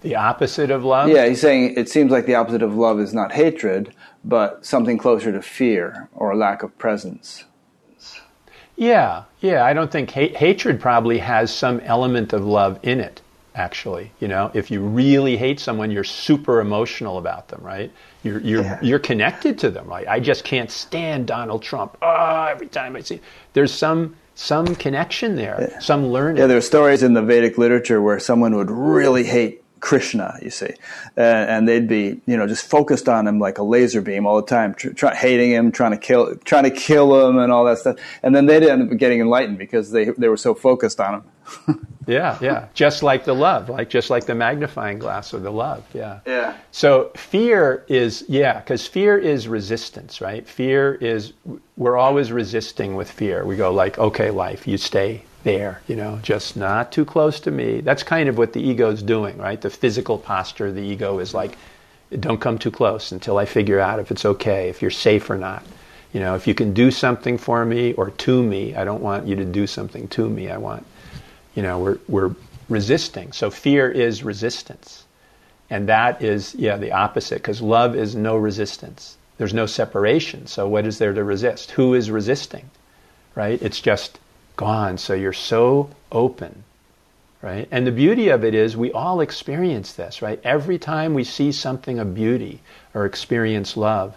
The opposite of love? Yeah, he's saying it seems like the opposite of love is not hatred, but something closer to fear or lack of presence. Yeah, yeah. I don't think ha- hatred probably has some element of love in it, actually. You know, if you really hate someone, you're super emotional about them, right? You're, you're, yeah. you're connected to them, right? I just can't stand Donald Trump. Oh, every time I see. There's some some connection there, yeah. some learning. Yeah, there are stories in the Vedic literature where someone would really hate Krishna, you see, uh, and they'd be, you know, just focused on him like a laser beam all the time, tr- try, hating him, trying to kill, trying to kill him, and all that stuff. And then they'd end up getting enlightened because they they were so focused on him. yeah, yeah, just like the love, like just like the magnifying glass of the love. Yeah, yeah. So fear is yeah, because fear is resistance, right? Fear is we're always resisting with fear. We go like, okay, life, you stay there, you know, just not too close to me. That's kind of what the ego is doing, right? The physical posture of the ego is like, don't come too close until I figure out if it's okay, if you're safe or not. You know, if you can do something for me or to me, I don't want you to do something to me. I want, you know, we're, we're resisting. So fear is resistance. And that is, yeah, the opposite, because love is no resistance. There's no separation. So what is there to resist? Who is resisting? Right? It's just gone. So you're so open, right? And the beauty of it is we all experience this, right? Every time we see something of beauty or experience love,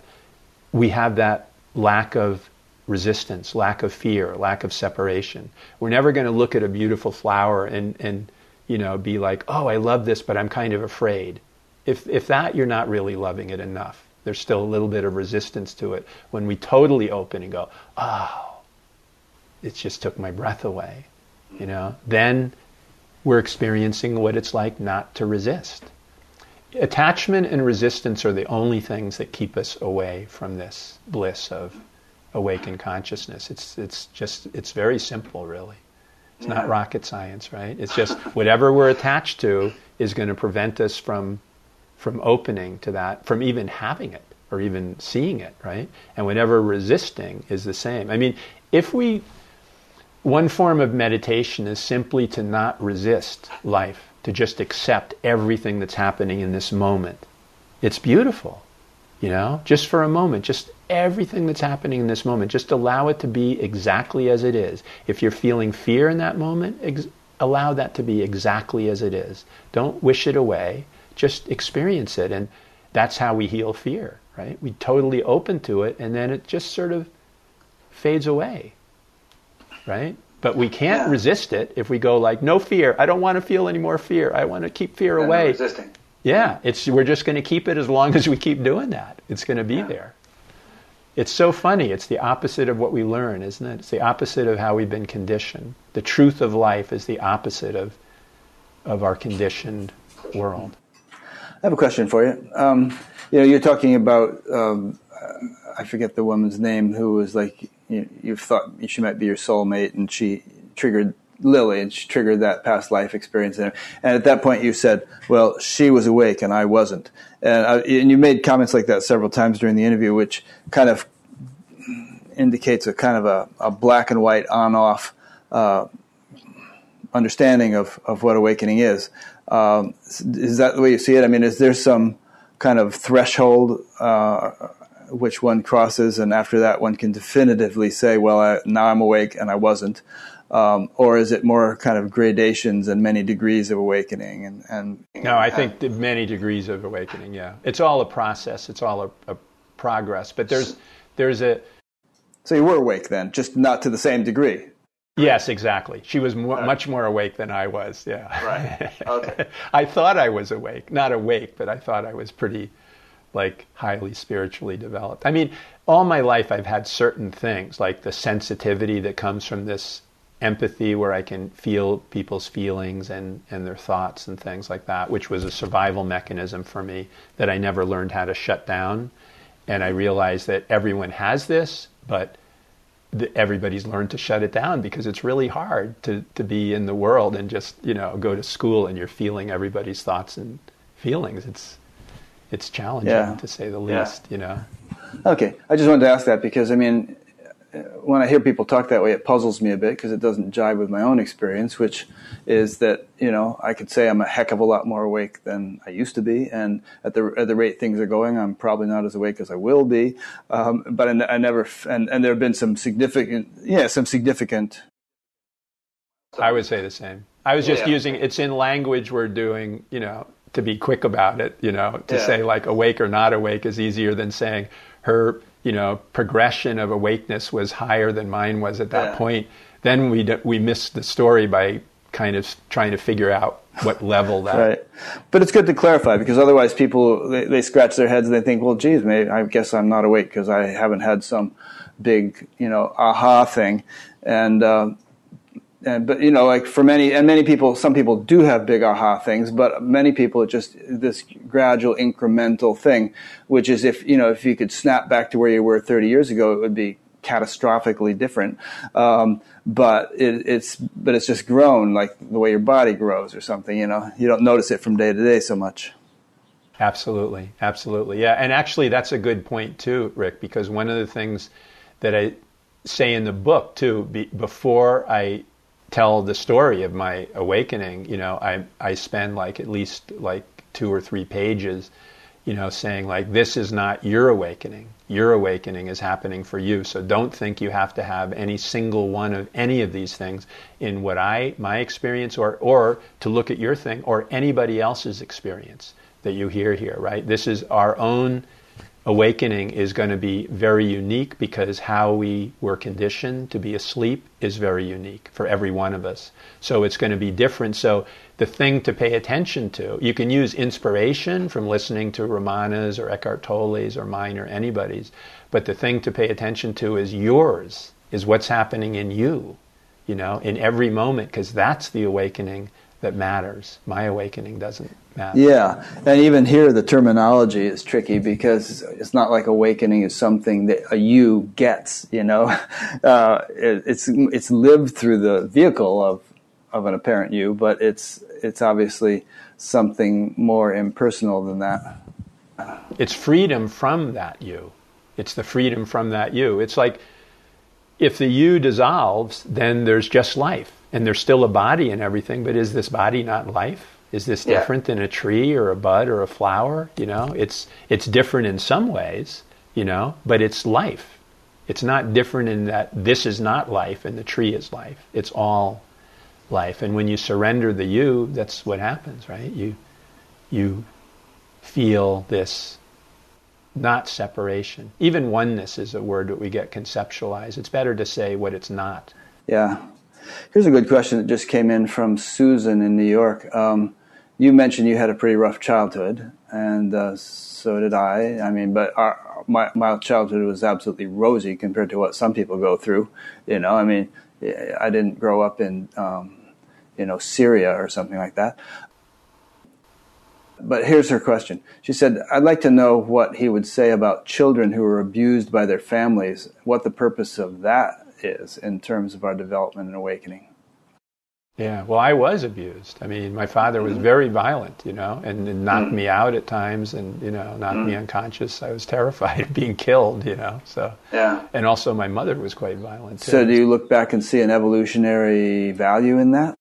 we have that lack of resistance, lack of fear, lack of separation. We're never going to look at a beautiful flower and, and you know, be like, oh, I love this, but I'm kind of afraid. If, if that, you're not really loving it enough. There's still a little bit of resistance to it. When we totally open and go, oh, it just took my breath away. You know, then we're experiencing what it's like not to resist. Attachment and resistance are the only things that keep us away from this bliss of awakened consciousness. It's it's just it's very simple, really. It's not rocket science, right? It's just whatever we're attached to is going to prevent us from from opening to that, from even having it or even seeing it, right? And whatever resisting is the same. I mean, if we one form of meditation is simply to not resist life, to just accept everything that's happening in this moment. It's beautiful, you know, just for a moment, just everything that's happening in this moment, just allow it to be exactly as it is. If you're feeling fear in that moment, ex- allow that to be exactly as it is. Don't wish it away, just experience it. And that's how we heal fear, right? We totally open to it, and then it just sort of fades away right? But we can't yeah. resist it if we go like, no fear. I don't want to feel any more fear. I want to keep fear yeah, away. Resisting. Yeah, it's we're just going to keep it as long as we keep doing that. It's going to be yeah. there. It's so funny. It's the opposite of what we learn, isn't it? It's the opposite of how we've been conditioned. The truth of life is the opposite of of our conditioned world. I have a question for you. Um, you know, you're talking about um, I forget the woman's name who was like you, you thought she might be your soulmate, and she triggered Lily, and she triggered that past life experience. And at that point, you said, "Well, she was awake and I wasn't." And, I, and you made comments like that several times during the interview, which kind of indicates a kind of a, a black and white on-off uh, understanding of, of what awakening is. Um, is that the way you see it? I mean, is there some kind of threshold uh, which one crosses, and after that, one can definitively say, "Well, I, now I'm awake and I wasn't," um, or is it more kind of gradations and many degrees of awakening? And, and no, I think many degrees of awakening. Yeah, it's all a process. It's all a, a progress. But there's there's a so you were awake then, just not to the same degree. Yes, exactly. She was more, much more awake than I was. Yeah. Right. Okay. I thought I was awake, not awake, but I thought I was pretty like highly spiritually developed. I mean, all my life I've had certain things like the sensitivity that comes from this empathy where I can feel people's feelings and, and their thoughts and things like that, which was a survival mechanism for me that I never learned how to shut down. And I realized that everyone has this, but everybody's learned to shut it down because it's really hard to, to be in the world and just, you know, go to school and you're feeling everybody's thoughts and feelings. It's it's challenging yeah. to say the least. Yeah. You know. Okay, I just wanted to ask that because I mean, when I hear people talk that way, it puzzles me a bit because it doesn't jive with my own experience, which is that you know I could say I'm a heck of a lot more awake than I used to be, and at the at the rate things are going, I'm probably not as awake as I will be. Um, but I, I, never and and there have been some significant yeah some significant. I would say the same. I was just yeah. using it's in language we're doing you know to be quick about it, you know, to yeah. say like awake or not awake is easier than saying her, you know, progression of awakeness was higher than mine was at that yeah. point. Then we d- we missed the story by kind of trying to figure out what level that. right, but it's good to clarify because otherwise people they, they scratch their heads and they think, well, geez, maybe I guess I'm not awake because I haven't had some big, you know, aha thing, and. Uh, and but you know like for many and many people some people do have big aha things but many people it's just this gradual incremental thing which is if you know if you could snap back to where you were 30 years ago it would be catastrophically different. Um, but it, it's but it's just grown like the way your body grows or something you know? You don't notice it from day to day so much. Absolutely. Absolutely. Yeah. And actually that's a good point too rick because one of the things that i say in the book too be, before i tell the story of my awakening, you know, I I spend like at least like two or three pages, you know, saying like this is not your awakening. Your awakening is happening for you. So don't think you have to have any single one of any of these things in what I my experience or or to look at your thing or anybody else's experience that you hear here, right? This is our own awakening is going to be very unique because how we were conditioned to be asleep is very unique for every one of us. So it's going to be different. So the thing to pay attention to, you can use inspiration from listening to Ramana's or Eckhart Tolle's or mine or anybody's, but the thing to pay attention to is yours, is what's happening in you, you know, in every moment, because that's the awakening that matters. My awakening doesn't matter. Yeah, and even here the terminology is tricky because it's not like awakening is something that a you gets. You know, uh, it, it's it's lived through the vehicle of of an apparent you, but it's it's obviously something more impersonal than that. It's freedom from that you. It's the freedom from that you. It's like if the you dissolves, then there's just life and there's still a body and everything, but is this body not life? Is this different yeah. than a tree or a bud or a flower? You know, it's it's different in some ways, you know, but it's life. It's not different in that this is not life and the tree is life. It's all life. And when you surrender the you, that's what happens, right? You you feel this not separation. Even oneness is a word that we get conceptualized. It's better to say what it's not. Yeah. Here's a good question that just came in from Susan in New York. Um, you mentioned you had a pretty rough childhood, and uh, so did I. I mean, but our, my, my childhood was absolutely rosy compared to what some people go through. You know, I mean, I didn't grow up in, um, you know, Syria or something like that. but here's her question. She said, I'd like to know what he would say about children who are abused by their families, what the purpose of that is in terms of our development and awakening. Yeah, well, I was abused. I mean, my father was very violent, you know, and, and knocked mm me out at times, and you know, knocked mm me unconscious. I was terrified of being killed, you know. So yeah, and also my mother was quite violent. Too. So, do you look back and see an evolutionary value in that?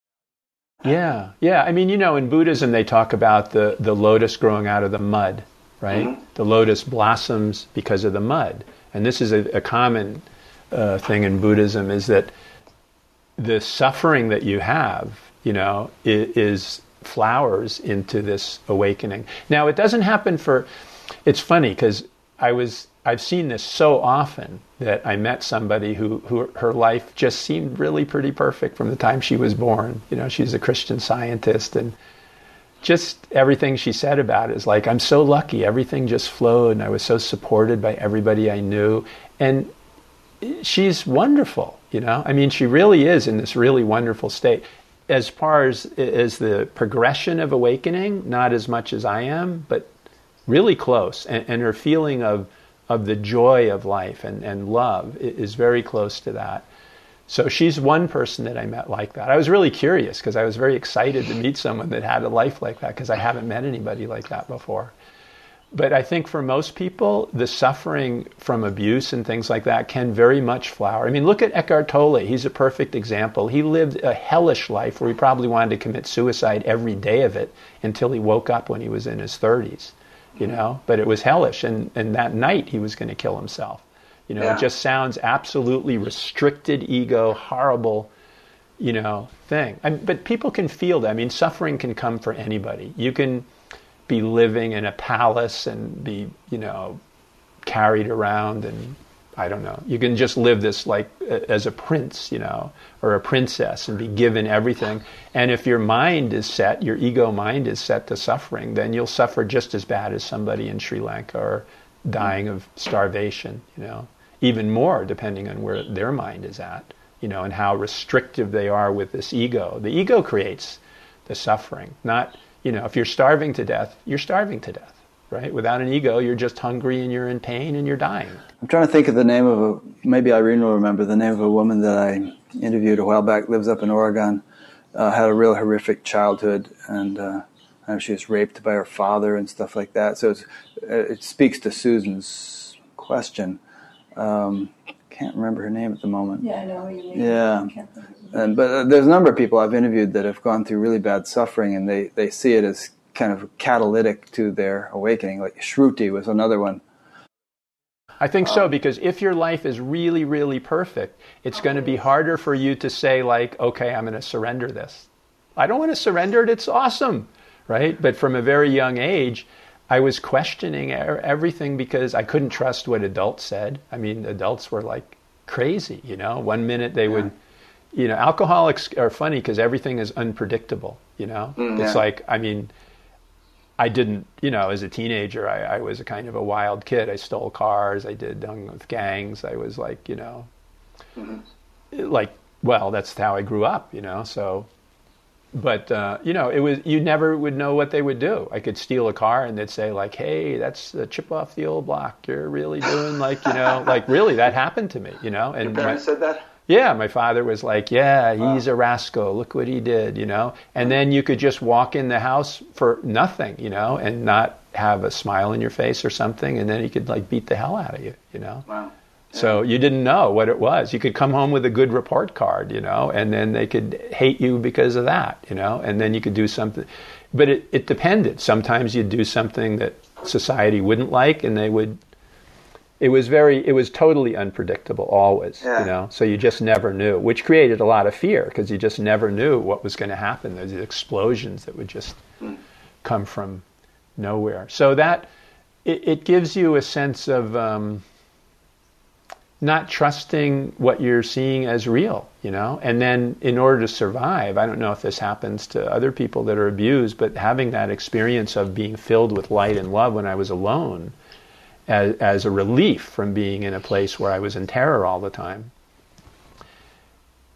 Yeah, yeah. I mean, you know, in Buddhism they talk about the the lotus growing out of the mud, right? Mm-hmm. The lotus blossoms because of the mud, and this is a, a common uh, thing in Buddhism is that the suffering that you have, you know, is, is flowers into this awakening. Now, it doesn't happen for. It's funny because I was I've seen this so often that I met somebody who, who her life just seemed really pretty perfect from the time she was born. You know, she's a Christian scientist and just everything she said about it is like, I'm so lucky. Everything just flowed and I was so supported by everybody I knew. And she's wonderful, you know. I mean, she really is in this really wonderful state. As far as as the progression of awakening, not as much as I am, but really close. And, and her feeling of of the joy of life and, and love is very close to that. So she's one person that I met like that. I was really curious because I was very excited to meet someone that had a life like that because I haven't met anybody like that before but I think for most people, the suffering from abuse and things like that can very much flower. I mean, look at Eckhart Tolle. He's a perfect example. He lived a hellish life where he probably wanted to commit suicide every day of it until he woke up when he was in his 30s, you know? But it was hellish. And, and that night he was going to kill himself. You know, yeah. it just sounds absolutely restricted ego, horrible, you know, thing. I but people can feel that. I mean, suffering can come for anybody. You can be living in a palace and be, you know, carried around and I don't know. You can just live this like as a prince, you know, or a princess and be given everything. And if your mind is set, your ego mind is set to suffering, then you'll suffer just as bad as somebody in Sri Lanka or dying of starvation, you know, even more depending on where their mind is at, you know, and how restrictive they are with this ego. The ego creates the suffering, not you know, if you're starving to death, you're starving to death, right? Without an ego, you're just hungry and you're in pain and you're dying. I'm trying to think of the name of a, maybe Irene will remember the name of a woman that I interviewed a while back, lives up in Oregon, uh, had a real horrific childhood, and uh, she was raped by her father and stuff like that. So it speaks to Susan's question. Um, can't remember her name at the moment. Yeah, I know you mean. Yeah. And, but uh, there's a number of people I've interviewed that have gone through really bad suffering, and they, they see it as kind of catalytic to their awakening. Like Shruti was another one. I think so because if your life is really, really perfect, it's going to be harder for you to say like, okay, I'm going to surrender this. I don't want to surrender it. It's awesome, right? But from a very young age, I was questioning everything because I couldn't trust what adults said. I mean, adults were like crazy, you know. One minute they yeah. would, you know, alcoholics are funny because everything is unpredictable. You know, mm, it's like I mean, I didn't, you know, as a teenager, I, I, was a kind of a wild kid. I stole cars. I did hung with gangs. I was like, you know, mm-hmm. like well, that's how I grew up. You know, so but uh, you know, it was you never would know what they would do. I could steal a car and they'd say like, "Hey, that's a chip off the old block. You're really doing like you know, like really that happened to me, you know." And Your parents my, said that. Yeah, my father was like, "Yeah, he's wow. a rascal. Look what he did," you know. And then you could just walk in the house for nothing, you know, and not have a smile in your face or something, and then he could like beat the hell out of you, you know. Wow. So you didn't know what it was. You could come home with a good report card, you know, and then they could hate you because of that, you know, and then you could do something. But it, it depended. Sometimes you'd do something that society wouldn't like, and they would. It was very, it was totally unpredictable always, yeah. you know. So you just never knew, which created a lot of fear because you just never knew what was going to happen. There's explosions that would just mm. come from nowhere. So that it, it gives you a sense of. Um, not trusting what you're seeing as real, you know? And then in order to survive, I don't know if this happens to other people that are abused, but having that experience of being filled with light and love when I was alone as, as a relief from being in a place where I was in terror all the time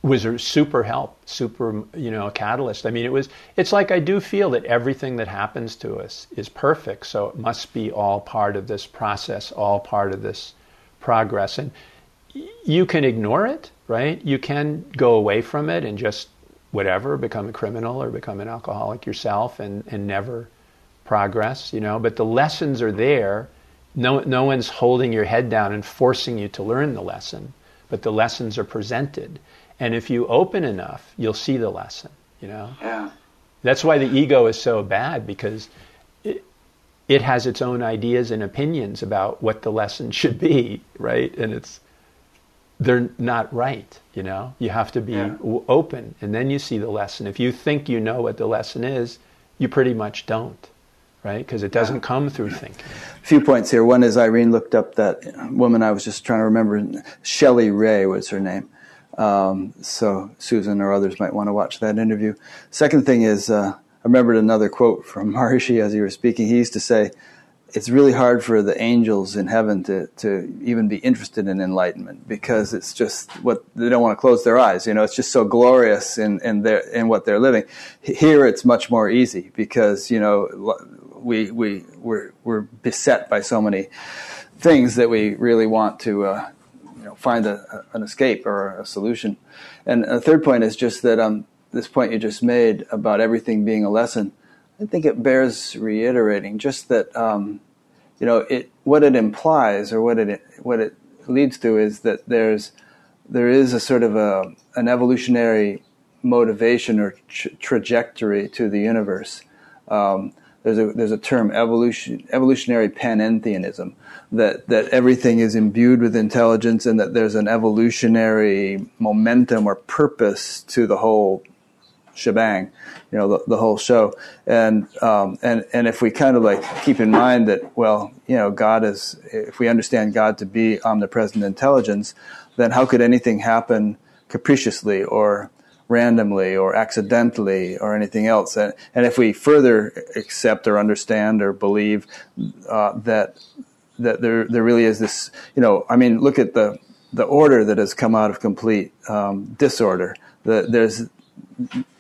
was a super help, super, you know, a catalyst. I mean, it was, it's like I do feel that everything that happens to us is perfect. So it must be all part of this process, all part of this progress. And you can ignore it, right? You can go away from it and just whatever, become a criminal or become an alcoholic yourself and, and never progress, you know. But the lessons are there. No, no one's holding your head down and forcing you to learn the lesson, but the lessons are presented. And if you open enough, you'll see the lesson, you know? Yeah. That's why the ego is so bad because it, it has its own ideas and opinions about what the lesson should be, right? And it's, they're not right, you know? You have to be yeah. open and then you see the lesson. If you think you know what the lesson is, you pretty much don't, right? Because it doesn't come through thinking. A few points here. One is Irene looked up that woman I was just trying to remember. Shelley Ray was her name. Um, so Susan or others might want to watch that interview. Second thing is, uh, I remembered another quote from Maharishi as he was speaking. He used to say, it's really hard for the angels in heaven to, to even be interested in enlightenment because it's just what they don't want to close their eyes. You know, it's just so glorious in, in their, in what they're living. Here it's much more easy because, you know, we, we, we're, we're beset by so many things that we really want to, uh, you know, find a, an escape or a solution. And a third point is just that, um, this point you just made about everything being a lesson I think it bears reiterating just that um, you know it what it implies or what it what it leads to is that there's there is a sort of a an evolutionary motivation or tra- trajectory to the universe. Um, there's a there's a term evolution evolutionary panentheism that that everything is imbued with intelligence and that there's an evolutionary momentum or purpose to the whole shebang, you know, the, the whole show. And, um, and, and if we kind of like keep in mind that, well, you know, God is, if we understand God to be omnipresent intelligence, then how could anything happen capriciously or randomly or accidentally or anything else? And, and if we further accept or understand or believe, uh, that, that there, there really is this, you know, I mean, look at the, the order that has come out of complete um, disorder. The, there's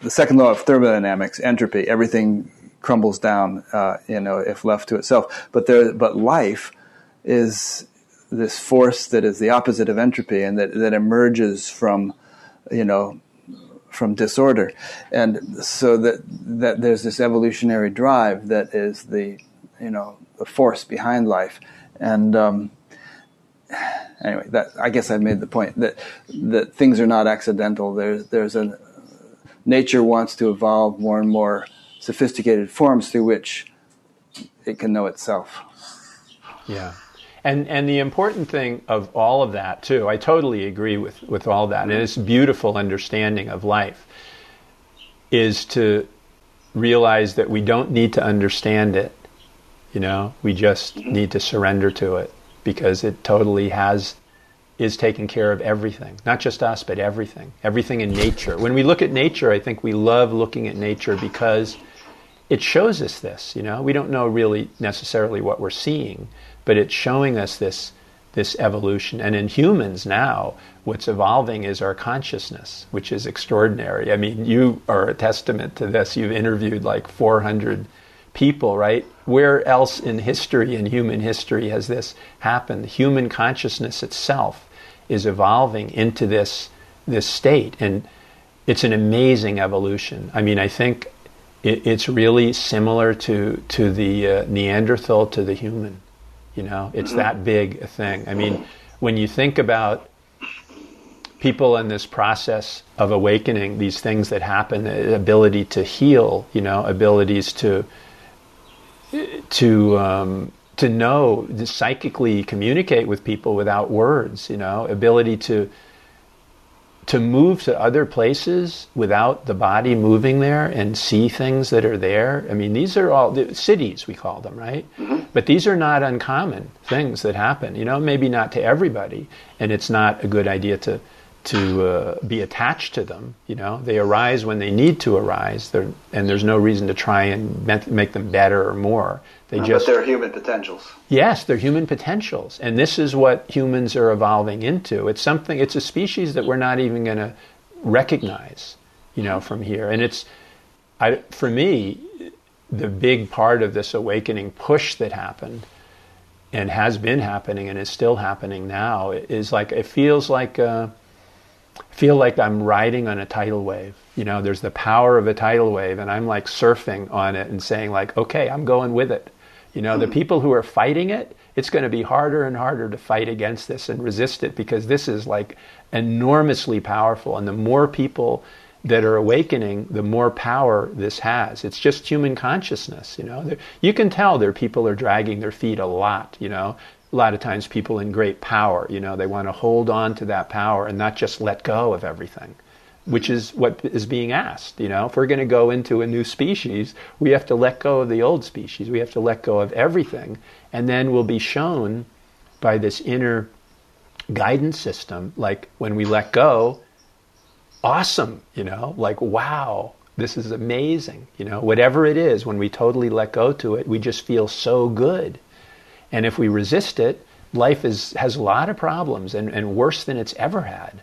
the second law of thermodynamics, entropy, everything crumbles down, uh, you know, if left to itself. But there, but life is this force that is the opposite of entropy and that, that emerges from, you know, from disorder. And so that, that there's this evolutionary drive that is the, you know, the force behind life. And, um, anyway, that, I guess I've made the point that, that things are not accidental. There's, there's a, nature wants to evolve more and more sophisticated forms through which it can know itself. Yeah. And and the important thing of all of that too, I totally agree with, with all that. And it's beautiful understanding of life is to realize that we don't need to understand it. You know, we just need to surrender to it because it totally has is taking care of everything, not just us, but everything, everything in nature. When we look at nature, I think we love looking at nature because it shows us this. You know, we don't know really necessarily what we're seeing, but it's showing us this this evolution. And in humans now, what's evolving is our consciousness, which is extraordinary. I mean, you are a testament to this. You've interviewed like 400 people, right? Where else in history, in human history, has this happened? Human consciousness itself is evolving into this this state, and it's an amazing evolution. I mean, I think it, it's really similar to to the uh, Neanderthal to the human. You know, it's mm-hmm. that big a thing. I mean, when you think about people in this process of awakening, these things that happen, the ability to heal, you know, abilities to to um, to know, to psychically communicate with people without words, you know, ability to to move to other places without the body moving there and see things that are there. I mean, these are all the siddhis we call them, right? Mm-hmm. But these are not uncommon things that happen. You know, maybe not to everybody, and it's not a good idea to to uh, be attached to them. You know, they arise when they need to arise, They're, and there's no reason to try and make them better or more. They just but they're human potentials. Yes, they're human potentials, and this is what humans are evolving into. It's something. It's a species that we're not even going to recognize, you know, from here. And it's, I, for me, the big part of this awakening push that happened and has been happening and is still happening now is like it feels like uh, feel like I'm riding on a tidal wave. You know, there's the power of a tidal wave, and I'm like surfing on it and saying like, okay, I'm going with it. You know, the hmm. people who are fighting it, it's going to be harder and harder to fight against this and resist it because this is like enormously powerful, and the more people that are awakening, the more power this has. It's just human consciousness, you know. You can tell there people are dragging their feet a lot, you know. A lot of times people in great power, you know, they want to hold on to that power and not just let go of everything, which is what is being asked, you know. If we're going to go into a new species, we have to let go of the old species. We have to let go of everything and then we'll be shown by this inner guidance system like when we let go awesome, you know, like, wow, this is amazing. You know, whatever it is, when we totally let go to it, we just feel so good. And if we resist it, life is, has a lot of problems and, and worse than it's ever had.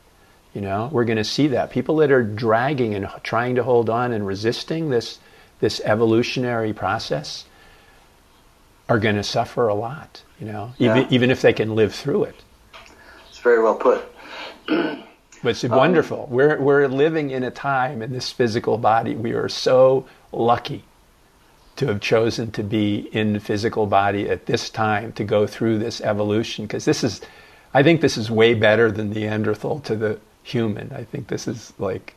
You know, we're going to see that. People that are dragging and trying to hold on and resisting this, this evolutionary process are going to suffer a lot, you know, yeah. even, even if they can live through it. It's very well put. But it's um, wonderful. We're, we're living in a time in this physical body. We are so lucky to have chosen to be in the physical body at this time to go through this evolution because this is, I think this is way better than Neanderthal to the human. I think this is like,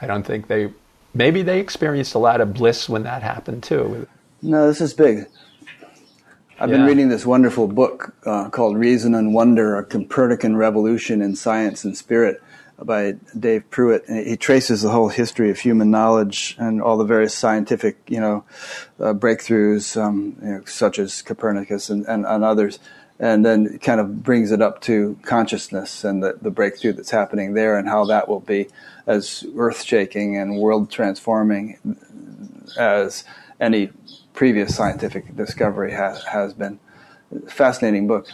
I don't think they, maybe they experienced a lot of bliss when that happened too. No, this is big. I've yeah. been reading this wonderful book uh, called Reason and Wonder, A Copernican Revolution in Science and Spirit by Dave Pruett. He traces the whole history of human knowledge and all the various scientific, you know, uh, breakthroughs, um, you know, such as Copernicus and, and, and, others, and then kind of brings it up to consciousness and the, the breakthrough that's happening there and how that will be as earth shaking and world transforming as any previous scientific discovery ha- has been. Fascinating book.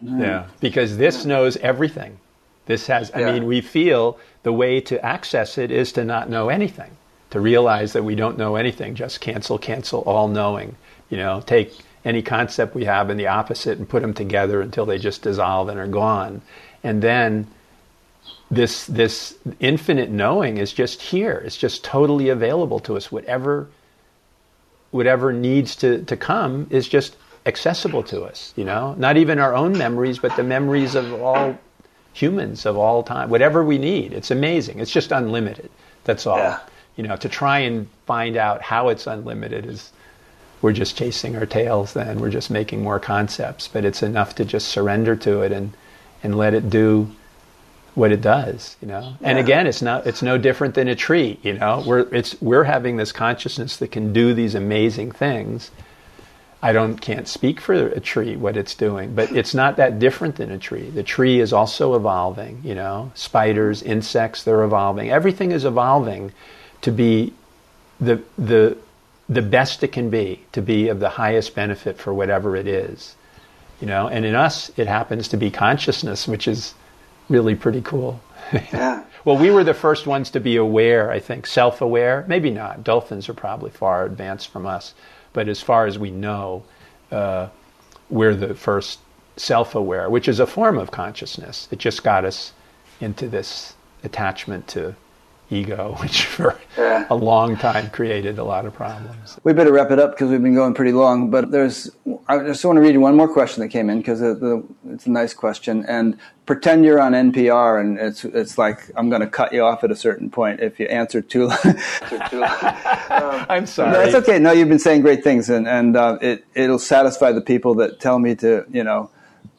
Yeah, because this knows everything. This has, I yeah. mean, we feel the way to access it is to not know anything, to realize that we don't know anything, just cancel, cancel all knowing. You know, take any concept we have and the opposite and put them together until they just dissolve and are gone. And then this this infinite knowing is just here. It's just totally available to us. Whatever whatever needs to, to come is just accessible to us, you know? Not even our own memories, but the memories of all humans of all time, whatever we need. It's amazing. It's just unlimited. That's all. Yeah. You know, to try and find out how it's unlimited is we're just chasing our tails then. We're just making more concepts. But it's enough to just surrender to it and, and let it do what it does, you know. Yeah. And again, it's not it's no different than a tree, you know. We're it's we're having this consciousness that can do these amazing things I don't can't speak for a tree what it's doing, but it's not that different than a tree. The tree is also evolving, you know. Spiders, insects, they're evolving. Everything is evolving to be the the the best it can be, to be of the highest benefit for whatever it is. You know, and in us it happens to be consciousness, which is really pretty cool. Yeah. well, we were the first ones to be aware, I think, self-aware. Maybe not. Dolphins are probably far advanced from us but as far as we know, uh, we're the first self aware, which is a form of consciousness. It just got us into this attachment to ego, which for yeah. a long time created a lot of problems. We better wrap it up because we've been going pretty long. But there's, I just want to read you one more question that came in because it's a nice question. And pretend you're on NPR and it's it's like I'm going to cut you off at a certain point if you answer too. too um, I'm sorry. No, it's okay. No, you've been saying great things, and and uh, it it'll satisfy the people that tell me to you know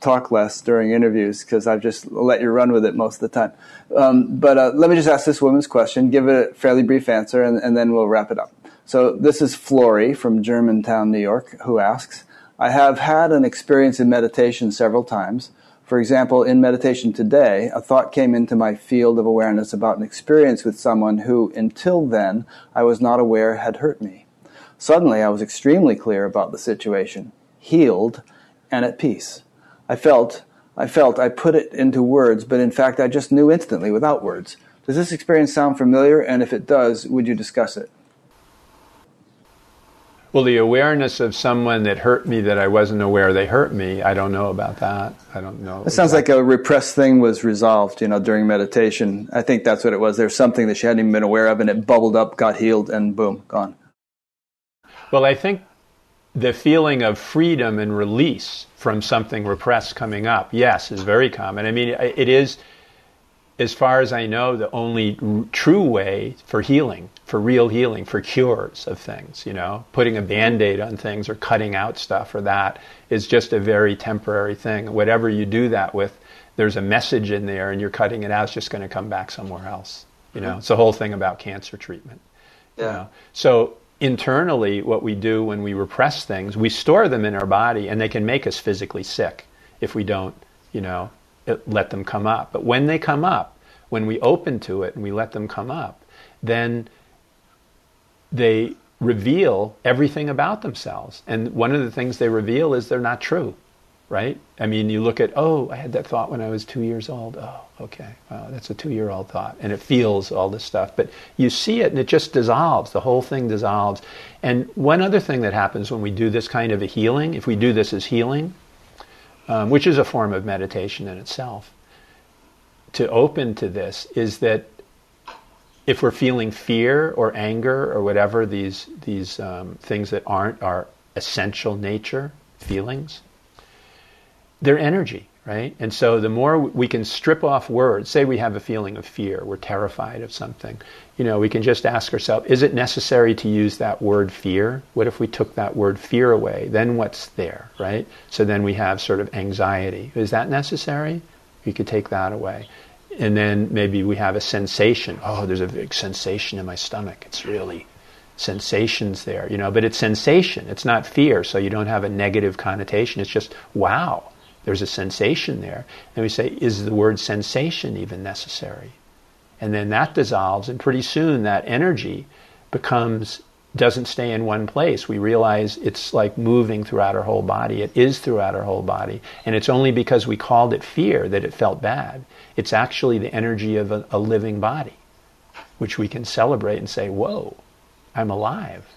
talk less during interviews because I've just let you run with it most of the time. Um, but uh, let me just ask this woman's question, give it a fairly brief answer, and, and then we'll wrap it up. So this is Flory from Germantown, New York, who asks, I have had an experience in meditation several times. For example, in meditation today, a thought came into my field of awareness about an experience with someone who, until then, I was not aware had hurt me. Suddenly, I was extremely clear about the situation, healed, and at peace. I felt, I felt, I put it into words, but in fact I just knew instantly without words. Does this experience sound familiar? And if it does, would you discuss it? Well, the awareness of someone that hurt me that I wasn't aware they hurt me, I don't know about that. I don't know. It sounds like a repressed thing was resolved, you know, during meditation. I think that's what it was. There's something that she hadn't even been aware of, and it bubbled up, got healed, and boom, gone. Well, I think the feeling of freedom and release from something repressed coming up, yes, is very common. I mean, it is as far as I know, the only r- true way for healing, for real healing, for cures of things, you know, putting a band aid on things or cutting out stuff or that is just a very temporary thing. Whatever you do that with, there's a message in there and you're cutting it out, it's just going to come back somewhere else. You know, mm-hmm. it's the whole thing about cancer treatment. Yeah. You know? So internally, what we do when we repress things, we store them in our body and they can make us physically sick if we don't, you know, let them come up. But when they come up, when we open to it and we let them come up, then they reveal everything about themselves. And one of the things they reveal is they're not true, right? I mean, you look at, oh, I had that thought when I was two years old. Oh, okay, wow, that's a two year old thought. And it feels all this stuff. But you see it and it just dissolves. The whole thing dissolves. And one other thing that happens when we do this kind of a healing, if we do this as healing, um, which is a form of meditation in itself, to open to this is that if we're feeling fear or anger or whatever these these um, things that aren't our essential nature feelings, they're energy, right? And so the more we can strip off words, say we have a feeling of fear, we're terrified of something, you know, we can just ask ourselves, is it necessary to use that word fear? What if we took that word fear away? Then what's there, right? So then we have sort of anxiety. Is that necessary? We could take that away. And then maybe we have a sensation. Oh, there's a big sensation in my stomach. It's really sensations there, you know, but it's sensation. It's not fear, so you don't have a negative connotation. It's just, wow, there's a sensation there. And we say, is the word sensation even necessary? and then that dissolves, and pretty soon that energy becomes doesn't stay in one place. We realize it's like moving throughout our whole body. It is throughout our whole body. And it's only because we called it fear that it felt bad. It's actually the energy of a, a living body, which we can celebrate and say, whoa, I'm alive.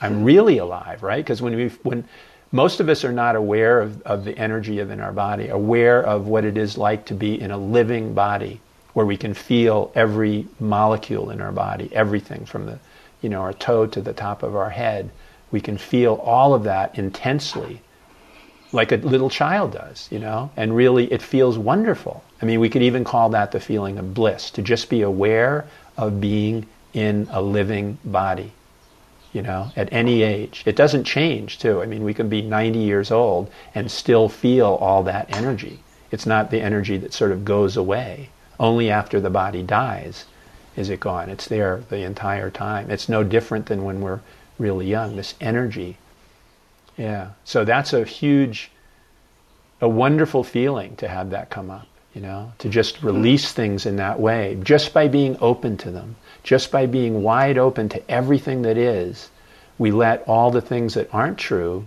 I'm really alive, right? Because when we when most of us are not aware of, of the energy of in our body, aware of what it is like to be in a living body where we can feel every molecule in our body, everything from the, you know, our toe to the top of our head. We can feel all of that intensely, like a little child does, you know, and really it feels wonderful. I mean, we could even call that the feeling of bliss, to just be aware of being in a living body, you know, at any age. It doesn't change, too. I mean, we can be 90 years old and still feel all that energy. It's not the energy that sort of goes away. Only after the body dies is it gone. It's there the entire time. It's no different than when we're really young, this energy. Yeah. So that's a huge, a wonderful feeling to have that come up, you know, to just hmm. release things in that way, just by being open to them, just by being wide open to everything that is. We let all the things that aren't true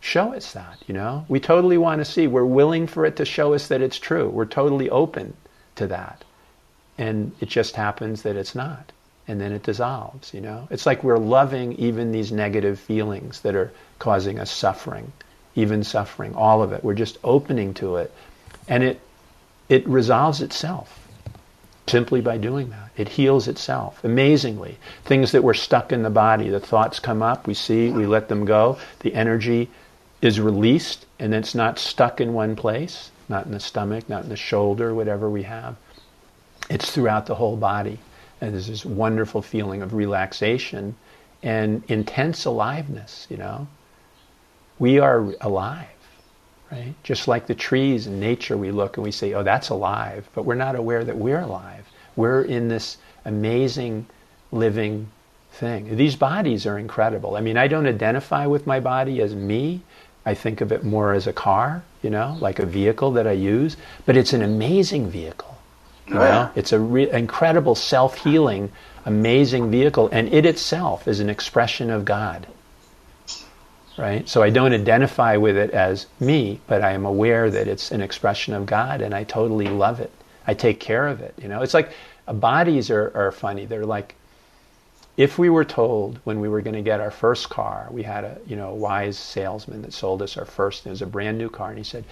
show us that, you know? We totally want to see. We're willing for it to show us that it's true. We're totally open to that. And it just happens that it's not. And then it dissolves, you know? It's like we're loving even these negative feelings that are causing us suffering, even suffering, all of it. We're just opening to it. And it, it resolves itself simply by doing that. It heals itself amazingly. Things that were stuck in the body, the thoughts come up, we see, we let them go, the energy is released and it's not stuck in one place, not in the stomach, not in the shoulder, whatever we have. It's throughout the whole body. And there's this wonderful feeling of relaxation and intense aliveness, you know. We are alive, right? Just like the trees in nature, we look and we say, oh, that's alive. But we're not aware that we're alive. We're in this amazing living thing. These bodies are incredible. I mean, I don't identify with my body as me, I think of it more as a car, you know, like a vehicle that I use, but it's an amazing vehicle. You oh, know, yeah. it's a re- incredible self-healing, amazing vehicle, and it itself is an expression of God. Right? So I don't identify with it as me, but I am aware that it's an expression of God, and I totally love it. I take care of it. You know, it's like Uh, bodies are, are funny. They're like, if we were told when we were going to get our first car, we had a you know wise salesman that sold us our first. It was a brand new car, and he said,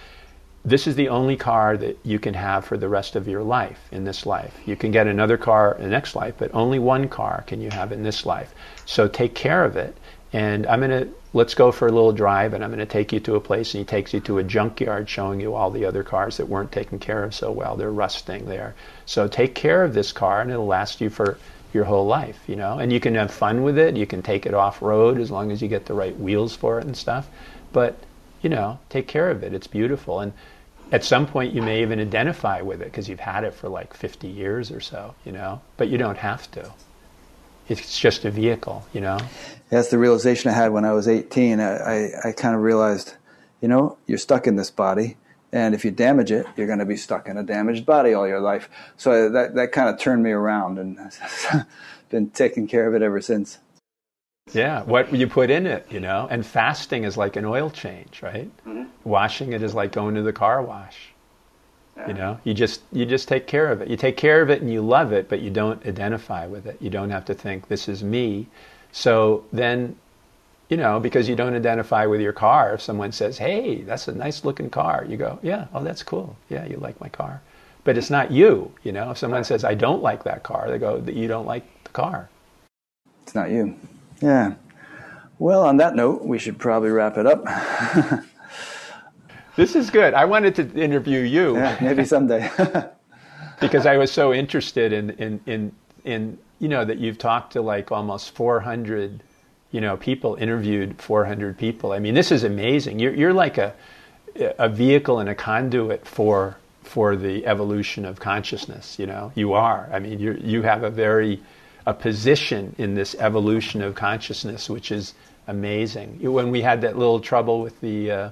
"This is the only car that you can have for the rest of your life in this life. You can get another car in the next life, but only one car can you have in this life. So take care of it." And I'm going to let's go for a little drive, and I'm going to take you to a place. And he takes you to a junkyard, showing you all the other cars that weren't taken care of so well. They're rusting there. So take care of this car, and it'll last you for your whole life, you know. And you can have fun with it. You can take it off road as long as you get the right wheels for it and stuff. But you know, take care of it. It's beautiful. And at some point, you may even identify with it because you've had it for like 50 years or so, you know. But you don't have to. It's just a vehicle, you know. That's the realization I had when I was 18. I, I, I kind of realized, you know, you're stuck in this body. And if you damage it, you're going to be stuck in a damaged body all your life. So that, that kind of turned me around and been taking care of it ever since. Yeah, what you put in it, you know, and fasting is like an oil change, right? Mm-hmm. Washing it is like going to the car wash. Yeah. You know, you just you just take care of it. You take care of it and you love it, but you don't identify with it. You don't have to think this is me. So then, you know, because you don't identify with your car, if someone says, "Hey, that's a nice looking car," you go, "Yeah, oh, that's cool. Yeah, you like my car." But it's not you, you know. If someone says, "I don't like that car," they go, "You don't like the car." It's not you. Yeah. Well, on that note, we should probably wrap it up. this is good. I wanted to interview you. Yeah, maybe someday. because I was so interested in, in, in, in you know that you've talked to like almost 400 you know people interviewed 400 people. I mean this is amazing. You're, you're like a, a vehicle and a conduit for for the evolution of consciousness you know? You are. I mean you you have a very a position in this evolution of consciousness which is amazing. When we had that little trouble with the uh,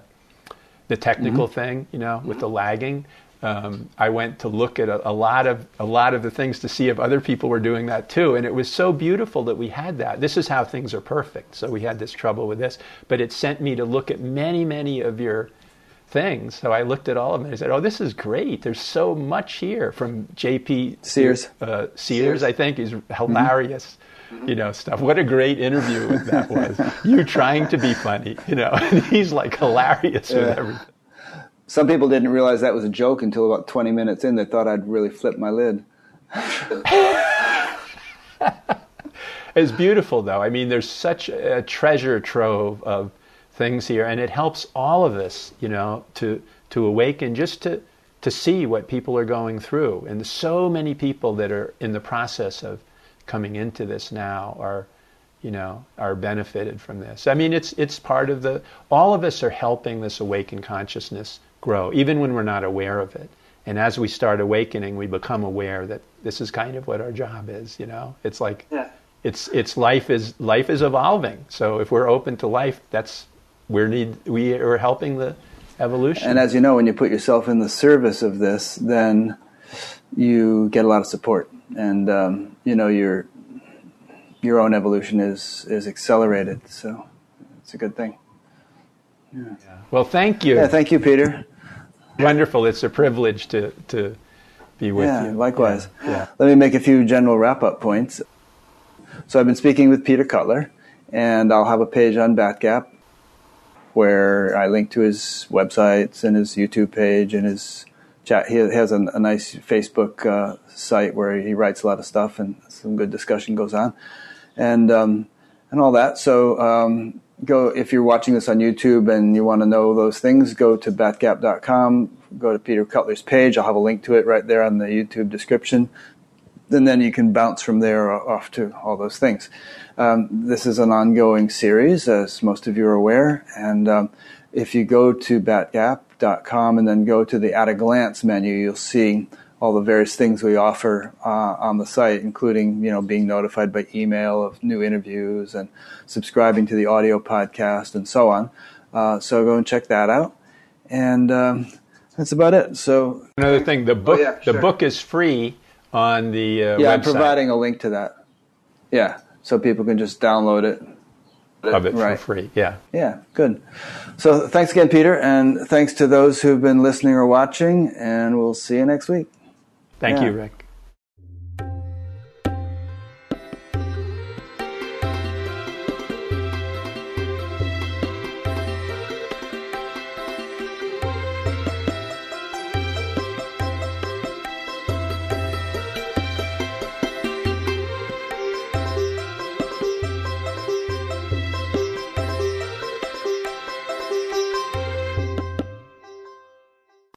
the technical mm-hmm. thing you know with the lagging um, I went to look at a, a, lot of a lot of the things to see if other people were doing that too, and it was so beautiful that we had that. This is how things are perfect. So we had this trouble with this, but it sent me to look at many, many of your things. So I looked at all of them and I said, "Oh, this is great. There's so much here." From J.P. Sears, uh, Sears, Sears, I think, is hilarious. Mm-hmm. You know, stuff. What a great interview that was. you trying to be funny, you know, and he's like hilarious yeah. with everything. Some people didn't realize that was a joke until about 20 minutes in. They thought I'd really flip my lid. it's beautiful, though. I mean, there's such a treasure trove of things here, and it helps all of us, you know, to to awaken, just to to see what people are going through. And so many people that are in the process of coming into this now are, you know, are benefited from this. I mean, it's it's part of the. All of us are helping this awakened consciousness grow, even when we're not aware of it. And as we start awakening, we become aware that this is kind of what our job is. You know, it's like yeah. it's it's life is life is evolving. So if we're open to life, that's we're need we are helping the evolution. And as you know, when you put yourself in the service of this, then you get a lot of support, and um, you know your your own evolution is is accelerated. So it's a good thing. Yeah. yeah. Well, thank you. Yeah, thank you, Peter. Wonderful. It's a privilege to, to be with yeah, you. Likewise. Yeah. yeah. Let me make a few general wrap up points. So I've been speaking with Peter Cutler, and I'll have a page on Batgap where I link to his websites and his YouTube page and his chat. He has a, a nice Facebook uh, site where he writes a lot of stuff and some good discussion goes on, and um, and all that. So um, go if you're watching this on YouTube and you want to know those things, go to batgap.com, go to Peter Cutler's page. I'll have a link to it right there on the YouTube description. And then you can bounce from there off to all those things. Um, this is an ongoing series, as most of you are aware. And um, if you go to batgap.com and then go to the at a glance menu, you'll see all the various things we offer uh, on the site, including you know being notified by email of new interviews and subscribing to the audio podcast and so on. Uh, so go and check that out, and um, that's about it. So another thing, the book oh, yeah, sure. the book is free on the uh, yeah. Website. I'm providing a link to that. Yeah, so people can just download it of it right. for free. Yeah. Yeah, good. So thanks again, Peter, and thanks to those who've been listening or watching, and we'll see you next week. Thank yeah. you, Rick.